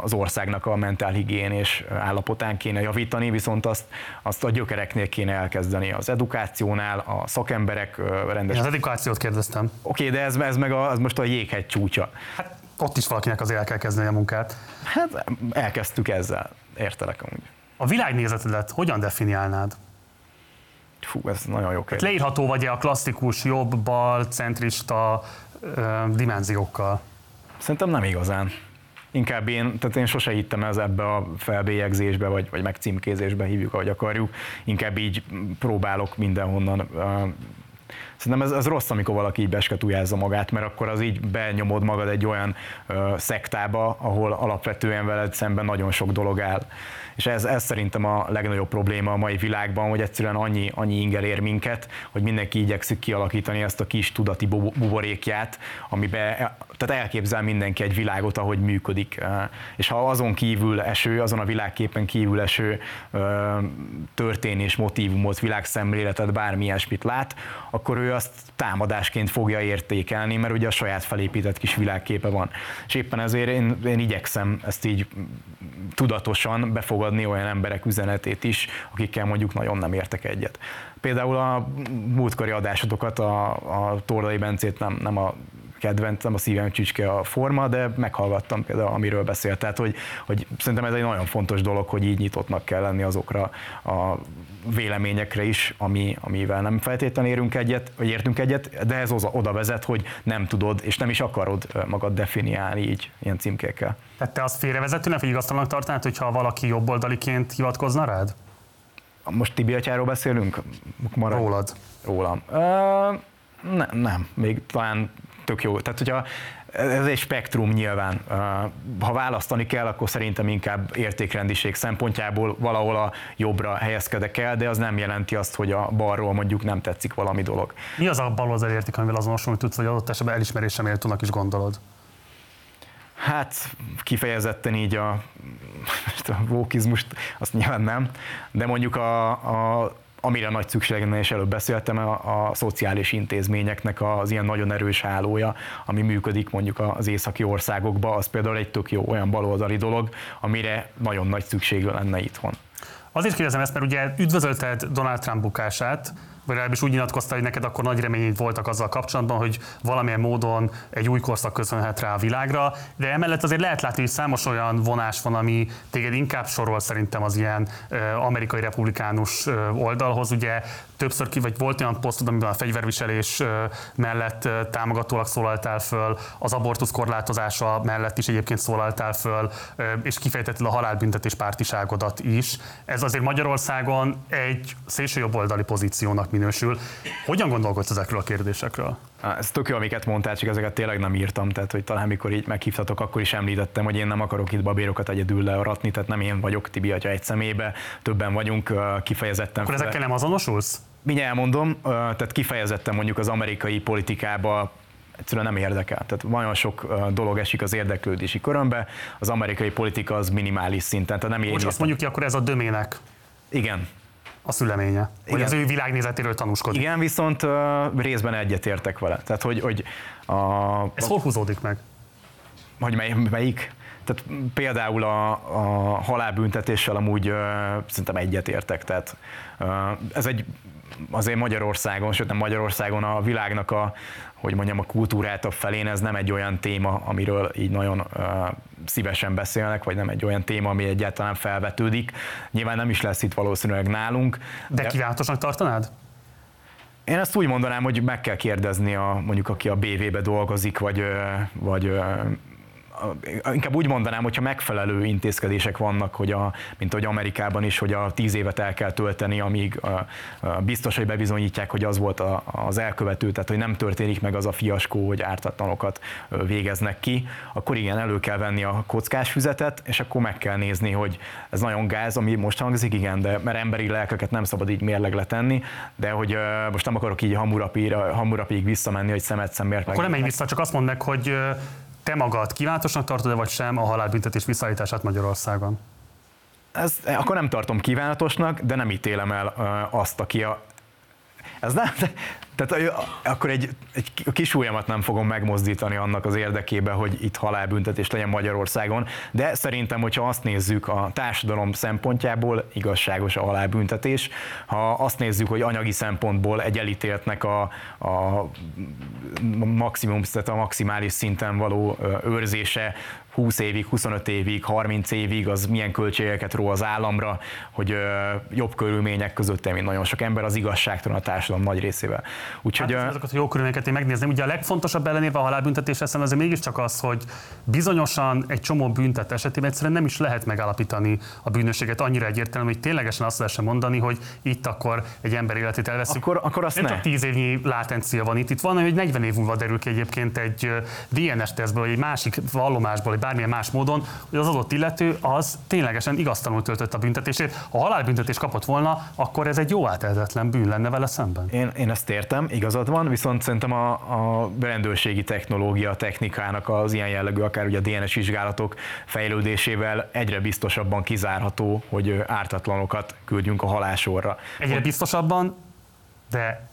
az országnak a mentálhigién és állapotán kéne javítani, viszont azt, azt a gyökereknél kéne elkezdeni az edukációnál, a szakemberek rendes. Én az edukációt kérdeztem. Oké, okay, de ez, ez meg a, az most a jéghegy csúcsa. Hát ott is valakinek azért el kell kezdeni a munkát. Hát elkezdtük ezzel, értelek amúgy. A világnézetedet hogyan definiálnád? Fú, ez nagyon jó kérdés. Leírható vagy-e a klasszikus jobb-bal centrista ö, dimenziókkal? Szerintem nem igazán. Inkább én, tehát én sose hittem ez ebbe a felbélyegzésbe, vagy, vagy megcímkézésbe hívjuk, ahogy akarjuk. Inkább így próbálok mindenhonnan Szerintem ez, ez rossz, amikor valaki így beskatujázza magát, mert akkor az így benyomod magad egy olyan ö, szektába, ahol alapvetően veled szemben nagyon sok dolog áll. És ez, ez szerintem a legnagyobb probléma a mai világban, hogy egyszerűen annyi, annyi inger ér minket, hogy mindenki igyekszik kialakítani ezt a kis tudati buborékját, amiben tehát elképzel mindenki egy világot, ahogy működik. És ha azon kívül eső, azon a világképen kívül eső történés, motivumot, világszemléletet, bármi ilyesmit lát, akkor ő azt támadásként fogja értékelni, mert ugye a saját felépített kis világképe van. És éppen ezért én, én igyekszem ezt így tudatosan befogadni olyan emberek üzenetét is, akikkel mondjuk nagyon nem értek egyet. Például a múltkori adásotokat, a, a Tordai Bencét nem, nem a kedvencem, a szívem csücske a forma, de meghallgattam például, amiről beszélt. Tehát, hogy, hogy szerintem ez egy nagyon fontos dolog, hogy így nyitottnak kell lenni azokra a véleményekre is, ami, amivel nem feltétlenül érünk egyet, vagy értünk egyet, de ez oda vezet, hogy nem tudod, és nem is akarod magad definiálni így ilyen címkékkel. Tehát te azt félrevezetőnek, vagy igaztalannak tartanád, hogyha valaki jobboldaliként hivatkozna rád? Most Tibi atyáról beszélünk? Marad. Rólad. Rólam. Uh, ne, nem, még talán tök jó. Tehát, hogyha ez egy spektrum nyilván. Ha választani kell, akkor szerintem inkább értékrendiség szempontjából valahol a jobbra helyezkedek el, de az nem jelenti azt, hogy a balról mondjuk nem tetszik valami dolog. Mi az a baloldal érték, amivel azonosulni tudsz, vagy adott esetben elismerésem méltónak is gondolod? Hát kifejezetten így a, [LAUGHS] a vókizmust, azt nyilván nem, de mondjuk a, a amire nagy szükség lenne, és előbb beszéltem, a, a szociális intézményeknek az ilyen nagyon erős hálója, ami működik mondjuk az északi országokban, az például egy tök jó olyan baloldali dolog, amire nagyon nagy szükség lenne itthon. Azért kérdezem ezt, mert ugye üdvözölted Donald Trump bukását, legalábbis úgy nyilatkozta, hogy neked akkor nagy reményeid voltak azzal kapcsolatban, hogy valamilyen módon egy új korszak köszönhet rá a világra, de emellett azért lehet látni, hogy számos olyan vonás van, ami téged inkább sorol szerintem az ilyen amerikai republikánus oldalhoz. Ugye többször ki, vagy volt olyan posztod, amiben a fegyverviselés mellett támogatólag szólaltál föl, az abortusz korlátozása mellett is egyébként szólaltál föl, és kifejtetted a halálbüntetés pártiságodat is. Ez azért Magyarországon egy szélsőjobboldali pozíciónak minősül. Hogyan gondolkodsz ezekről a kérdésekről? Ez tök jó, amiket mondtál, csak ezeket tényleg nem írtam, tehát hogy talán mikor így meghívtatok, akkor is említettem, hogy én nem akarok itt babérokat egyedül learatni, tehát nem én vagyok Tibi atya egy szemébe, többen vagyunk kifejezetten. Akkor ezekkel nem azonosulsz? Mindjárt elmondom, tehát kifejezetten mondjuk az amerikai politikába egyszerűen nem érdekel. Tehát nagyon sok dolog esik az érdeklődési körömbe, az amerikai politika az minimális szinten. Tehát nem Most azt mondjuk ki, akkor ez a dömének. Igen, a szüleménye. Vagy az ő világnézetéről tanúskodik. Igen, viszont uh, részben egyetértek vele. Tehát, hogy, hogy a, Ez hol húzódik meg? Hogy mely, melyik? Tehát például a, a halálbüntetéssel amúgy uh, szerintem egyetértek. Tehát uh, ez egy azért Magyarországon, sőt nem Magyarországon a világnak a, hogy mondjam, a kultúrátabb felén ez nem egy olyan téma, amiről így nagyon uh, szívesen beszélnek, vagy nem egy olyan téma, ami egyáltalán felvetődik. Nyilván nem is lesz itt valószínűleg nálunk. De, de kívánatosnak tartanád? Én ezt úgy mondanám, hogy meg kell kérdezni a, mondjuk aki a BV-be dolgozik, vagy, vagy inkább úgy mondanám, hogyha megfelelő intézkedések vannak, hogy a, mint ahogy Amerikában is, hogy a tíz évet el kell tölteni, amíg a, a biztos, hogy bebizonyítják, hogy az volt a, az elkövető, tehát hogy nem történik meg az a fiaskó, hogy ártatlanokat végeznek ki, akkor igen, elő kell venni a kockás füzetet, és akkor meg kell nézni, hogy ez nagyon gáz, ami most hangzik, igen, de mert emberi lelkeket nem szabad így mérlegre tenni, de hogy most nem akarok így hamurapig visszamenni, hogy szemet szemmért. Akkor nem menj vissza, csak azt mondd hogy te magad kívánatosnak tartod-e vagy sem a halálbüntetés visszaállítását Magyarországon? Ez, akkor nem tartom kívánatosnak, de nem ítélem el azt, aki a ez nem, tehát akkor egy, egy kis ujjamat nem fogom megmozdítani annak az érdekében, hogy itt halálbüntetés legyen Magyarországon, de szerintem, hogyha azt nézzük a társadalom szempontjából, igazságos a halálbüntetés. Ha azt nézzük, hogy anyagi szempontból egy elítéltnek a, a maximum, tehát a maximális szinten való őrzése 20 évig, 25 évig, 30 évig, az milyen költségeket ró az államra, hogy jobb körülmények között, mint nagyon sok ember, az igazságtalan a társadalom nagy részével. Úgyhogy, hát, azokat a jó körülményeket én megnézném. Ugye a legfontosabb ellenérve a halálbüntetés eszem azért mégiscsak az, hogy bizonyosan egy csomó büntet esetében egyszerűen nem is lehet megállapítani a bűnösséget annyira egyértelmű, hogy ténylegesen azt lehessen mondani, hogy itt akkor egy ember életét elveszünk. Akkor, akkor azt nem ne. csak 10 évnyi látencia van itt, itt van, hogy 40 év múlva derül ki egyébként egy DNS tesztből, vagy egy másik vallomásból, egy bármilyen más módon, hogy az adott illető az ténylegesen igaztalanul töltött a büntetését. Ha halálbüntetés kapott volna, akkor ez egy jó áteltetlen bűn lenne vele szemben. Én, én ezt értem, igazad van, viszont szerintem a, a rendőrségi technológia, technikának az ilyen jellegű, akár ugye a DNS vizsgálatok fejlődésével egyre biztosabban kizárható, hogy ártatlanokat küldjünk a halásorra. Egyre biztosabban, de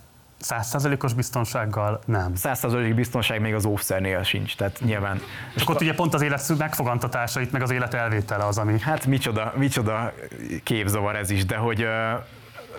Százszázalékos biztonsággal nem. Százszázalékos biztonság még az óvszernél sincs, tehát nyilván. Csak ott ugye pont az élet megfogantatásait, meg az élet elvétele az, ami... Hát micsoda, micsoda képzavar ez is, de hogy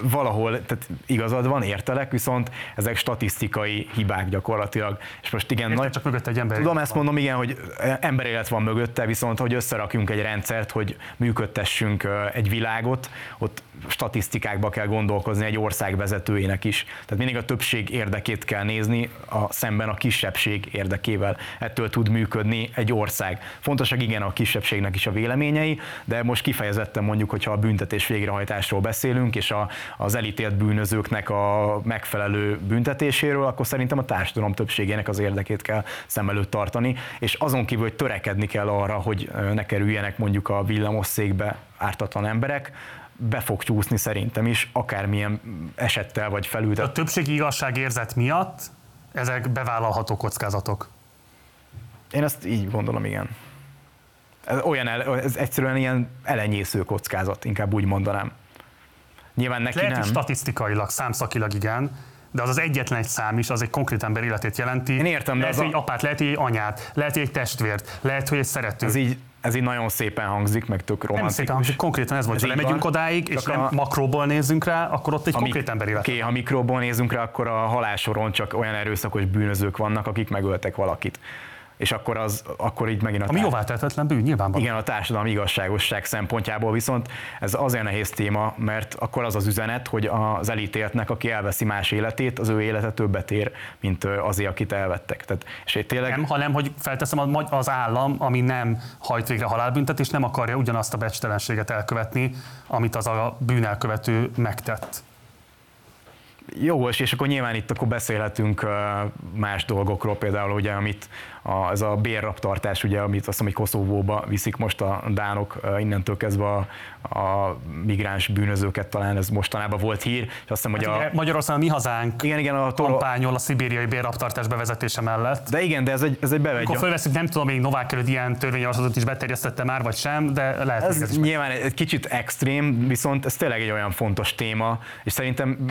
valahol, tehát igazad van, értelek, viszont ezek statisztikai hibák gyakorlatilag. És most igen, nagy... csak mögött egy ember. Tudom, ezt mondom, igen, hogy emberélet van mögötte, viszont hogy összerakjunk egy rendszert, hogy működtessünk egy világot, ott statisztikákba kell gondolkozni egy ország vezetőjének is. Tehát mindig a többség érdekét kell nézni a szemben a kisebbség érdekével. Ettől tud működni egy ország. Fontosak igen a kisebbségnek is a véleményei, de most kifejezetten mondjuk, hogyha a büntetés végrehajtásról beszélünk, és a, az elítélt bűnözőknek a megfelelő büntetéséről, akkor szerintem a társadalom többségének az érdekét kell szem előtt tartani, és azon kívül, hogy törekedni kell arra, hogy ne kerüljenek mondjuk a villamosszékbe ártatlan emberek, be fog csúszni szerintem is, akármilyen esettel vagy felül. A többségi igazságérzet miatt ezek bevállalható kockázatok? Én ezt így gondolom, igen. Ez, olyan, ez egyszerűen ilyen elenyésző kockázat, inkább úgy mondanám. Nyilván neki Lehet, nem. statisztikailag, számszakilag igen, de az az egyetlen egy szám is, az egy konkrét ember életét jelenti. Én értem, de lehet, az hogy a- egy apát, lehet, hogy egy anyát, lehet, hogy egy testvért, lehet, hogy egy szerető. Ez így, ez így nagyon szépen hangzik, meg tök nem romantikus. szépen hangzik, konkrétan ez ha így lemegyünk van. odáig, és nem a- makróból nézzünk rá, akkor ott egy Ha konkrét ember élet. Oké, ha mikróból nézünk rá, akkor a halálsoron csak olyan erőszakos bűnözők vannak, akik megöltek valakit. És akkor, az, akkor így megint a Ami jóvá tehetetlen bűn, nyilvánvaló. Igen, a társadalmi igazságosság szempontjából viszont ez azért nehéz téma, mert akkor az az üzenet, hogy az elítéltnek, aki elveszi más életét, az ő élete többet ér, mint azért, akit elvettek. Tehát, és egy tényleg Nem, hanem hogy felteszem az állam, ami nem hajt végre halálbüntetést, nem akarja ugyanazt a becstelenséget elkövetni, amit az a bűnelkövető megtett. Jogos, és akkor nyilván itt akkor beszélhetünk más dolgokról, például ugye, amit a, ez a bérraptartás, ugye, amit azt hiszem, hogy Koszovóba viszik most a dánok, innentől kezdve a, a migráns bűnözőket, talán ez mostanában volt hír, és azt hiszem, hogy a... Ugye Magyarországon a mi hazánk Igen, igen, a toro... kampányol a szibériai bérraptartás bevezetése mellett. De igen, de ez egy, ez egy bevegy... Akkor fölveszünk, nem tudom, még Novák előtt ilyen törvényjavaslatot is beterjesztette már, vagy sem, de lehet, ez Ez nyilván egy kicsit extrém, viszont ez tényleg egy olyan fontos téma, és szerintem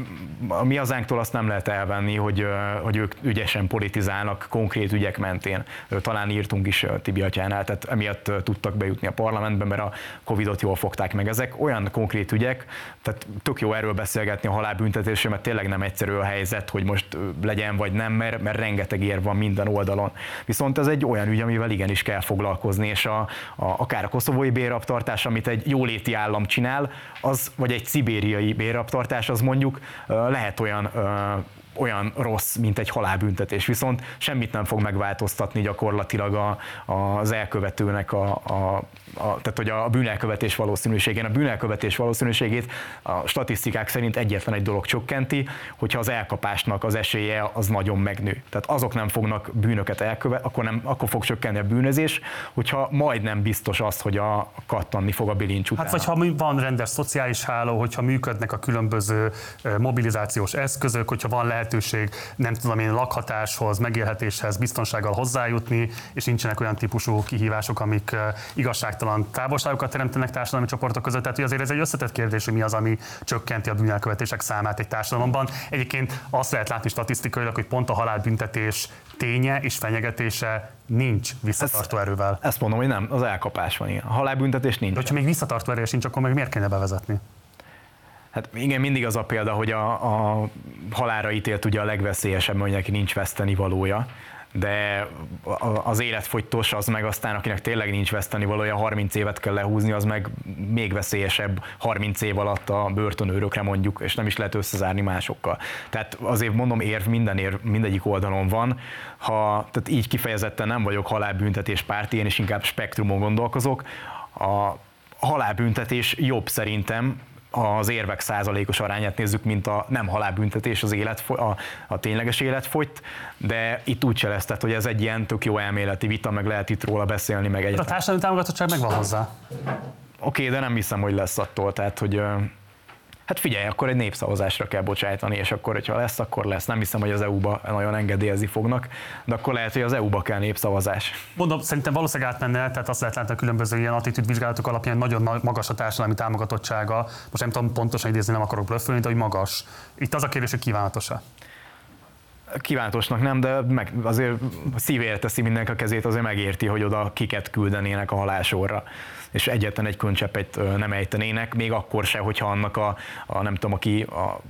a mi hazánktól azt nem lehet elvenni, hogy, hogy ők ügyesen politizálnak konkrét ügyek mentén. Talán írtunk is Tibi atyánál, tehát emiatt tudtak bejutni a parlamentbe, mert a Covidot jól fogták meg. Ezek olyan konkrét ügyek, tehát tök jó erről beszélgetni a halálbüntetésről, mert tényleg nem egyszerű a helyzet, hogy most legyen vagy nem, mert, mert rengeteg ér van minden oldalon. Viszont ez egy olyan ügy, amivel igenis kell foglalkozni, és a, a, akár a koszovói bérraptartás, amit egy jóléti állam csinál, az, vagy egy szibériai bérraptartás, az mondjuk lehet olyan olyan rossz, mint egy halálbüntetés, viszont semmit nem fog megváltoztatni gyakorlatilag a, az elkövetőnek a, a, a, tehát hogy a bűnelkövetés valószínűségén. A bűnelkövetés valószínűségét a statisztikák szerint egyetlen egy dolog csökkenti, hogyha az elkapásnak az esélye az nagyon megnő. Tehát azok nem fognak bűnöket elkövetni, akkor, nem, akkor fog csökkenni a bűnözés, hogyha majdnem biztos az, hogy a kattanni fog a bilincs után. Hát vagy ha van rendes szociális háló, hogyha működnek a különböző mobilizációs eszközök, hogyha van lehetőség, nem tudom én, lakhatáshoz, megélhetéshez, biztonsággal hozzájutni, és nincsenek olyan típusú kihívások, amik igazságtalan távolságokat teremtenek társadalmi csoportok között. Tehát hogy azért ez egy összetett kérdés, hogy mi az, ami csökkenti a bűnelkövetések számát egy társadalomban. Egyébként azt lehet látni statisztikailag, hogy pont a halálbüntetés ténye és fenyegetése nincs visszatartó erővel. Ezt mondom, hogy nem, az elkapás van ilyen. A halálbüntetés nincs. De hogyha még visszatartó erős nincs, akkor meg miért kéne bevezetni? Hát igen, mindig az a példa, hogy a, a halára ítélt ugye a legveszélyesebb, hogy neki nincs veszteni valója, de az életfogytos az meg aztán, akinek tényleg nincs veszteni valója, 30 évet kell lehúzni, az meg még veszélyesebb 30 év alatt a börtönőrökre mondjuk, és nem is lehet összezárni másokkal. Tehát azért mondom, érv minden érv mindegyik oldalon van. Ha, tehát így kifejezetten nem vagyok halálbüntetés párti, én is inkább spektrumon gondolkozok. A halálbüntetés jobb szerintem, az érvek százalékos arányát nézzük, mint a nem halálbüntetés, az élet, a, a tényleges életfogyt, de itt úgy cseleztet, hogy ez egy ilyen tök jó elméleti vita, meg lehet itt róla beszélni, meg A egy. társadalmi támogatottság megvan hozzá. Oké, de nem hiszem, hogy lesz attól, tehát hogy Hát figyelj, akkor egy népszavazásra kell bocsájtani, és akkor, hogyha lesz, akkor lesz. Nem hiszem, hogy az EU-ba nagyon engedélyezni fognak, de akkor lehet, hogy az EU-ba kell népszavazás. Mondom, szerintem valószínűleg átmenne, tehát azt lehet látni a különböző ilyen attitűdvizsgálatok alapján, nagyon na- magas a társadalmi támogatottsága. Most nem tudom pontosan idézni, nem akarok blöffölni, de hogy magas. Itt az a kérdés, hogy kívánatos-e. Kívánatosnak nem, de meg azért szívére teszi mindenki a kezét, azért megérti, hogy oda kiket küldenének a halálsorra és egyetlen egy könycseppet nem ejtenének, még akkor se, hogyha annak a, a nem tudom, aki a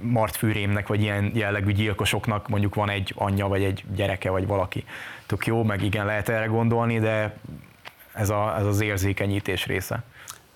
martfűrémnek, vagy ilyen jellegű gyilkosoknak mondjuk van egy anyja, vagy egy gyereke, vagy valaki. Tök jó, meg igen, lehet erre gondolni, de ez, a, ez az érzékenyítés része.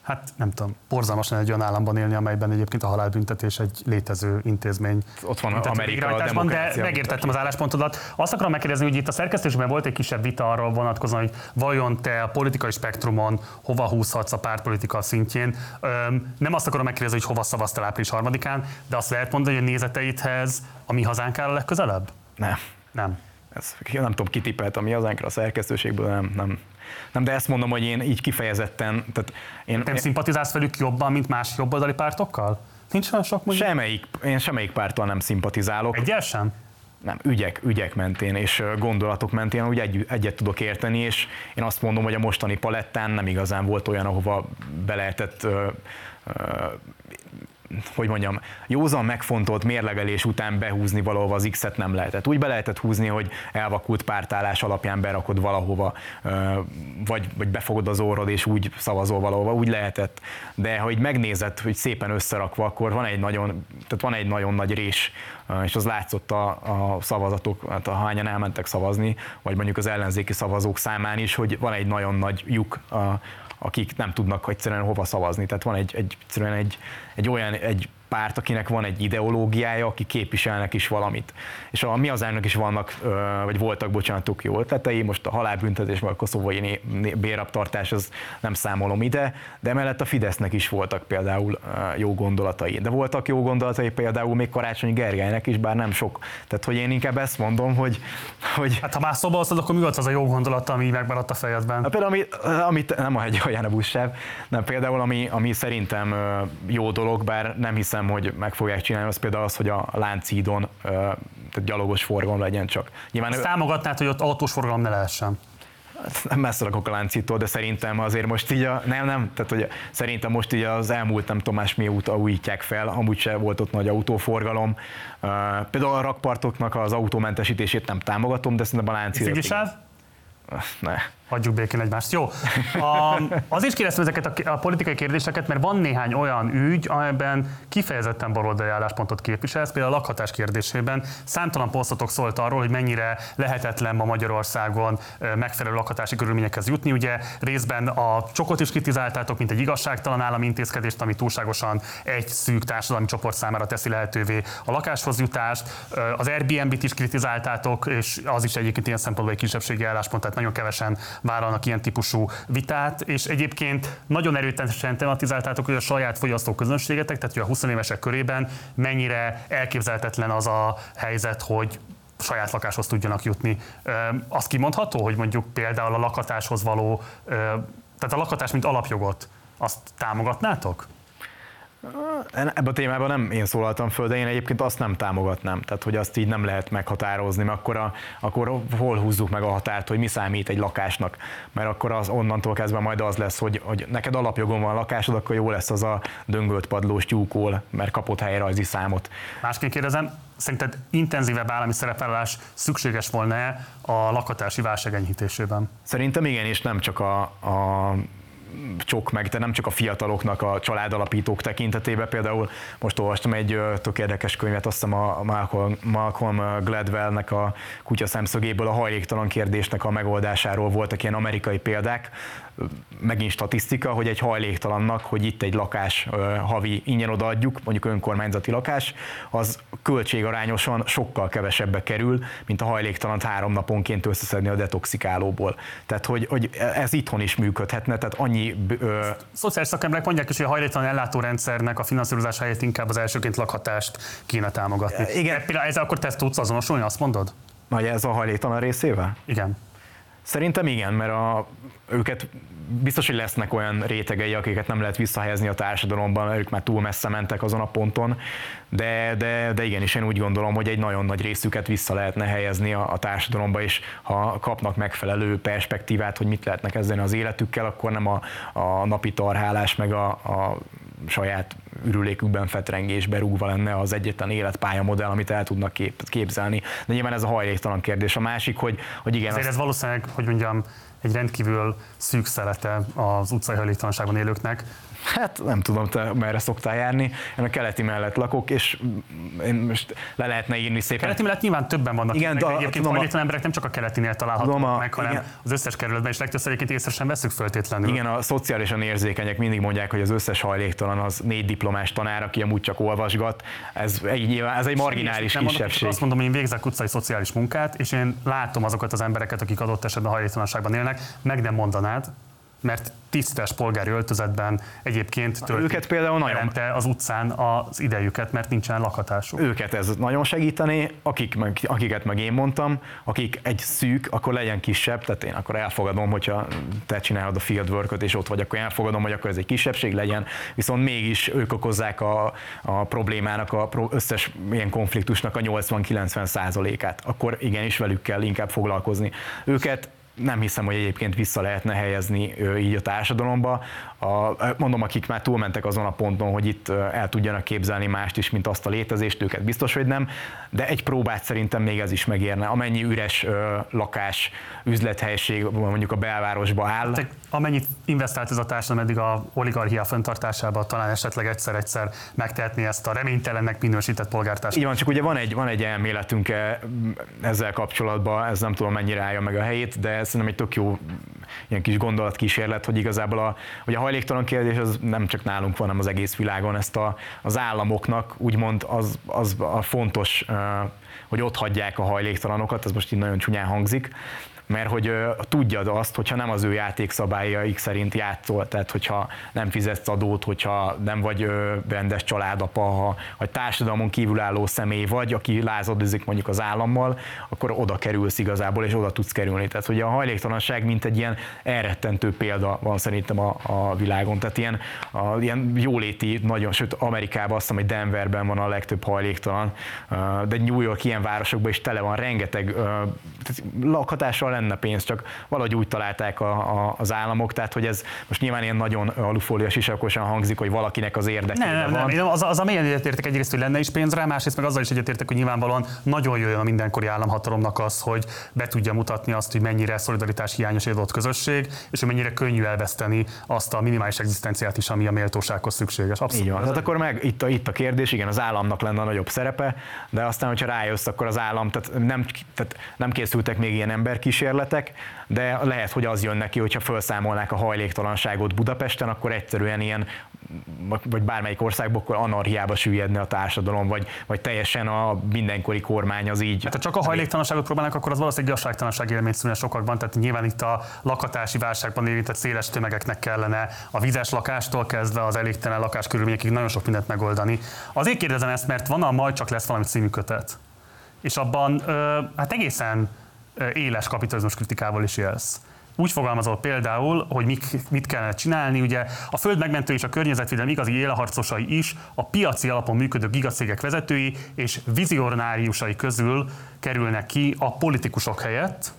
Hát nem tudom, borzalmas lenne egy olyan államban élni, amelyben egyébként a halálbüntetés egy létező intézmény. Ott van Amerika, a De megértettem az álláspontodat. Azt akarom megkérdezni, hogy itt a szerkesztésben volt egy kisebb vita arról vonatkozóan, hogy vajon te a politikai spektrumon hova húzhatsz a pártpolitika szintjén. Öm, nem azt akarom megkérdezni, hogy hova szavaztál április harmadikán, de azt lehet mondani, hogy a nézeteidhez a mi hazánk áll a legközelebb? Nem. Nem. Ez, nem tudom, kitippelt a mi hazánkra a szerkesztőségből, nem, nem. Nem, de ezt mondom, hogy én így kifejezetten, tehát én, Nem én szimpatizálsz velük jobban, mint más jobboldali pártokkal? Nincs olyan sok mondjuk? semmelyik, én semmelyik párttal nem szimpatizálok. Egyel sem? nem, ügyek, ügyek mentén és gondolatok mentén úgy egy, egyet tudok érteni, és én azt mondom, hogy a mostani palettán nem igazán volt olyan, ahova be lehetett ö, ö, hogy mondjam, józan megfontolt mérlegelés után behúzni valahova az X-et nem lehetett. Úgy be lehetett húzni, hogy elvakult pártállás alapján berakod valahova, vagy, vagy befogod az orrod és úgy szavazol valahova, úgy lehetett. De ha így megnézed, hogy szépen összerakva, akkor van egy nagyon, tehát van egy nagyon nagy rés, és az látszott a, a szavazatok, hát a hányan elmentek szavazni, vagy mondjuk az ellenzéki szavazók számán is, hogy van egy nagyon nagy lyuk a, akik nem tudnak egyszerűen hova szavazni. Tehát van egy, egy, egyszerűen egy, egy olyan egy párt, akinek van egy ideológiája, aki képviselnek is valamit. És a mi hazánknak is vannak, vagy voltak, bocsánat, jó ötletei, most a halálbüntetés, vagy a koszovói béraptartás, az nem számolom ide, de emellett a Fidesznek is voltak például jó gondolatai. De voltak jó gondolatai például még Karácsony Gergelynek is, bár nem sok. Tehát, hogy én inkább ezt mondom, hogy... hogy hát ha már szóba hoztad, akkor mi volt az a jó gondolat, ami megmaradt a fejedben? Hát például, ami, amit nem a egy olyan a buszsáv, nem például, ami, ami szerintem jó dolog, bár nem hiszem, hiszem, hogy meg fogják csinálni, az például az, hogy a Lánchídon tehát gyalogos forgalom legyen csak. Nyilván Azt ő... támogatnád, hogy ott autós forgalom ne lehessen? Hát nem messze lakok a láncítól, de szerintem azért most így a, nem, nem, tehát hogy szerintem most így az elmúlt nem tudom más mióta újítják fel, amúgy se volt ott nagy autóforgalom. Uh, például a rakpartoknak az autómentesítését nem támogatom, de szerintem a láncítot... Ne hagyjuk békén egymást. Jó. A, azért kérdeztem ezeket a, a politikai kérdéseket, mert van néhány olyan ügy, amelyben kifejezetten baloldali álláspontot képviselsz, például a lakhatás kérdésében. Számtalan posztotok szólt arról, hogy mennyire lehetetlen ma Magyarországon megfelelő lakhatási körülményekhez jutni. Ugye részben a csokot is kritizáltátok, mint egy igazságtalan állami intézkedést, ami túlságosan egy szűk társadalmi csoport számára teszi lehetővé a lakáshoz jutást. Az Airbnb-t is kritizáltátok, és az is egyébként ilyen szempontból egy kisebbségi álláspont, tehát nagyon kevesen vállalnak ilyen típusú vitát, és egyébként nagyon erőteljesen tematizáltátok, hogy a saját fogyasztóközönségetek, tehát hogy a 20 évesek körében mennyire elképzelhetetlen az a helyzet, hogy saját lakáshoz tudjanak jutni. Azt kimondható, hogy mondjuk például a lakatáshoz való, tehát a lakatás mint alapjogot, azt támogatnátok? Ebben a témában nem én szólaltam föl, de én egyébként azt nem támogatnám. Tehát, hogy azt így nem lehet meghatározni, mert akkor, a, akkor hol húzzuk meg a határt, hogy mi számít egy lakásnak. Mert akkor az onnantól kezdve majd az lesz, hogy, hogy neked alapjogon van a lakásod, akkor jó lesz az a döngölt padlós tyúkól, mert kapott helyrajzi számot. Másként kérdezem, szerinted intenzívebb állami szerepelés szükséges volna-e a lakhatási válság enyhítésében? Szerintem igen, és nem csak a, a csok meg, de nem csak a fiataloknak, a családalapítók tekintetében. Például most olvastam egy tök érdekes könyvet, azt hiszem a Malcolm, Malcolm Gladwellnek a kutya szemszögéből a hajléktalan kérdésnek a megoldásáról voltak ilyen amerikai példák, megint statisztika, hogy egy hajléktalannak, hogy itt egy lakás havi ingyen odaadjuk, mondjuk önkormányzati lakás, az költségarányosan sokkal kevesebbe kerül, mint a hajléktalant három naponként összeszedni a detoxikálóból. Tehát, hogy, hogy ez itthon is működhetne, tehát annyi... Ö... Szociális szakemberek mondják is, hogy a hajléktalan ellátórendszernek a finanszírozás helyett inkább az elsőként lakhatást kéne támogatni. Igen. Például ezzel akkor te ezt tudsz azonosulni, azt mondod? Vagy ez a hajléktalan részével? Igen. Szerintem igen, mert a, őket biztos, hogy lesznek olyan rétegei, akiket nem lehet visszahelyezni a társadalomban, ők már túl messze mentek azon a ponton, de, de, de igenis én úgy gondolom, hogy egy nagyon nagy részüket vissza lehetne helyezni a, a társadalomba, és ha kapnak megfelelő perspektívát, hogy mit lehetnek kezdeni az életükkel, akkor nem a, a napi tarhálás, meg a, a saját ürülékükben fetrengésbe rúgva lenne az egyetlen életpályamodell, amit el tudnak kép, képzelni. De nyilván ez a hajléktalan kérdés. A másik, hogy, hogy igen. Azért azt... ez valószínűleg, hogy mondjam, egy rendkívül szűk szelete az utcai hajléktalanságban élőknek, Hát nem tudom, te merre szoktál járni. Én a keleti mellett lakok, és én most le lehetne írni szépen. Keleti mellett nyilván többen vannak. Igen, de egyébként tudom, a... emberek nem csak a keletinél találhatók a, meg, hanem igen. az összes kerületben, és legtöbbször egyébként észre sem veszük föltétlenül. Igen, a szociálisan érzékenyek mindig mondják, hogy az összes hajléktalan az négy diplomás tanár, aki amúgy csak olvasgat. Ez egy, ez egy marginális nem kisebbség. Mondom, azt mondom, hogy én végzek utcai szociális munkát, és én látom azokat az embereket, akik adott esetben hajléktalanságban élnek, meg nem mondanád, mert tisztes polgári öltözetben egyébként töltik őket például nagyon az utcán az idejüket, mert nincsen lakhatásuk. Őket ez nagyon segíteni, akik meg, akiket meg én mondtam, akik egy szűk, akkor legyen kisebb, tehát én akkor elfogadom, hogyha te csinálod a fieldwork és ott vagy, akkor elfogadom, hogy akkor ez egy kisebbség legyen, viszont mégis ők okozzák a, a problémának, a összes ilyen konfliktusnak a 80-90 százalékát. Akkor igenis velük kell inkább foglalkozni. Őket nem hiszem, hogy egyébként vissza lehetne helyezni így a társadalomba. A, mondom, akik már túlmentek azon a ponton, hogy itt el tudjanak képzelni mást is, mint azt a létezést, őket biztos, hogy nem, de egy próbát szerintem még ez is megérne. Amennyi üres lakás, üzlethelység mondjuk a belvárosba áll. Te, amennyit investált ez a társadalom eddig a oligarchia fenntartásába, talán esetleg egyszer-egyszer megtehetni ezt a reménytelennek minősített polgártársaságot. Így van, csak ugye van egy, van egy elméletünk e, ezzel kapcsolatban, ez nem tudom mennyire állja meg a helyét, de szerintem egy tök jó ilyen kis gondolatkísérlet, hogy igazából a, hogy a hajléktalan kérdés az nem csak nálunk van, hanem az egész világon. Ezt a, az államoknak úgymond az, az a fontos, hogy ott hagyják a hajléktalanokat, ez most így nagyon csúnyán hangzik, mert hogy tudjad azt, hogyha nem az ő játékszabályaik szerint játszol, tehát hogyha nem fizetsz adót, hogyha nem vagy rendes családapa, ha, ha társadalmon kívülálló személy vagy, aki lázadozik mondjuk az állammal, akkor oda kerülsz igazából, és oda tudsz kerülni. Tehát hogy a hajléktalanság mint egy ilyen elrettentő példa van szerintem a, a világon. Tehát ilyen, a, ilyen jóléti, nagyon, sőt Amerikában azt hiszem, hogy Denverben van a legtöbb hajléktalan, de New York ilyen városokban is tele van rengeteg lakhatással lenne pénz, csak valahogy úgy találták a, a, az államok, tehát hogy ez most nyilván ilyen nagyon alufólia sisakosan hangzik, hogy valakinek az érdekében nem, van. Nem, az, az a mélyen egyetértek egyrészt, hogy lenne is pénz rá, másrészt meg azzal is egyetértek, hogy nyilvánvalóan nagyon jöjjön a mindenkori államhatalomnak az, hogy be tudja mutatni azt, hogy mennyire szolidaritás hiányos egy adott közösség, és hogy mennyire könnyű elveszteni azt a minimális egzisztenciát is, ami a méltósághoz szükséges. Abszolút. Így van. Tehát akkor meg itt a, itt a kérdés, igen, az államnak lenne a nagyobb szerepe, de aztán, hogyha rájössz, akkor az állam, tehát nem, tehát nem készültek még ilyen emberkísérletek, kísérletek, de lehet, hogy az jön neki, hogyha felszámolnák a hajléktalanságot Budapesten, akkor egyszerűen ilyen vagy bármelyik országban, akkor anarhiába süllyedne a társadalom, vagy, vagy teljesen a mindenkori kormány az így. Hát, ha csak a hajléktalanságot próbálnak, akkor az valószínűleg igazságtalanság élmény szülne sokakban, tehát nyilván itt a lakatási válságban érintett széles tömegeknek kellene a vizes lakástól kezdve az elégtelen lakáskörülményekig nagyon sok mindent megoldani. Azért kérdezem ezt, mert van a majd csak lesz valami című kötet. És abban hát egészen éles kapitalizmus kritikával is élsz. Úgy fogalmazol például, hogy mit, mit kellene csinálni, ugye a föld megmentő és a környezetvédelem igazi élharcosai is a piaci alapon működő gigacégek vezetői és vizionáriusai közül kerülnek ki a politikusok helyett,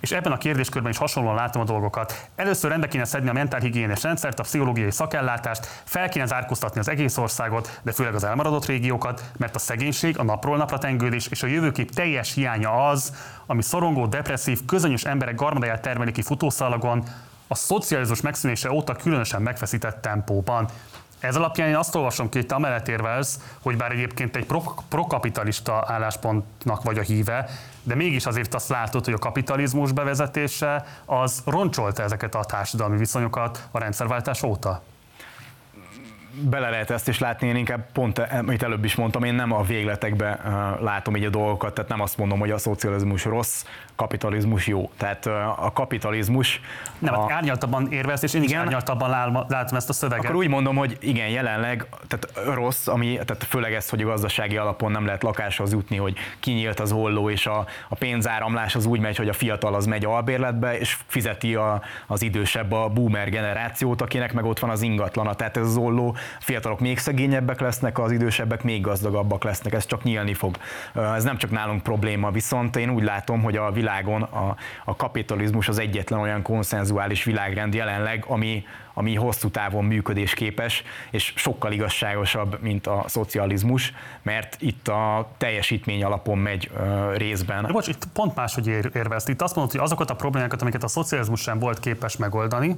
és ebben a kérdéskörben is hasonlóan látom a dolgokat. Először rendbe kéne szedni a mentálhigiénés rendszert, a pszichológiai szakellátást, fel kéne zárkóztatni az egész országot, de főleg az elmaradott régiókat, mert a szegénység, a napról napra tengődés és a jövőkép teljes hiánya az, ami szorongó, depresszív, közönyös emberek garmadáját termeli ki futószalagon, a szocializmus megszűnése óta különösen megfeszített tempóban. Ez alapján én azt olvasom ki, hogy te amellett érvelsz, hogy bár egyébként egy prokapitalista álláspontnak vagy a híve, de mégis azért azt látod, hogy a kapitalizmus bevezetése az roncsolta ezeket a társadalmi viszonyokat a rendszerváltás óta bele lehet ezt is látni, én inkább pont, amit előbb is mondtam, én nem a végletekbe látom így a dolgokat, tehát nem azt mondom, hogy a szocializmus rossz, kapitalizmus jó. Tehát a kapitalizmus... Nem, a... árnyaltabban érvelsz, és én igen, is árnyaltabban látom ezt a szöveget. Akkor úgy mondom, hogy igen, jelenleg tehát rossz, ami, tehát főleg ez, hogy a gazdasági alapon nem lehet lakáshoz jutni, hogy kinyílt az holló, és a, a pénzáramlás az úgy megy, hogy a fiatal az megy albérletbe, és fizeti a, az idősebb a boomer generációt, akinek meg ott van az ingatlana. Tehát ez az olló fiatalok még szegényebbek lesznek, az idősebbek még gazdagabbak lesznek, ez csak nyílni fog. Ez nem csak nálunk probléma, viszont én úgy látom, hogy a világon a, a kapitalizmus az egyetlen olyan konszenzuális világrend jelenleg, ami, ami hosszú távon működésképes, és sokkal igazságosabb, mint a szocializmus, mert itt a teljesítmény alapon megy uh, részben. De bocs, itt pont máshogy ér, érvelsz. Itt azt mondod, hogy azokat a problémákat, amiket a szocializmus sem volt képes megoldani,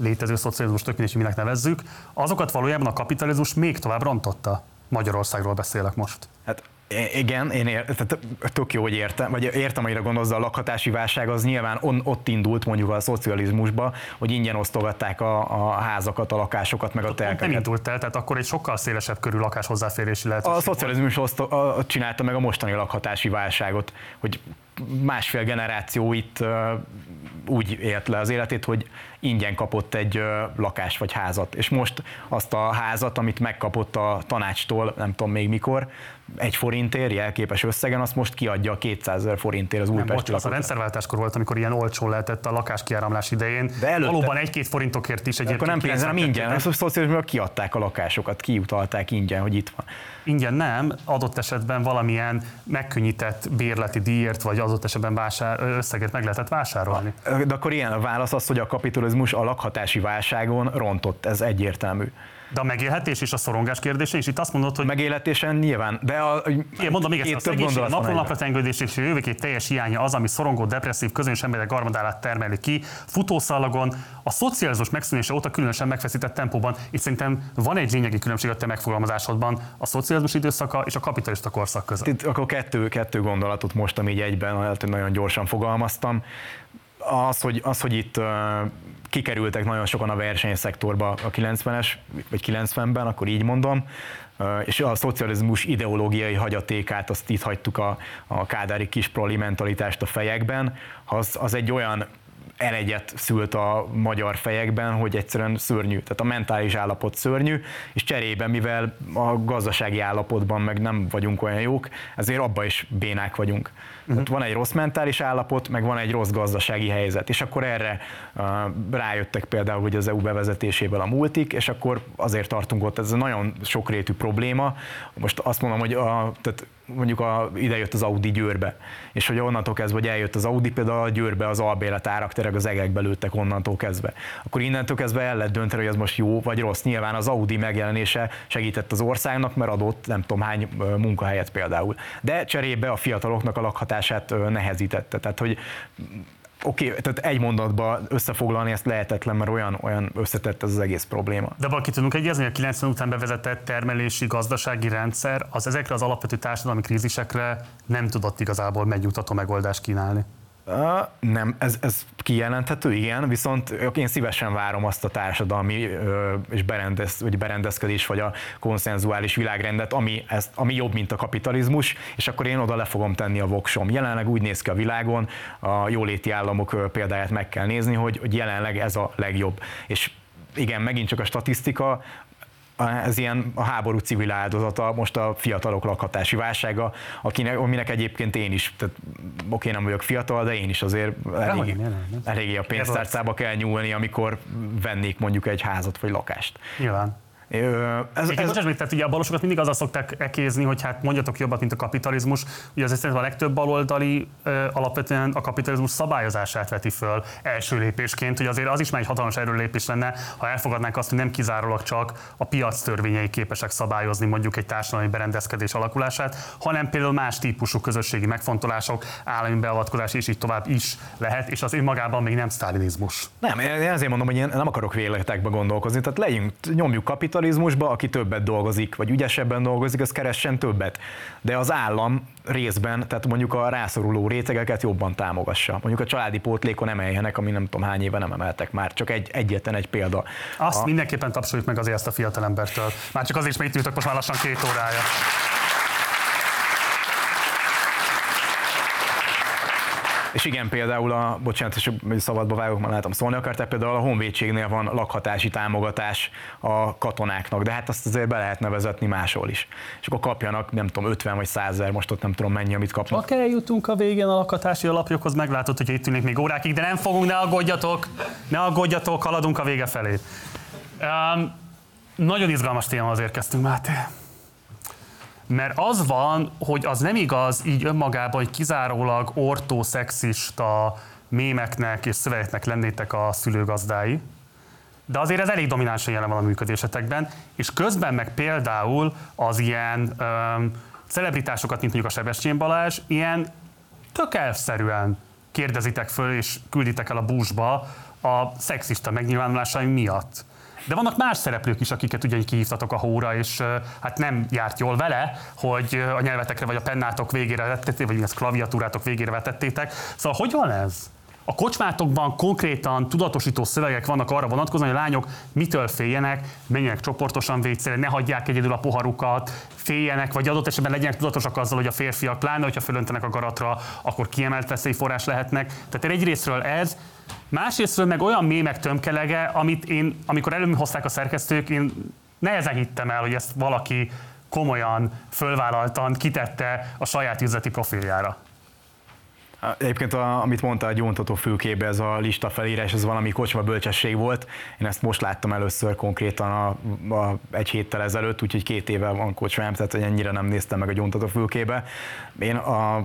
létező szocializmus, tök mindegy, minek nevezzük, azokat valójában a kapitalizmus még tovább rontotta. Magyarországról beszélek most. Hát igen, én ér, tehát tök jó, hogy értem, vagy értem, amire gondolsz, a lakhatási válság az nyilván on, ott indult mondjuk a szocializmusba, hogy ingyen osztogatták a, a házakat, a lakásokat, meg a telkeket. Nem indult el, tehát akkor egy sokkal szélesebb körű lakás hozzáférési lehet. A szocializmus oszto, a, csinálta meg a mostani lakhatási válságot, hogy másfél generáció itt úgy élt le az életét, hogy ingyen kapott egy lakást vagy házat. És most azt a házat, amit megkapott a tanácstól, nem tudom még mikor, egy forintért, jelképes összegen, azt most kiadja 200 ezer forintért az újpesti Az a rendszerváltáskor volt, amikor ilyen olcsó lehetett a lakáskiáramlás idején. De előtte, Valóban egy-két forintokért is egyébként. Akkor nem pénzre, nem ingyen. A szocializmusban kiadták a lakásokat, kiutalták ingyen, hogy itt van. Ingyen nem, adott esetben valamilyen megkönnyített bérleti díjért, vagy adott esetben vásár, összegért meg lehetett vásárolni. De akkor ilyen a válasz az, hogy a kapitalizmus a lakhatási válságon rontott, ez egyértelmű. De a megélhetés és a szorongás kérdése is itt azt mondod, hogy... Megélhetésen nyilván, de a... Én mondom még egyszer, a szegénység, a napról napra tengődés és a jövőkép teljes hiánya az, ami szorongó, depresszív, közöns emberek garmadálát termeli ki, futószalagon, a szocializmus megszűnése óta különösen megfeszített tempóban. Itt szerintem van egy lényegi különbség a te megfogalmazásodban a szocializmus időszaka és a kapitalista korszak között. Itt akkor kettő, kettő gondolatot most, így egyben, lehet, hogy nagyon gyorsan fogalmaztam. Az, hogy, az, hogy itt kikerültek nagyon sokan a versenyszektorba a 90-es, vagy 90-ben, akkor így mondom, és a szocializmus ideológiai hagyatékát azt itt hagytuk a, a kádári kis proli mentalitást a fejekben, az, az egy olyan elegyet szült a magyar fejekben, hogy egyszerűen szörnyű. Tehát a mentális állapot szörnyű, és cserében, mivel a gazdasági állapotban meg nem vagyunk olyan jók, ezért abba is bénák vagyunk. Uh-huh. Tehát van egy rossz mentális állapot, meg van egy rossz gazdasági helyzet, és akkor erre uh, rájöttek például, hogy az EU bevezetésével a multik, és akkor azért tartunk ott, ez egy nagyon sokrétű probléma. Most azt mondom, hogy a, tehát mondjuk a, ide jött az Audi Győrbe, és hogy onnantól kezdve, hogy eljött az Audi, például a Győrbe az albélet árak tényleg az egekbe lőttek onnantól kezdve. Akkor innentől kezdve el lehet dönteni, hogy ez most jó vagy rossz. Nyilván az Audi megjelenése segített az országnak, mert adott nem tudom hány munkahelyet például. De cserébe a fiataloknak a lakhatását nehezítette. Tehát, hogy Oké, okay, tehát egy mondatba összefoglalni ezt lehetetlen, mert olyan, olyan összetett ez az egész probléma. De valaki tudunk egyezni, hogy a 90 után bevezetett termelési gazdasági rendszer az ezekre az alapvető társadalmi krízisekre nem tudott igazából megnyugtató megoldást kínálni. Nem, ez, ez kijelenthető, igen, viszont én szívesen várom azt a társadalmi uh, és berendez, vagy berendezkedés, vagy a konszenzuális világrendet, ami, ez, ami jobb, mint a kapitalizmus, és akkor én oda le fogom tenni a voksom. Jelenleg úgy néz ki a világon, a jóléti államok példáját meg kell nézni, hogy, hogy jelenleg ez a legjobb. És igen, megint csak a statisztika, ez ilyen a háború civil áldozata, most a fiatalok lakhatási válsága, akinek, aminek egyébként én is, tehát oké, nem vagyok fiatal, de én is azért elég, eléggé a pénztárcába kell nyúlni, amikor vennék mondjuk egy házat vagy lakást. Nyilván. Ez, ez... Bocsás, tehát ugye a balosokat mindig azzal szokták ekézni, hogy hát mondjatok jobbat, mint a kapitalizmus. Ugye azért szerintem a legtöbb baloldali ö, alapvetően a kapitalizmus szabályozását veti föl első lépésként, hogy azért az is már egy hatalmas erőlépés lenne, ha elfogadnánk azt, hogy nem kizárólag csak a piac törvényei képesek szabályozni mondjuk egy társadalmi berendezkedés alakulását, hanem például más típusú közösségi megfontolások, állami beavatkozás és így tovább is lehet, és az önmagában még nem sztálinizmus. Nem, én azért mondom, hogy én nem akarok véletekbe gondolkozni, tehát legyünk, nyomjuk kapitalizmus, kapitalizmusba, aki többet dolgozik, vagy ügyesebben dolgozik, az keressen többet. De az állam részben, tehát mondjuk a rászoruló rétegeket jobban támogassa. Mondjuk a családi pótlékon emeljenek, ami nem tudom hány éve nem emeltek már, csak egy, egyetlen egy példa. Azt a... mindenképpen tapsoljuk meg azért ezt a fiatalembertől. Már csak azért, mert itt ültök most már lassan két órája. És igen, például a, bocsánat, és szabadba vágok, már látom szólni akartál, például a honvédségnél van lakhatási támogatás a katonáknak, de hát azt azért be lehet nevezetni máshol is. És akkor kapjanak, nem tudom, 50 vagy 100 ezer, most ott nem tudom mennyi, amit kapnak. Csak eljutunk a végén a lakhatási alapjoghoz, meglátod, hogy itt ülnék még órákig, de nem fogunk, ne aggódjatok, ne aggódjatok, haladunk a vége felé. Um, nagyon izgalmas téma azért kezdtünk, Máté. Mert az van, hogy az nem igaz így önmagában, hogy kizárólag ortoszexista mémeknek és szövegeknek lennétek a szülőgazdái, de azért ez elég dominánsan jelen van a működésetekben, és közben meg például az ilyen öm, celebritásokat, mint mondjuk a Sebestyén Balázs, ilyen tök elszerűen kérdezitek föl és külditek el a búzsba a szexista megnyilvánulásai miatt. De vannak más szereplők is, akiket ugye kihívtatok a hóra, és hát nem járt jól vele, hogy a nyelvetekre vagy a pennátok végére vetettétek, vagy a klaviatúrátok végére vetettétek. Szóval hogy van ez? A kocsmátokban konkrétan tudatosító szövegek vannak arra vonatkozóan, hogy a lányok mitől féljenek, menjenek csoportosan vécére, ne hagyják egyedül a poharukat, féljenek, vagy adott esetben legyenek tudatosak azzal, hogy a férfiak, pláne hogyha fölöntenek a garatra, akkor kiemelt veszélyforrás lehetnek. Tehát egyrésztről ez, Másrésztről meg olyan mémek tömkelege, amit én, amikor előbb hozták a szerkesztők, én nehezen hittem el, hogy ezt valaki komolyan, fölvállaltan kitette a saját üzleti profiljára. Egyébként, a, amit mondta a gyóntató fülkébe, ez a lista felírás, ez valami kocsma bölcsesség volt. Én ezt most láttam először konkrétan a, a, egy héttel ezelőtt, úgyhogy két éve van kocsmám, tehát ennyire nem néztem meg a gyóntató fülkébe. Én a,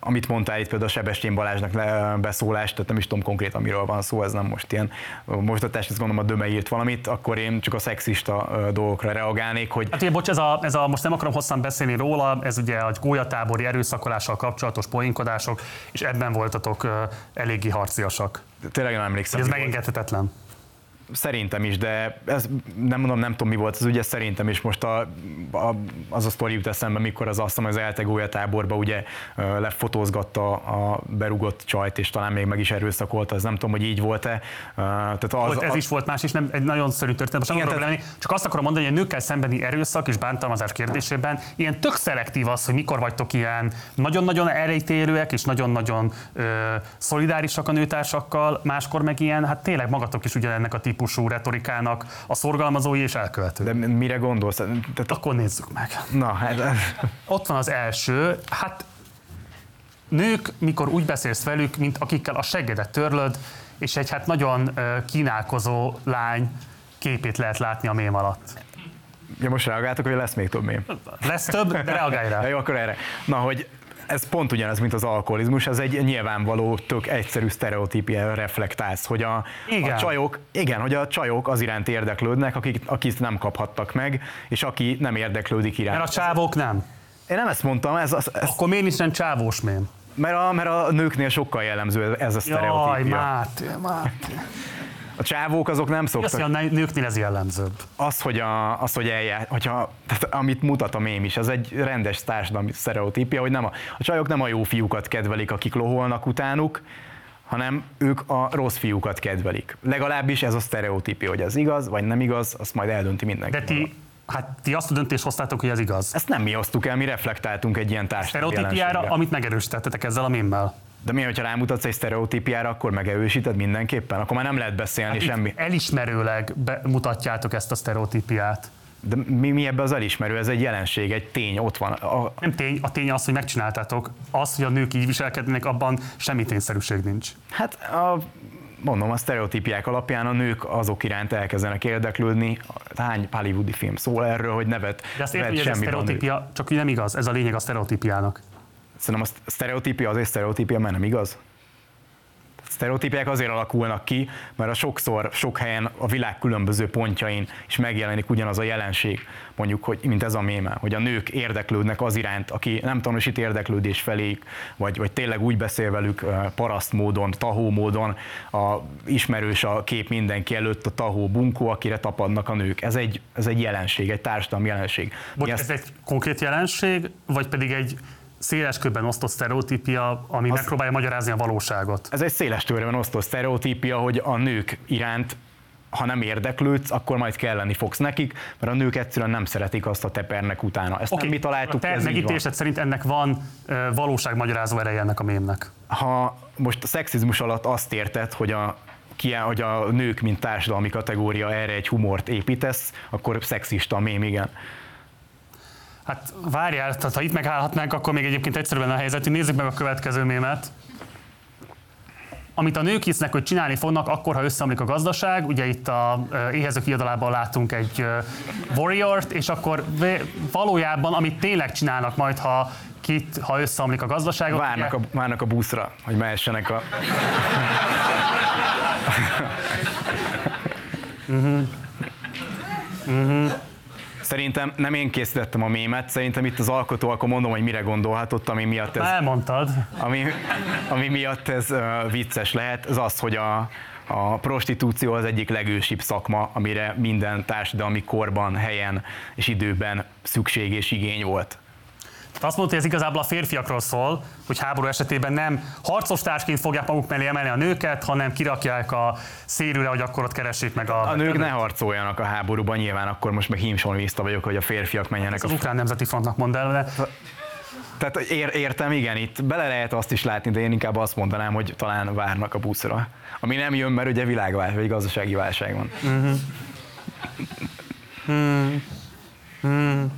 amit mondtál itt például a Sebestyén Balázsnak beszólást, tehát nem is tudom konkrétan miről van szó, ez nem most ilyen most ezt gondolom a Döme írt valamit, akkor én csak a szexista dolgokra reagálnék, hogy... Hát ugye, bocs, ez a, ez a, most nem akarom hosszan beszélni róla, ez ugye a gólyatábori erőszakolással kapcsolatos poénkodások, és ebben voltatok eléggé harciasak. Tényleg nem emlékszem. Ez megengedhetetlen. Szerintem is, de ez, nem mondom, nem tudom mi volt az ugye szerintem is most a, a, az a sztori jut eszembe, mikor az azt az Eltegója táborba ugye lefotózgatta a berugott csajt, és talán még meg is erőszakolta, ez nem tudom, hogy így volt-e. Tehát az, volt, ez a, is volt más, és nem egy nagyon szörnyű történet. Most igen, tehát, csak azt akarom mondani, hogy a nőkkel szembeni erőszak és bántalmazás kérdésében ilyen tök szelektív az, hogy mikor vagytok ilyen nagyon-nagyon elejtérőek, és nagyon-nagyon ö, szolidárisak a nőtársakkal, máskor meg ilyen, hát tényleg magatok is ugye ennek a típus típusú retorikának a szorgalmazói és elkövetői. De mire gondolsz? Tehát... Akkor nézzük meg. Na, hát... Ott van az első, hát nők, mikor úgy beszélsz velük, mint akikkel a seggedet törlöd, és egy hát nagyon kínálkozó lány képét lehet látni a mém alatt. Ja, most reagáltok, hogy lesz még több mém? Lesz több, de reagálj rá. Ja, jó, akkor erre. Na, hogy ez pont ugyanaz, mint az alkoholizmus, ez egy nyilvánvaló, tök egyszerű sztereotípia reflektálsz, hogy a, igen. a csajok, igen, hogy a csajok az iránt érdeklődnek, akik, akik nem kaphattak meg, és aki nem érdeklődik iránt. Mert a csávók nem. Én nem ezt mondtam, ez, ez, ez Akkor miért nincsen csávós mém? Mert a, mert a nőknél sokkal jellemző ez a sztereotípia. Jaj, Máté, Máté. A csávók azok nem szoktak. Azt a nőknél ez jellemzőbb. Az, hogy, a, az, hogy eljár, hogyha, tehát amit mutat a mém is, az egy rendes társadalmi sztereotípia, hogy nem a, a csajok nem a jó fiúkat kedvelik, akik loholnak utánuk, hanem ők a rossz fiúkat kedvelik. Legalábbis ez a sztereotípia, hogy ez igaz, vagy nem igaz, azt majd eldönti mindenki. De ti, hát ti azt a döntést hoztátok, hogy ez igaz. Ezt nem mi osztuk el, mi reflektáltunk egy ilyen társadalmi Sztereotípiára, amit megerősítettetek ezzel a mémmel. De mi, hogyha rámutatsz egy sztereotípiára, akkor megerősíted mindenképpen? Akkor már nem lehet beszélni hát semmi. Elismerőleg mutatjátok ezt a sztereotípiát. De mi, mi ebbe az elismerő? Ez egy jelenség, egy tény, ott van. A... Nem tény, a tény az, hogy megcsináltátok. Az, hogy a nők így viselkednek, abban semmi tényszerűség nincs. Hát a, mondom, a sztereotípiák alapján a nők azok iránt elkezdenek érdeklődni. Hány hollywoodi film szól erről, hogy nevet De azt értem, hogy ez a sztereotípia, csak nem igaz, ez a lényeg a sztereotípiának. Szerintem a sztereotípia azért sztereotípia, mert nem igaz. Sztereotípiák azért alakulnak ki, mert a sokszor, sok helyen a világ különböző pontjain is megjelenik ugyanaz a jelenség, mondjuk, hogy, mint ez a méme, hogy a nők érdeklődnek az iránt, aki nem tanúsít érdeklődés felé, vagy, vagy tényleg úgy beszél velük paraszt módon, tahó módon, a, ismerős a kép mindenki előtt a tahó bunkó, akire tapadnak a nők. Ez egy, ez egy jelenség, egy társadalmi jelenség. Bocs, ez egy konkrét jelenség, vagy pedig egy széles körben osztott sztereotípia, ami az, megpróbálja magyarázni a valóságot. Ez egy széles körben osztott sztereotípia, hogy a nők iránt ha nem érdeklődsz, akkor majd kelleni fogsz nekik, mert a nők egyszerűen nem szeretik azt a tepernek utána. Ezt okay. nem mi találtuk, a te ez megítélésed szerint ennek van valóságmagyarázó ereje ennek a mémnek? Ha most a szexizmus alatt azt érted, hogy a ki, hogy a nők, mint társadalmi kategória erre egy humort építesz, akkor szexista a mém, igen. Hát várjál, tehát ha itt megállhatnánk, akkor még egyébként egyszerűen a helyzet. Nézzük meg a következő mémet. Amit a nők hisznek, hogy csinálni fognak, akkor, ha összeomlik a gazdaság, ugye itt a éhezők viadalában látunk egy warriort, és akkor valójában, amit tényleg csinálnak majd, ha kit, ha összeomlik a gazdaság. Várnak, ugye... a, várnak a buszra, hogy mehessenek a... uh-huh. Uh-huh. Szerintem nem én készítettem a mémet, szerintem itt az alkotó, akkor mondom, hogy mire gondolhatott, ami miatt ez... Elmondtad. Ami, ami miatt ez uh, vicces lehet, az az, hogy a, a prostitúció az egyik legősibb szakma, amire minden társadalmi korban, helyen és időben szükség és igény volt. Azt mondta, hogy ez igazából a férfiakról szól, hogy háború esetében nem harcos társként fogják maguk mellé emelni a nőket, hanem kirakják a szérűre, hogy akkor ott keressék meg a... A nők ne harcoljanak a háborúban, nyilván akkor most meg hímsolvista vagyok, hogy a férfiak menjenek. Ez az a ukrán nemzeti frontnak mond el, de... Tehát ér, értem, igen, itt bele lehet azt is látni, de én inkább azt mondanám, hogy talán várnak a buszra. Ami nem jön, mert ugye világválság, vagy gazdasági válság van. Uh-huh. Hmm. Hmm.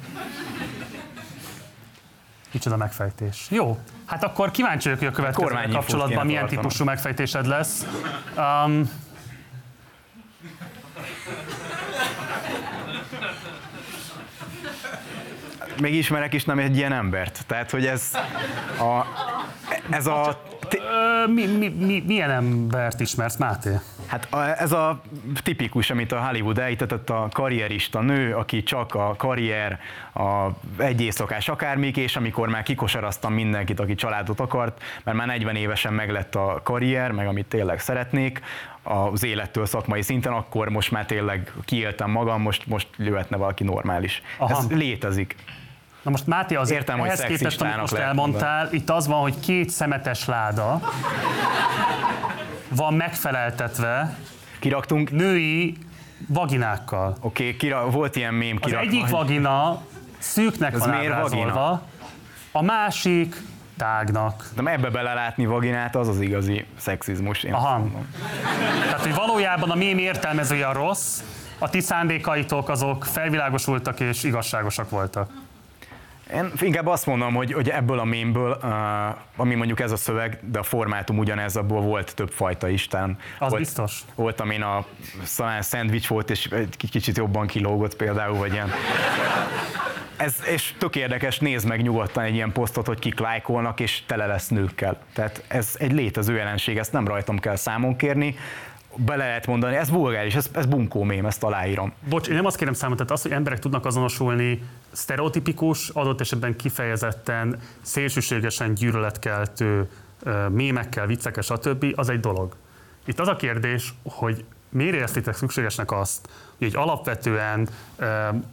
Kicsoda megfejtés. Jó, hát akkor kíváncsi vagyok, hogy a következő kapcsolatban milyen tartanak. típusú megfejtésed lesz. Um, még ismerek is nem egy ilyen embert. Tehát, hogy ez a, ez a... Mi, mi, mi, milyen embert ismersz, Máté? Hát ez a tipikus, amit a Hollywood elítetett, a karrierista nő, aki csak a karrier, a egy éjszakás akármik, és amikor már kikosaraztam mindenkit, aki családot akart, mert már 40 évesen meglett a karrier, meg amit tényleg szeretnék, az élettől szakmai szinten, akkor most már tényleg kiéltem magam, most, most jöhetne valaki normális. Aha. Ez létezik. Na most Máté, az Értem, ehhez hogy képest, amit most elmondtál, mondani. itt az van, hogy két szemetes láda van megfeleltetve Kiraktunk női vaginákkal. Oké, okay, kira, volt ilyen mém kirakva. Az egyik vagina szűknek Ez van ábrázolva, a másik tágnak. De ebbe belelátni vaginát, az az igazi szexizmus. Én Aha. Tehát, hogy valójában a mém értelmezője a rossz, a ti szándékaitok azok felvilágosultak és igazságosak voltak. Én inkább azt mondom, hogy, hogy ebből a mémből, ami mondjuk ez a szöveg, de a formátum ugyanez, abból volt több fajta Isten. Az volt, biztos. Volt, amin a szalán szendvics volt, és egy kicsit jobban kilógott például, vagy ilyen. Ez, és tök érdekes, nézd meg nyugodtan egy ilyen posztot, hogy kik lájkolnak, és tele lesz nőkkel. Tehát ez egy létező jelenség, ezt nem rajtam kell számon kérni, bele lehet mondani, ez vulgáris, ez, ez bunkó mém, ezt aláírom. Bocs, én nem azt kérem számot, tehát az, hogy emberek tudnak azonosulni sztereotipikus, adott esetben kifejezetten szélsőségesen gyűlöletkeltő mémekkel, viccekkel, stb., az egy dolog. Itt az a kérdés, hogy miért éreztétek szükségesnek azt, hogy egy alapvetően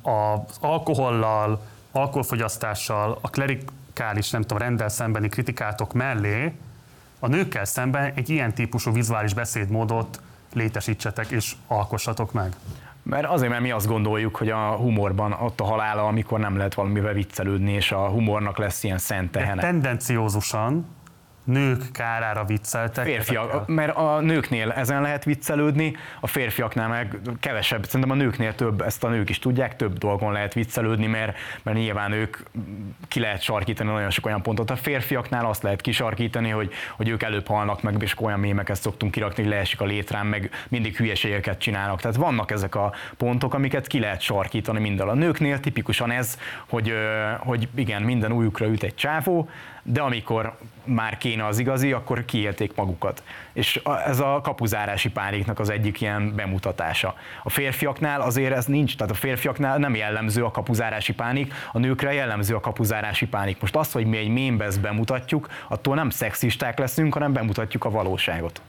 az alkohollal, alkoholfogyasztással, a klerikális, nem tudom, rendel szembeni kritikátok mellé a nőkkel szemben egy ilyen típusú vizuális beszédmódot létesítsetek és alkossatok meg? Mert azért, mert mi azt gondoljuk, hogy a humorban ott a halála, amikor nem lehet valamivel viccelődni, és a humornak lesz ilyen szent tehene. tendenciózusan nők kárára vicceltek. Férfiak, mert a nőknél ezen lehet viccelődni, a férfiaknál meg kevesebb, szerintem a nőknél több, ezt a nők is tudják, több dolgon lehet viccelődni, mert, mert nyilván ők ki lehet sarkítani nagyon sok olyan pontot. A férfiaknál azt lehet kisarkítani, hogy, hogy ők előbb halnak meg, és olyan mémeket szoktunk kirakni, hogy leesik a létrán, meg mindig hülyeségeket csinálnak. Tehát vannak ezek a pontok, amiket ki lehet sarkítani minden. A nőknél tipikusan ez, hogy, hogy igen, minden újukra üt egy csávó, de amikor már kéne az igazi, akkor kiélték magukat. És ez a kapuzárási pániknak az egyik ilyen bemutatása. A férfiaknál azért ez nincs, tehát a férfiaknál nem jellemző a kapuzárási pánik, a nőkre jellemző a kapuzárási pánik. Most azt, hogy mi egy mémbe bemutatjuk, attól nem szexisták leszünk, hanem bemutatjuk a valóságot.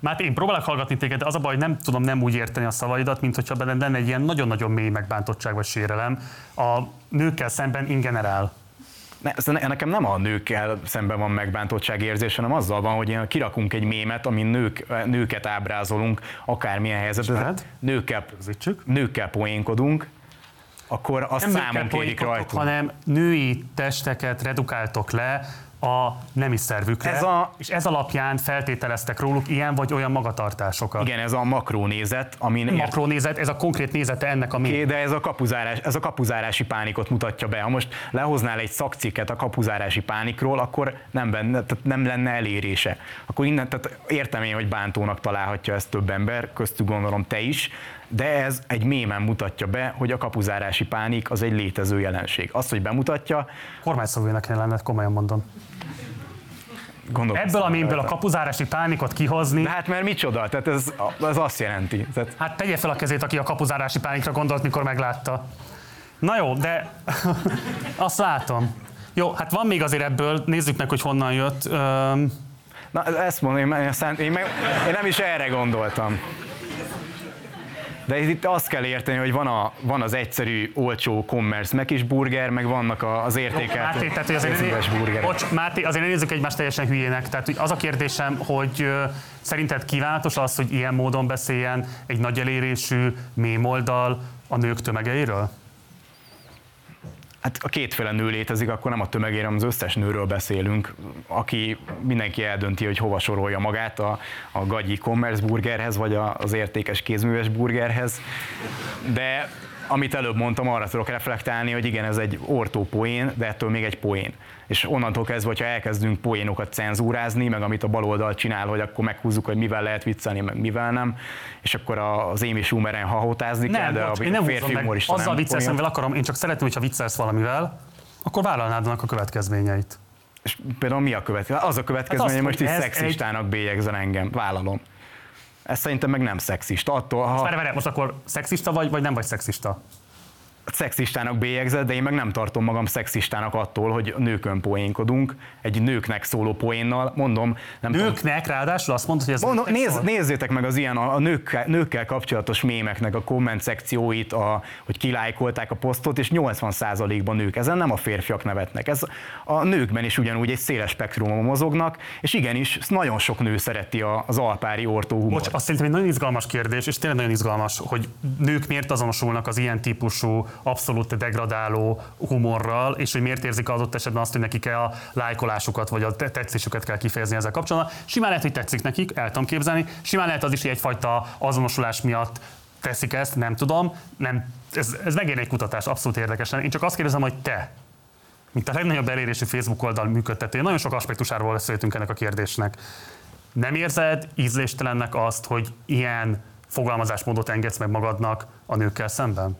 Már én próbálok hallgatni téged, de az a baj, hogy nem tudom nem úgy érteni a szavaidat, mint hogyha benne lenne egy ilyen nagyon-nagyon mély megbántottság vagy sérelem. A nőkkel szemben in generál ne, nekem nem a nőkkel szemben van megbántottság érzés, hanem azzal van, hogy kirakunk egy mémet, amin nők, nőket ábrázolunk, akármilyen helyzetben. Nőkkel, nőkkel poénkodunk, akkor azt nem számon kérik rajtunk. hanem női testeket redukáltok le, a nemi szervükre, ez a, és ez alapján feltételeztek róluk ilyen vagy olyan magatartásokat. Igen, ez a makrónézet, amin... Makrónézet, ez a konkrét nézete ennek a mi. De ez a, kapuzárás, ez a kapuzárási pánikot mutatja be. Ha most lehoznál egy szakcikket a kapuzárási pánikról, akkor nem, benne, tehát nem lenne elérése. Akkor innen, tehát értem én, hogy bántónak találhatja ezt több ember, köztük gondolom te is, de ez egy mémen mutatja be, hogy a kapuzárási pánik az egy létező jelenség. Azt, hogy bemutatja... Kormányszavújának lenne, komolyan mondom. Ebből a mémből a kapuzárási pánikot kihozni. De hát mert micsoda? Tehát ez, ez azt jelenti. Tehát... Hát tegye fel a kezét, aki a kapuzárási pánikra gondolt, mikor meglátta. Na jó, de [LAUGHS] azt látom. Jó, hát van még azért ebből, nézzük meg, hogy honnan jött. Üm... Na, ezt mondom, én, én, meg, én nem is erre gondoltam. De itt azt kell érteni, hogy van, a, van az egyszerű, olcsó commerce meg is burger, meg vannak az értékelt Máté, tehát, hogy azért burgerek. Bocs, Máté, azért nézzük egymást teljesen hülyének. Tehát hogy az a kérdésem, hogy szerinted kívánatos az, hogy ilyen módon beszéljen egy nagy elérésű mémoldal a nők tömegeiről? Hát a kétféle nő létezik, akkor nem a tömegére, hanem az összes nőről beszélünk, aki mindenki eldönti, hogy hova sorolja magát a, a gagyi commerce burgerhez, vagy a, az értékes kézműves burgerhez. De amit előbb mondtam, arra tudok reflektálni, hogy igen, ez egy ortó poén, de ettől még egy poén. És onnantól kezdve, hogyha elkezdünk poénokat cenzúrázni, meg amit a baloldal csinál, hogy akkor meghúzzuk, hogy mivel lehet viccelni, meg mivel nem, és akkor az Amy Schumeren hahotázni Nem, kell, de bocs, a én nem férfi humorista Azzal viccelsz, amivel akarom, én csak szeretném, hogyha viccelsz valamivel, akkor vállalnád annak a következményeit. És például mi a következő? Az a következmény, Hát hogy most ez szexistának bélyegzel engem. Vállalom. Ez szerintem meg nem szexista. Attól, ha Várj, várj, most akkor szexista vagy, vagy nem vagy szexista? Szexistának bélyegzett, de én meg nem tartom magam szexistának attól, hogy nőkön poénkodunk, egy nőknek szóló poénnal, mondom, nem tudom, Nőknek ráadásul azt mondod, hogy ez Mondom, nézz, szól? nézzétek meg az ilyen a, a nőkkel, nőkkel kapcsolatos mémeknek a komment szekcióit, a, hogy kilájkolták a posztot, és 80%-ban nők. Ezen nem a férfiak nevetnek. Ez a nőkben is ugyanúgy egy széles spektrumon mozognak, és igenis, nagyon sok nő szereti a, az alpári ortóhumort. Bocs, azt szerintem egy nagyon izgalmas kérdés, és tényleg nagyon izgalmas, hogy nők miért azonosulnak az ilyen típusú, abszolút degradáló humorral, és hogy miért érzik adott esetben azt, hogy nekik a lájkolásukat vagy a te- tetszésüket kell kifejezni ezzel kapcsolatban. Simán lehet, hogy tetszik nekik, el tudom képzelni, simán lehet az is, hogy egyfajta azonosulás miatt teszik ezt, nem tudom, nem, ez, ez megér egy kutatás, abszolút érdekes. lenne. Én csak azt kérdezem, hogy te, mint a legnagyobb elérésű Facebook oldal működtető, nagyon sok aspektusáról beszéltünk ennek a kérdésnek. Nem érzed ízléstelennek azt, hogy ilyen fogalmazásmódot engedsz meg magadnak a nőkkel szemben?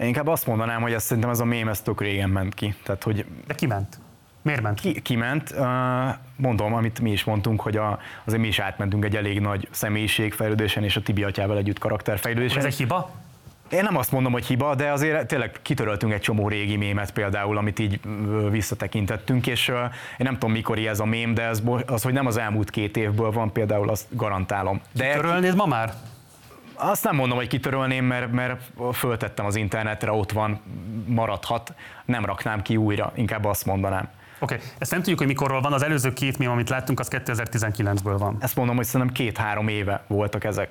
Én inkább azt mondanám, hogy ezt szerintem ez a mém, ez tök régen ment ki. Tehát, hogy De kiment? Miért ment ki? ki, kiment, mondom, amit mi is mondtunk, hogy a, azért mi is átmentünk egy elég nagy személyiségfejlődésen, és a Tibi atyával együtt karakterfejlődésen. Ez egy hiba? Én nem azt mondom, hogy hiba, de azért tényleg kitöröltünk egy csomó régi mémet például, amit így visszatekintettünk, és én nem tudom mikor ez a mém, de ez, az, hogy nem az elmúlt két évből van, például azt garantálom. De Törölnéd ma már? Azt nem mondom, hogy kitörölném, mert, mert föltettem az internetre, ott van, maradhat, nem raknám ki újra, inkább azt mondanám. Oké, okay. ezt nem tudjuk, hogy mikorról van. Az előző két mém, amit láttunk, az 2019-ből van. Ezt mondom, hogy szerintem két-három éve voltak ezek.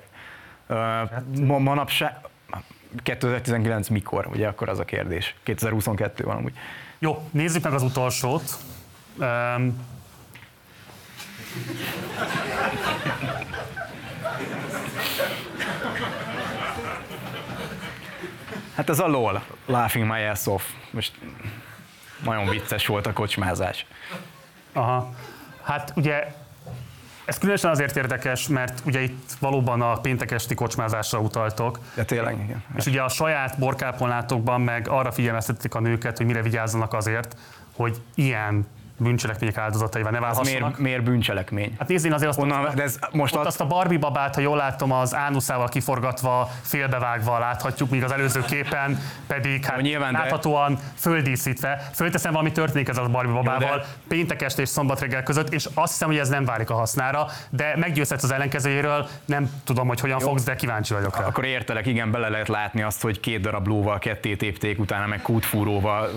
Ma, manapság, 2019 mikor, ugye akkor az a kérdés. 2022 van amúgy. Jó, nézzük meg az utolsót. Um, Hát ez a LOL, Laughing My Ass Off. Most nagyon vicces volt a kocsmázás. aha. Hát ugye ez különösen azért érdekes, mert ugye itt valóban a péntek esti kocsmázásra utaltok, De tényleg, igen. és ugye a saját borkápolnátokban meg arra figyelmeztetik a nőket, hogy mire vigyázzanak azért, hogy ilyen bűncselekmények áldozataival ne Az válhassanak. miért, miért bűncselekmény? Hát nézd, én azért azt, Onnan, de ez most ott az, azt a Barbie babát, ha jól látom, az ánuszával kiforgatva, félbevágva láthatjuk, míg az előző képen pedig hát nyilván, de- láthatóan földíszítve. Fölteszem, valami történik ezzel a Barbie babával de- péntek este és szombat reggel között, és azt hiszem, hogy ez nem válik a hasznára, de meggyőzhetsz az ellenkezőjéről, nem tudom, hogy hogyan fogsz, de kíváncsi vagyok rá. akkor értelek, igen, bele lehet látni azt, hogy két darab lóval ketté tépték, utána meg kútfúróval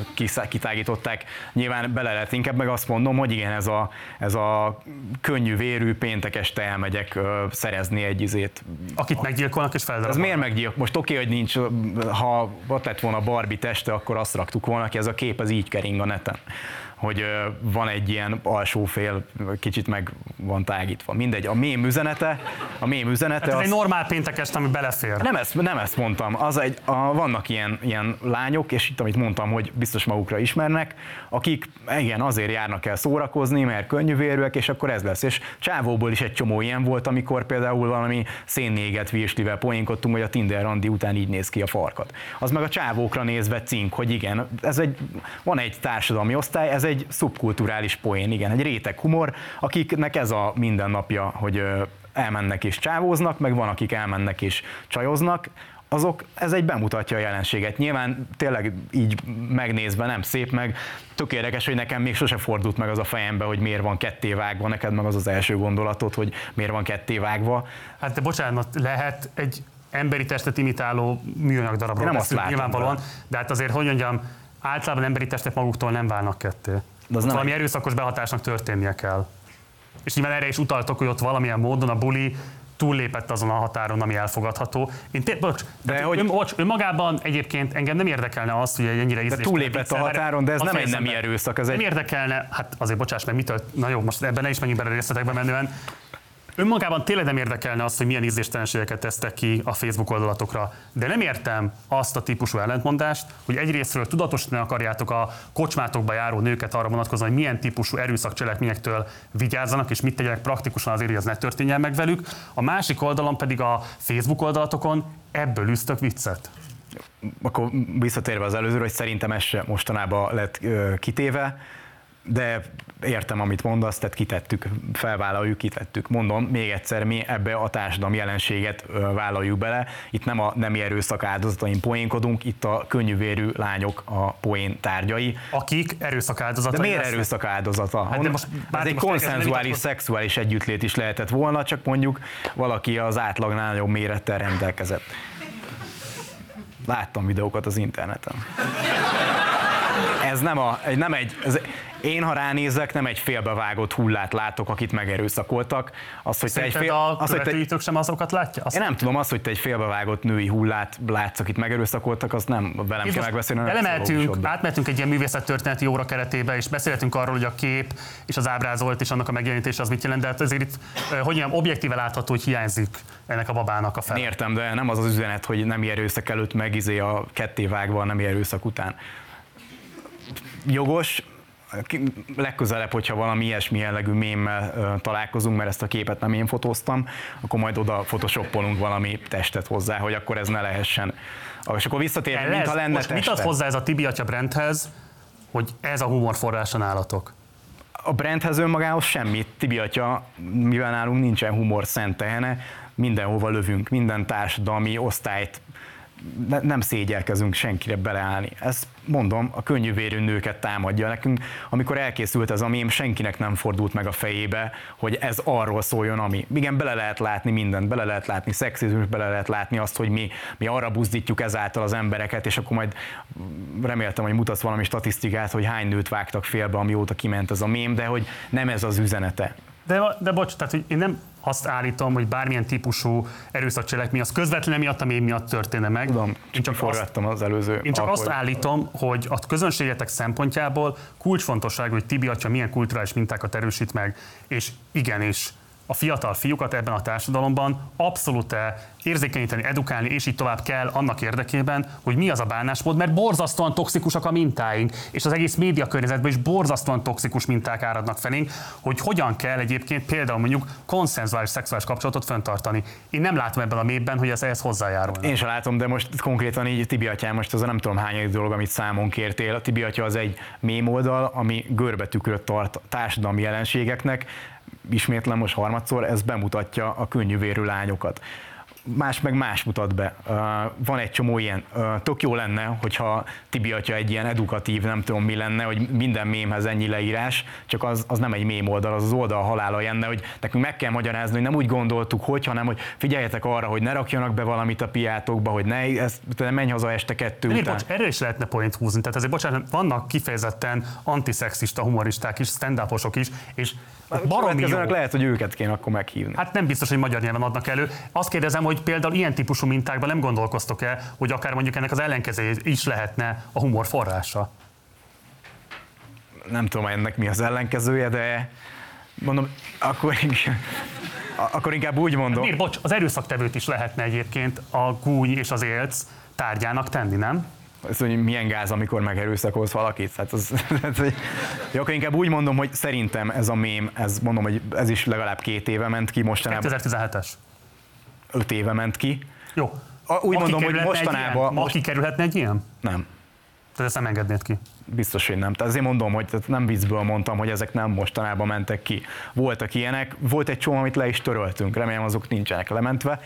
kitágították. Nyilván bele lehet, inkább meg azt mondom, hogy igen, ez a, ez a könnyű vérű péntek este elmegyek szerezni egy izét. Akit meggyilkolnak és Ez feldarabolnak. miért meggyilk? Most oké, hogy nincs, ha ott lett volna Barbie teste, akkor azt raktuk volna ki, ez a kép az így kering a neten hogy van egy ilyen alsó fél, kicsit meg van tágítva. Mindegy, a mém üzenete, a mém üzenete Ez az, egy normál péntek este, ami belefér. nem ezt, nem ezt mondtam, az egy, a, vannak ilyen, ilyen lányok, és itt amit mondtam, hogy biztos magukra ismernek, akik igen, azért járnak el szórakozni, mert könnyűvérűek, és akkor ez lesz. És csávóból is egy csomó ilyen volt, amikor például valami szénnéget virslivel poénkodtunk, hogy a Tinder randi után így néz ki a farkat. Az meg a csávókra nézve cink, hogy igen, ez egy, van egy társadalmi osztály, ez egy szubkulturális poén, igen, egy réteg humor, akiknek ez a mindennapja, hogy elmennek és csávóznak, meg van, akik elmennek és csajoznak, azok, ez egy bemutatja a jelenséget. Nyilván tényleg így megnézve nem szép, meg tök érdekes, hogy nekem még sose fordult meg az a fejembe, hogy miért van ketté vágva, neked meg az az első gondolatod, hogy miért van ketté vágva. Hát de bocsánat, lehet egy emberi testet imitáló műanyag darabról nem beszélünk nyilvánvalóan, be. de hát azért, hogy mondjam, általában emberi testek maguktól nem válnak ketté. az Ott nem valami egy- erőszakos behatásnak történnie kell. És nyilván erre is utaltok, hogy ott valamilyen módon a buli túllépett azon a határon, ami elfogadható. Én té- bocs, De de hogy- ön, bocs, önmagában egyébként engem nem érdekelne az, hogy egy ennyire De ízléstelen túllépett a határon, de ez nem egy nemi erőszak, ez Nem egy érdekelne, hát azért bocsáss meg, mitől, na jó, most ebben ne is menjünk bele részletekbe menően. Önmagában tényleg nem érdekelne az, hogy milyen ízléstelenségeket tesztek ki a Facebook oldalatokra. De nem értem azt a típusú ellentmondást, hogy egyrésztről tudatosítani akarjátok a kocsmátokba járó nőket arra vonatkozóan, hogy milyen típusú erőszakcselekményektől vigyázzanak, és mit tegyenek praktikusan azért, hogy ez ne történjen meg velük. A másik oldalon pedig a Facebook oldalatokon ebből üztök viccet. akkor visszatérve az előzőre, hogy szerintem ez se mostanában lett kitéve, de értem, amit mondasz, tehát kitettük, felvállaljuk, kitettük. Mondom, még egyszer, mi ebbe a társadalmi jelenséget vállaljuk bele. Itt nem a nemi erőszak áldozatain poénkodunk, itt a könnyűvérű lányok a poén tárgyai. Akik erőszak áldozatai De miért lesznek. erőszak áldozata? Hát de most- ez egy most konszenzuális, szexuális együttlét is lehetett volna, csak mondjuk valaki az átlagnál nagyobb mérettel rendelkezett. Láttam videókat az interneten. Ez nem, a, nem egy, ez, én ha ránézek, nem egy félbevágott hullát látok, akit megerőszakoltak. Az, hogy te egy Szerinted fél, a az, hogy te, sem azokat látja? Azt én nem tudom, az, hogy te egy félbevágott női hullát látsz, akit megerőszakoltak, az nem velem kell Most megbeszélni. Elemeltünk, átmentünk egy ilyen művészettörténeti óra keretébe, és beszéltünk arról, hogy a kép és az ábrázolt és annak a megjelenítése az mit jelent, de hát azért itt, hogy mondjam, objektíve látható, hogy hiányzik ennek a babának a fel. Én értem, de nem az az üzenet, hogy nem erőszak előtt meg izé a ketté vágva a nem erőszak után. Jogos, legközelebb, hogyha valami ilyesmi jellegű mémmel találkozunk, mert ezt a képet nem én fotóztam, akkor majd oda photoshopolunk valami testet hozzá, hogy akkor ez ne lehessen. Ah, És akkor visszatérve, mintha lenne most mit ad hozzá ez a Tibi Atya brandhez, hogy ez a humorforrása nálatok? A brandhez önmagához semmit. Tibi atya, mivel nálunk nincsen humor szent tehene, mindenhova lövünk, minden társadalmi osztályt ne, nem szégyelkezünk senkire beleállni. Ez mondom, a könnyűvérű nőket támadja nekünk. Amikor elkészült ez a mém, senkinek nem fordult meg a fejébe, hogy ez arról szóljon, ami. Igen, bele lehet látni mindent, bele lehet látni szexizmus, bele lehet látni azt, hogy mi, mi arra buzdítjuk ezáltal az embereket, és akkor majd reméltem, hogy mutatsz valami statisztikát, hogy hány nőt vágtak félbe, amióta kiment ez a mém, de hogy nem ez az üzenete. De, de bocs, tehát hogy én nem azt állítom, hogy bármilyen típusú erőszakcselekmény az közvetlenül miatt a mém miatt történne meg. Tudom, én csak azt, forgattam az előző én csak azt alkohol- állítom, hogy a közönségetek szempontjából kulcsfontosságú, hogy Tibi atya milyen kulturális mintákat erősít meg, és igenis a fiatal fiúkat ebben a társadalomban abszolút érzékenyíteni, edukálni, és így tovább kell annak érdekében, hogy mi az a bánásmód, mert borzasztóan toxikusak a mintáink, és az egész média környezetben is borzasztóan toxikus minták áradnak felénk, hogy hogyan kell egyébként például mondjuk konszenzuális szexuális kapcsolatot fenntartani. Én nem látom ebben a mépben, hogy ez ehhez hozzájárul. Én sem látom, de most konkrétan így Tibi atyám, most az a nem tudom hány dolog, amit számon kértél. A Tibi atya az egy mém oldal, ami görbetükröt tart társadalmi jelenségeknek. Ismétlem most harmadszor, ez bemutatja a könnyűvérű lányokat. Más meg más mutat be. Van egy csomó ilyen. Tök jó lenne, hogyha Tibi atya egy ilyen edukatív, nem tudom mi lenne, hogy minden mémhez ennyi leírás, csak az, az nem egy mém oldal, az az oldal halála jenne, hogy nekünk meg kell magyarázni, hogy nem úgy gondoltuk, hogy, hanem hogy figyeljetek arra, hogy ne rakjanak be valamit a piátokba, hogy ne, ez, te menj haza este kettő Miért, után. bocs, erre is lehetne point húzni. Tehát azért, bocsánat, vannak kifejezetten antiszexista humoristák is, stand is, és baromi jó. Lehet, hogy őket kéne akkor meghívni. Hát nem biztos, hogy magyar nyelven adnak elő. Azt kérdezem, hogy például ilyen típusú mintákban nem gondolkoztok-e, hogy akár mondjuk ennek az ellenkezője is lehetne a humor forrása? nem tudom ennek mi az ellenkezője, de mondom, akkor inkább, akkor inkább úgy mondom, Miért, bocs, az erőszaktevőt is lehetne egyébként a gúny és az élc tárgyának tenni, nem? ez, hogy milyen gáz, amikor megerőszakolsz valakit. Hát az, hát, hogy, jó, akkor inkább úgy mondom, hogy szerintem ez a mém, ez mondom, hogy ez is legalább két éve ment ki, mostanában 2017-es. Öt éve ment ki. Jó. Úgy Ma mondom, hogy mostanában- ilyen? Ma most- kikerülhetne egy ilyen? Nem. Tehát ezt nem engednéd ki. Biztos, hogy nem. Tehát azért mondom, hogy nem viccből mondtam, hogy ezek nem mostanában mentek ki. Voltak ilyenek, volt egy csomó, amit le is töröltünk, remélem azok nincsenek lementve.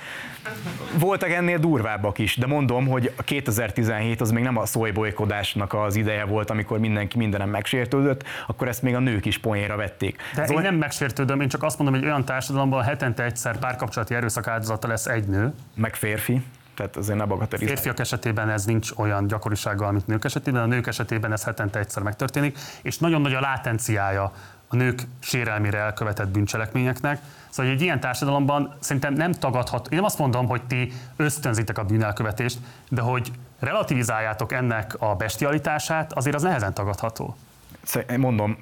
Voltak ennél durvábbak is, de mondom, hogy a 2017 az még nem a szólybolykodásnak az ideje volt, amikor mindenki mindenem megsértődött, akkor ezt még a nők is poénra vették. De Ez én nem megsértődöm, én csak azt mondom, hogy olyan társadalomban hetente egyszer párkapcsolati erőszak áldozata lesz egy nő. meg férfi, tehát azért ne bagatelizálj. Férfiak esetében ez nincs olyan gyakorisággal, mint nők esetében, a nők esetében ez hetente egyszer megtörténik, és nagyon nagy a látenciája a nők sérelmére elkövetett bűncselekményeknek. Szóval egy ilyen társadalomban szerintem nem tagadhat, én nem azt mondom, hogy ti ösztönzitek a bűnelkövetést, de hogy relativizáljátok ennek a bestialitását, azért az nehezen tagadható. Mondom,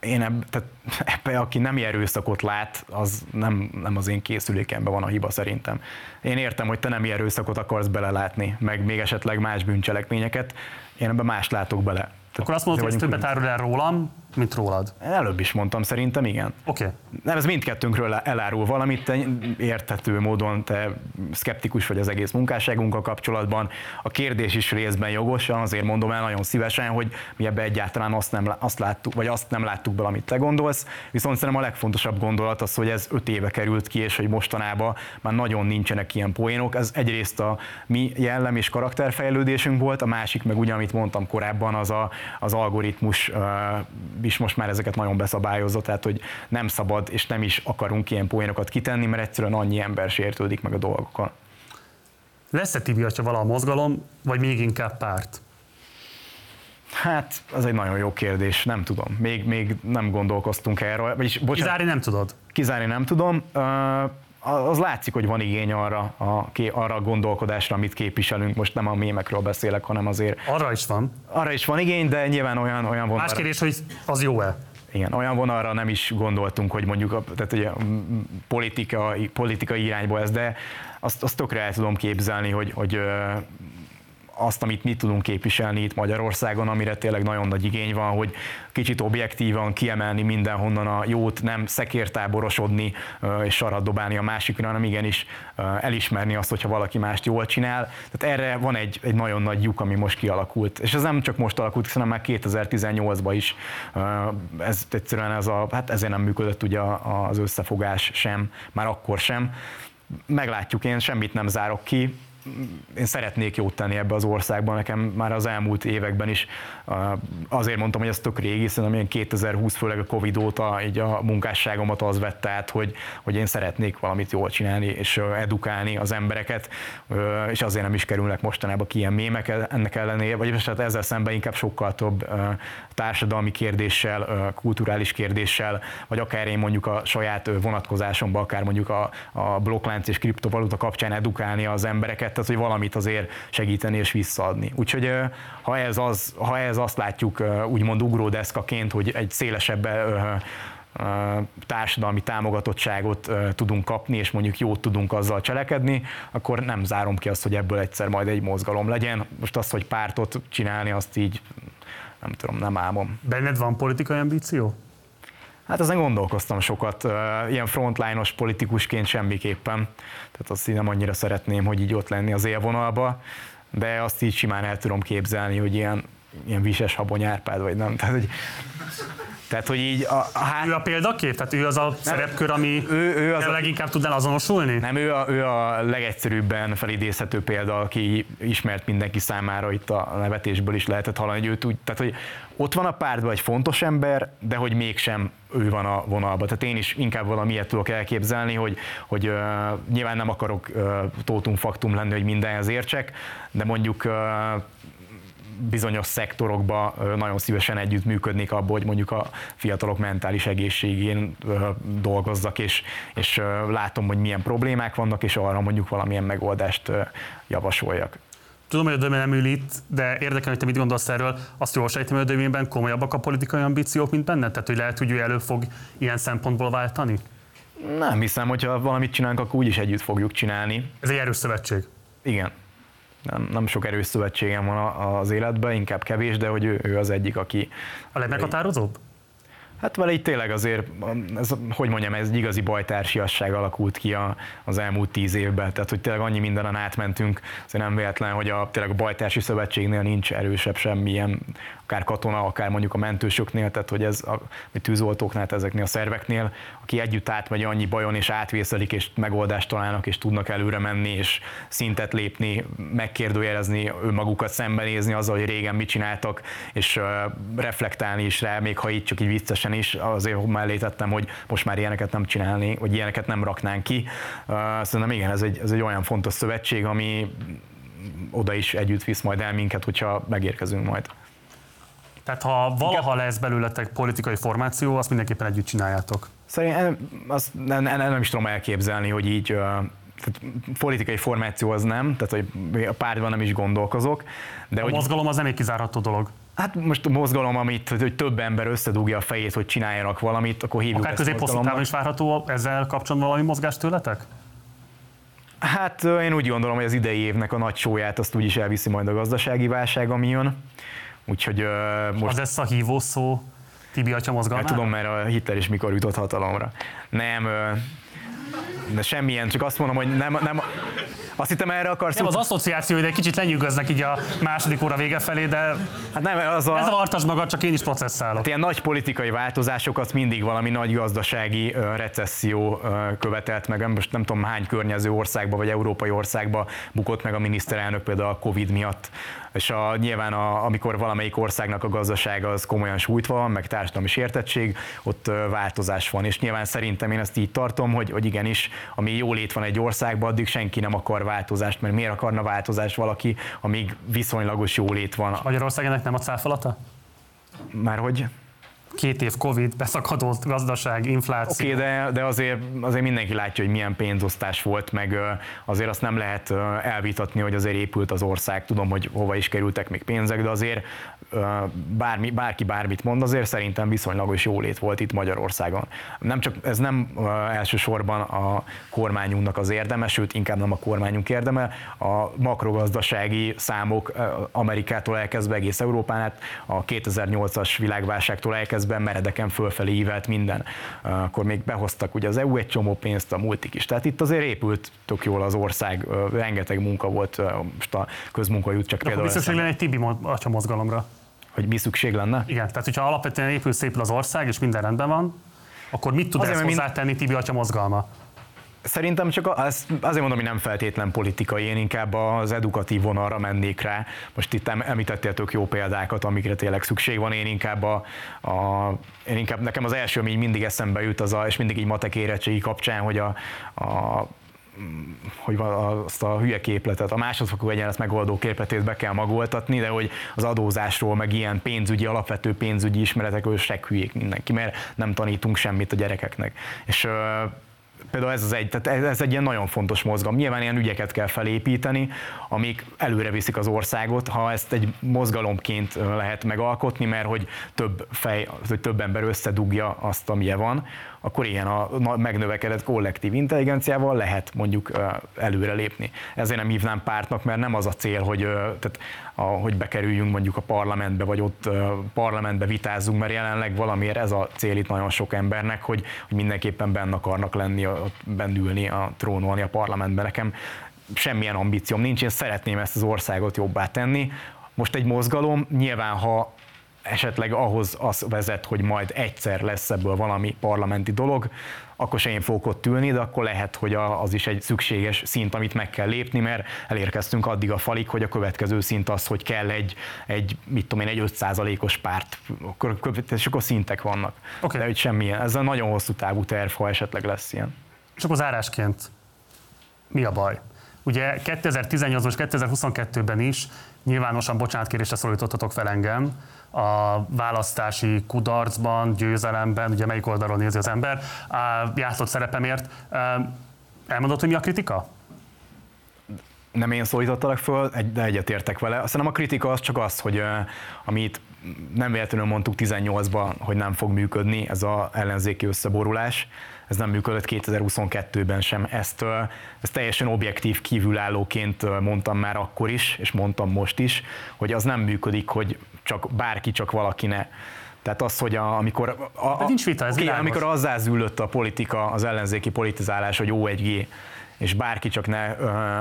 én ebbe, tehát [LAUGHS] ebbe, aki nem erőszakot lát, az nem, nem az én készülékemben van a hiba szerintem. Én értem, hogy te nem erőszakot akarsz belelátni, meg még esetleg más bűncselekményeket, én ebben más látok bele. Tehát Akkor azt mondod, hogy ez többet árul el rólam, mint rólad. Előbb is mondtam, szerintem igen. Oké. Okay. Nem, ez mindkettőnkről elárul valamit, te érthető módon te szkeptikus vagy az egész munkásságunkkal kapcsolatban. A kérdés is részben jogos, azért mondom el nagyon szívesen, hogy mi ebbe egyáltalán azt nem, azt láttuk, vagy azt nem láttuk be, amit te gondolsz. Viszont szerintem a legfontosabb gondolat az, hogy ez öt éve került ki, és hogy mostanában már nagyon nincsenek ilyen poénok. Ez egyrészt a mi jellem és karakterfejlődésünk volt, a másik meg ugye, amit mondtam korábban, az a, az algoritmus is most már ezeket nagyon beszabályozza, tehát hogy nem szabad és nem is akarunk ilyen poénokat kitenni, mert egyszerűen annyi ember sértődik meg a dolgokkal. Lesz-e Tibi Atya vala a mozgalom, vagy még inkább párt? Hát, az egy nagyon jó kérdés, nem tudom. Még, még nem gondolkoztunk erről. Vagyis, bocsánat, kizárni nem tudod? Kizárni nem tudom. Az látszik, hogy van igény arra a, arra a gondolkodásra, amit képviselünk. Most nem a mémekről beszélek, hanem azért... Arra is van. Arra is van igény, de nyilván olyan, olyan vonalra... Más kérdés, hogy az jó-e? Igen, olyan vonalra nem is gondoltunk, hogy mondjuk tehát ugye, politika, politikai irányba ez, de azt, azt tökre el tudom képzelni, hogy, hogy azt, amit mi tudunk képviselni itt Magyarországon, amire tényleg nagyon nagy igény van, hogy kicsit objektívan kiemelni mindenhonnan a jót, nem szekértáborosodni és sarat dobálni a másikra, hanem igenis elismerni azt, hogyha valaki mást jól csinál. Tehát erre van egy, egy nagyon nagy lyuk, ami most kialakult. És ez nem csak most alakult, hanem már 2018-ban is. Ez egyszerűen ez a, hát ezért nem működött ugye az összefogás sem, már akkor sem. Meglátjuk, én semmit nem zárok ki, én szeretnék jót tenni ebbe az országban, nekem már az elmúlt években is azért mondtam, hogy ez tök régi, szerintem ilyen 2020, főleg a Covid óta így a munkásságomat az vette át, hogy, hogy én szeretnék valamit jól csinálni és edukálni az embereket, és azért nem is kerülnek mostanában ki ilyen mémek ennek ellenére, vagy hát ezzel szemben inkább sokkal több társadalmi kérdéssel, kulturális kérdéssel, vagy akár én mondjuk a saját vonatkozásomban, akár mondjuk a, a blokklánc és kriptovaluta kapcsán edukálni az embereket, tehát hogy valamit azért segíteni és visszaadni. Úgyhogy ha ez, az, ha ez azt látjuk úgymond ugródeszkaként, hogy egy szélesebb társadalmi támogatottságot tudunk kapni, és mondjuk jót tudunk azzal cselekedni, akkor nem zárom ki azt, hogy ebből egyszer majd egy mozgalom legyen. Most azt, hogy pártot csinálni, azt így nem tudom, nem álmom. Benned van politikai ambíció? Hát ezen gondolkoztam sokat, ilyen frontline-os politikusként semmiképpen. Tehát azt így nem annyira szeretném, hogy így ott lenni az élvonalba, de azt így simán el tudom képzelni, hogy ilyen, ilyen vises habony Árpád, vagy nem. Tehát, hogy tehát, hogy így a, a hát... Ő a példakép? Tehát ő az a nem, szerepkör, ami ő, ő az a leginkább tudnál azonosulni? Nem, ő a, ő a legegyszerűbben felidézhető példa, aki ismert mindenki számára, itt a nevetésből is lehetett hallani, hogy őt úgy, tehát, hogy ott van a pártban egy fontos ember, de hogy mégsem ő van a vonalban. Tehát én is inkább valami ilyet tudok elképzelni, hogy, hogy uh, nyilván nem akarok uh, tótum faktum lenni, hogy mindenhez értsek, de mondjuk uh, bizonyos szektorokba nagyon szívesen együtt működnék abból, hogy mondjuk a fiatalok mentális egészségén dolgozzak, és, és látom, hogy milyen problémák vannak, és arra mondjuk valamilyen megoldást javasoljak. Tudom, hogy a Döme nem ül itt, de érdekel, hogy te mit gondolsz erről. Azt jól sejtem, hogy a Dömében komolyabbak a politikai ambíciók, mint benned? Tehát, hogy lehet, hogy ő elő fog ilyen szempontból váltani? Nem hiszem, hogyha valamit csinálunk, akkor úgyis együtt fogjuk csinálni. Ez egy erős szövetség. Igen nem, nem sok erős szövetségem van az életben, inkább kevés, de hogy ő, ő az egyik, aki... A legmeghatározóbb? Hát vele itt tényleg azért, ez, hogy mondjam, ez egy igazi bajtársiasság alakult ki a, az elmúlt tíz évben, tehát hogy tényleg annyi mindenen átmentünk, azért nem véletlen, hogy a, tényleg a bajtársi szövetségnél nincs erősebb semmilyen akár katona, akár mondjuk a mentősöknél, tehát hogy ez a a tűzoltóknál, tehát ezeknél a szerveknél, aki együtt átmegy annyi bajon, és átvészelik, és megoldást találnak, és tudnak előre menni, és szintet lépni, megkérdőjelezni önmagukat, szembenézni azzal, hogy régen mit csináltak, és uh, reflektálni is rá, még ha így csak így viccesen is, azért mellé tettem, hogy most már ilyeneket nem csinálni, vagy ilyeneket nem raknánk ki. Uh, szerintem igen, ez egy, ez egy olyan fontos szövetség, ami oda is együtt visz majd el minket, hogyha megérkezünk majd. Tehát ha valaha lesz belőletek politikai formáció, azt mindenképpen együtt csináljátok. Szerintem azt nem, nem, nem is tudom elképzelni, hogy így tehát politikai formáció az nem, tehát hogy a pártban nem is gondolkozok. De a hogy, mozgalom az nem egy kizárható dolog. Hát most a mozgalom, amit hogy több ember összedugja a fejét, hogy csináljanak valamit, akkor hívjuk Akár közép távon is várható ezzel kapcsolatban valami mozgás tőletek? Hát én úgy gondolom, hogy az idei évnek a nagy sóját azt úgyis elviszi majd a gazdasági válság, ami jön. Úgyhogy uh, most... Az lesz a hívó szó Tibi atya mozgalmára? Hát tudom, mert a Hitler is mikor jutott hatalomra. Nem, uh, de semmilyen, csak azt mondom, hogy nem, nem azt hittem erre akarsz. Nem, az asszociáció, hogy egy kicsit lenyűgöznek így a második óra vége felé, de hát nem, az a... ez a magad, csak én is processzálok. Hát ilyen nagy politikai változásokat mindig valami nagy gazdasági recesszió követelt meg. Most nem tudom hány környező országba vagy európai országba bukott meg a miniszterelnök például a Covid miatt és a, nyilván a, amikor valamelyik országnak a gazdasága az komolyan sújtva van, meg társadalmi sértettség, ott változás van, és nyilván szerintem én ezt így tartom, hogy, hogy igenis, ami jólét van egy országban, addig senki nem akar változást, mert miért akarna változást valaki, amíg viszonylagos jólét van. Magyarország ennek nem a cáfolata? Már hogy? Két év Covid, beszakadó gazdaság, infláció. Oké, okay, de, de azért, azért mindenki látja, hogy milyen pénzosztás volt, meg azért azt nem lehet elvitatni, hogy azért épült az ország. Tudom, hogy hova is kerültek még pénzek, de azért bármi, bárki bármit mond, azért szerintem viszonylagos jólét volt itt Magyarországon. Nem csak, ez nem elsősorban a kormányunknak az érdeme, sőt, inkább nem a kormányunk érdeme, a makrogazdasági számok Amerikától elkezdve egész Európán, hát a 2008-as világválságtól elkezdve meredeken fölfelé ívelt minden. Akkor még behoztak ugye az EU egy csomó pénzt, a multik is. Tehát itt azért épült tök jól az ország, rengeteg munka volt, most a közmunka jut csak például. Biztos, hogy egy Tibi mozgalomra hogy mi szükség lenne? Igen, tehát hogyha alapvetően épül szépül az ország, és minden rendben van, akkor mit tud ezt hozzátenni Tibi atya mozgalma? Szerintem csak az, azért mondom, hogy nem feltétlen politikai, én inkább az edukatív vonalra mennék rá. Most itt említettél tök jó példákat, amikre tényleg szükség van, én inkább, a, a, én inkább nekem az első, ami mindig eszembe jut, az a, és mindig így matek érettségi kapcsán, hogy a, a hogy azt a hülye képletet, a másodfokú egyenlet megoldó képletét be kell magoltatni, de hogy az adózásról, meg ilyen pénzügyi, alapvető pénzügyi ismeretekről se hülyék mindenki, mert nem tanítunk semmit a gyerekeknek. És például ez, az egy, tehát ez egy ilyen nagyon fontos mozgalom. Nyilván ilyen ügyeket kell felépíteni, amik előre viszik az országot, ha ezt egy mozgalomként lehet megalkotni, mert hogy több fej, hogy több ember összedugja azt, amilyen van, akkor ilyen a megnövekedett kollektív intelligenciával lehet mondjuk előre lépni. Ezért nem hívnám pártnak, mert nem az a cél, hogy, tehát, hogy bekerüljünk mondjuk a parlamentbe, vagy ott parlamentbe vitázzunk, mert jelenleg valamiért ez a cél itt nagyon sok embernek, hogy, hogy mindenképpen benne akarnak lenni, bennülni a trónolni a parlamentbe. Nekem semmilyen ambícióm nincs, én szeretném ezt az országot jobbá tenni. Most egy mozgalom, nyilván ha esetleg ahhoz az vezet, hogy majd egyszer lesz ebből valami parlamenti dolog, akkor se én fogok ott ülni, de akkor lehet, hogy az is egy szükséges szint, amit meg kell lépni, mert elérkeztünk addig a falig, hogy a következő szint az, hogy kell egy, egy mit tudom én, egy 5%-os párt, akkor, és akkor szintek vannak. Okay. De hogy semmilyen, ez a nagyon hosszú távú terv, ha esetleg lesz ilyen. És akkor zárásként, mi a baj? Ugye 2018-ban és 2022-ben is nyilvánosan bocsánatkérésre szólítottatok fel engem, a választási kudarcban, győzelemben, ugye melyik oldalon nézi az ember, játszott szerepemért. Elmondott, hogy mi a kritika? Nem én szólítottalak föl, de egyetértek vele. Aztán a kritika az csak az, hogy amit nem véletlenül mondtuk 18-ban, hogy nem fog működni ez az ellenzéki összeborulás, ez nem működött 2022-ben sem. Ezt, ezt teljesen objektív kívülállóként mondtam már akkor is, és mondtam most is, hogy az nem működik, hogy csak bárki, csak valaki ne. Tehát az, hogy a, amikor, a, a, nincs vita, ez okay, amikor azzá zűlött a politika, az ellenzéki politizálás, hogy O1G, és bárki csak ne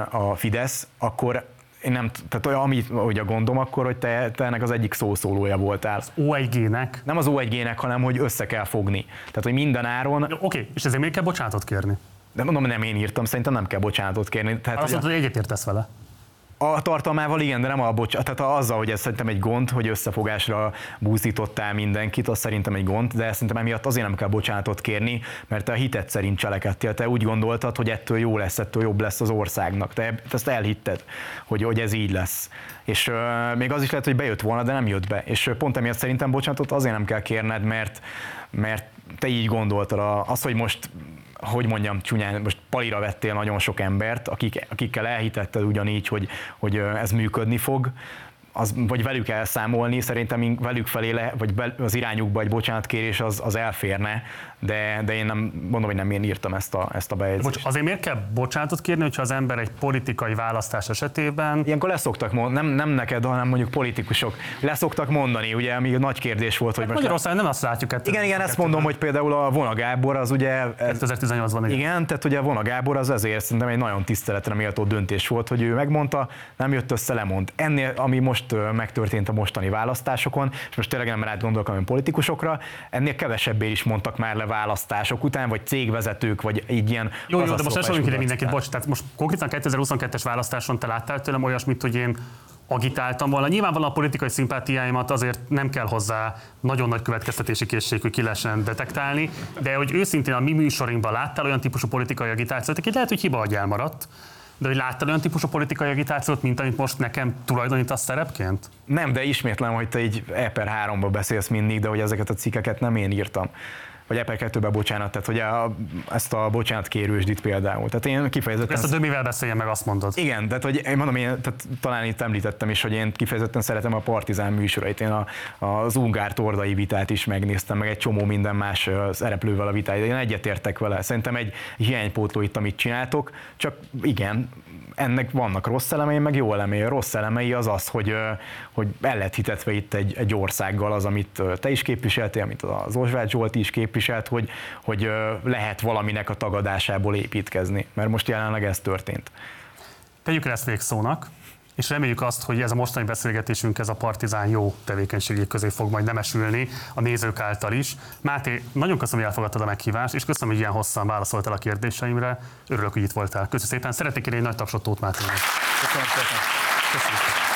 a Fidesz, akkor én nem, tehát olyan, amit hogy a gondom akkor, hogy te, te ennek az egyik szószólója voltál. Az O1G-nek? Nem az O1G-nek, hanem hogy össze kell fogni. Tehát, hogy minden áron... Oké, okay, és ezért még kell bocsánatot kérni? De mondom, nem én írtam, szerintem nem kell bocsánatot kérni. Tehát, azt mondod, hogy egyetértesz vele. A tartalmával igen, de nem a bocs, tehát azzal, hogy ez szerintem egy gond, hogy összefogásra búzítottál mindenkit, az szerintem egy gond, de szerintem emiatt azért nem kell bocsánatot kérni, mert te a hitet szerint cselekedtél. Te úgy gondoltad, hogy ettől jó lesz, ettől jobb lesz az országnak. Te ezt elhitted, hogy, hogy ez így lesz. És uh, még az is lehet, hogy bejött volna, de nem jött be. És pont emiatt szerintem bocsánatot azért nem kell kérned, mert, mert te így gondoltad. Az, hogy most hogy mondjam, csúnyán, most palira vettél nagyon sok embert, akik, akikkel elhitetted ugyanígy, hogy, hogy ez működni fog, az, vagy velük elszámolni, szerintem velük felé, le, vagy be, az irányukba egy bocsánatkérés az, az elférne, de, de én nem mondom, hogy nem én írtam ezt a, ezt a bejegyzést. Bocs, azért miért kell bocsánatot kérni, hogyha az ember egy politikai választás esetében... Ilyenkor leszoktak mondani, nem, nem neked, hanem mondjuk politikusok leszoktak mondani, ugye, ami nagy kérdés volt, hogy hát most... Magyarországon nem azt látjuk. Ettől, igen, igen, ezt mondom, hogy például a Vona Gábor az ugye... 2018-ban igen. igen. tehát ugye a Vona Gábor az ezért szerintem egy nagyon tiszteletre méltó döntés volt, hogy ő megmondta, nem jött össze, lemond. Ennél, ami most megtörtént a mostani választásokon, és most tényleg nem rád gondolok, hanem politikusokra, ennél kevesebbé is mondtak már le választások után, vagy cégvezetők, vagy így ilyen... Jó, jó de most ne ide mindenkit, bocs, tehát most konkrétan 2022-es választáson te láttál tőlem olyasmit, hogy én agitáltam volna. Nyilvánvalóan a politikai szimpátiáimat azért nem kell hozzá nagyon nagy következtetési készség, hogy ki lehessen detektálni, de hogy őszintén a mi műsorunkban láttál olyan típusú politikai agitációt, aki lehet, hogy hiba, hogy elmaradt, de hogy láttál olyan típusú politikai agitációt, mint amit most nekem tulajdonítasz szerepként? Nem, de ismétlem, hogy te egy E per 3 beszélsz mindig, de hogy ezeket a cikkeket nem én írtam vagy Apple 2 bocsánat, tehát hogy a, ezt a bocsánat kérősdit például. Tehát én kifejezetten... Ezt a dömivel beszéljen meg, azt mondod. Igen, tehát hogy én mondom, én tehát talán itt említettem is, hogy én kifejezetten szeretem a Partizán műsorait. Én a, az Ungár Tordai vitát is megnéztem, meg egy csomó minden más szereplővel a vitáit. Én egyetértek vele. Szerintem egy hiánypótló itt, amit csináltok, csak igen, ennek vannak rossz elemei, meg jó elemei. A rossz elemei az az, hogy, hogy el lett hitetve itt egy, egy országgal az, amit te is képviseltél, amit az Osváth Zsolt is képviselt, hogy, hogy lehet valaminek a tagadásából építkezni, mert most jelenleg ez történt. Tegyük ezt végszónak és reméljük azt, hogy ez a mostani beszélgetésünk, ez a partizán jó tevékenységek közé fog majd nemesülni a nézők által is. Máté, nagyon köszönöm, hogy elfogadtad a meghívást, és köszönöm, hogy ilyen hosszan válaszoltál a kérdéseimre. Örülök, hogy itt voltál. Köszönöm szépen. Szeretnék kérni egy nagy tapsot Tóth Máténak. Köszönöm szépen. Köszönöm.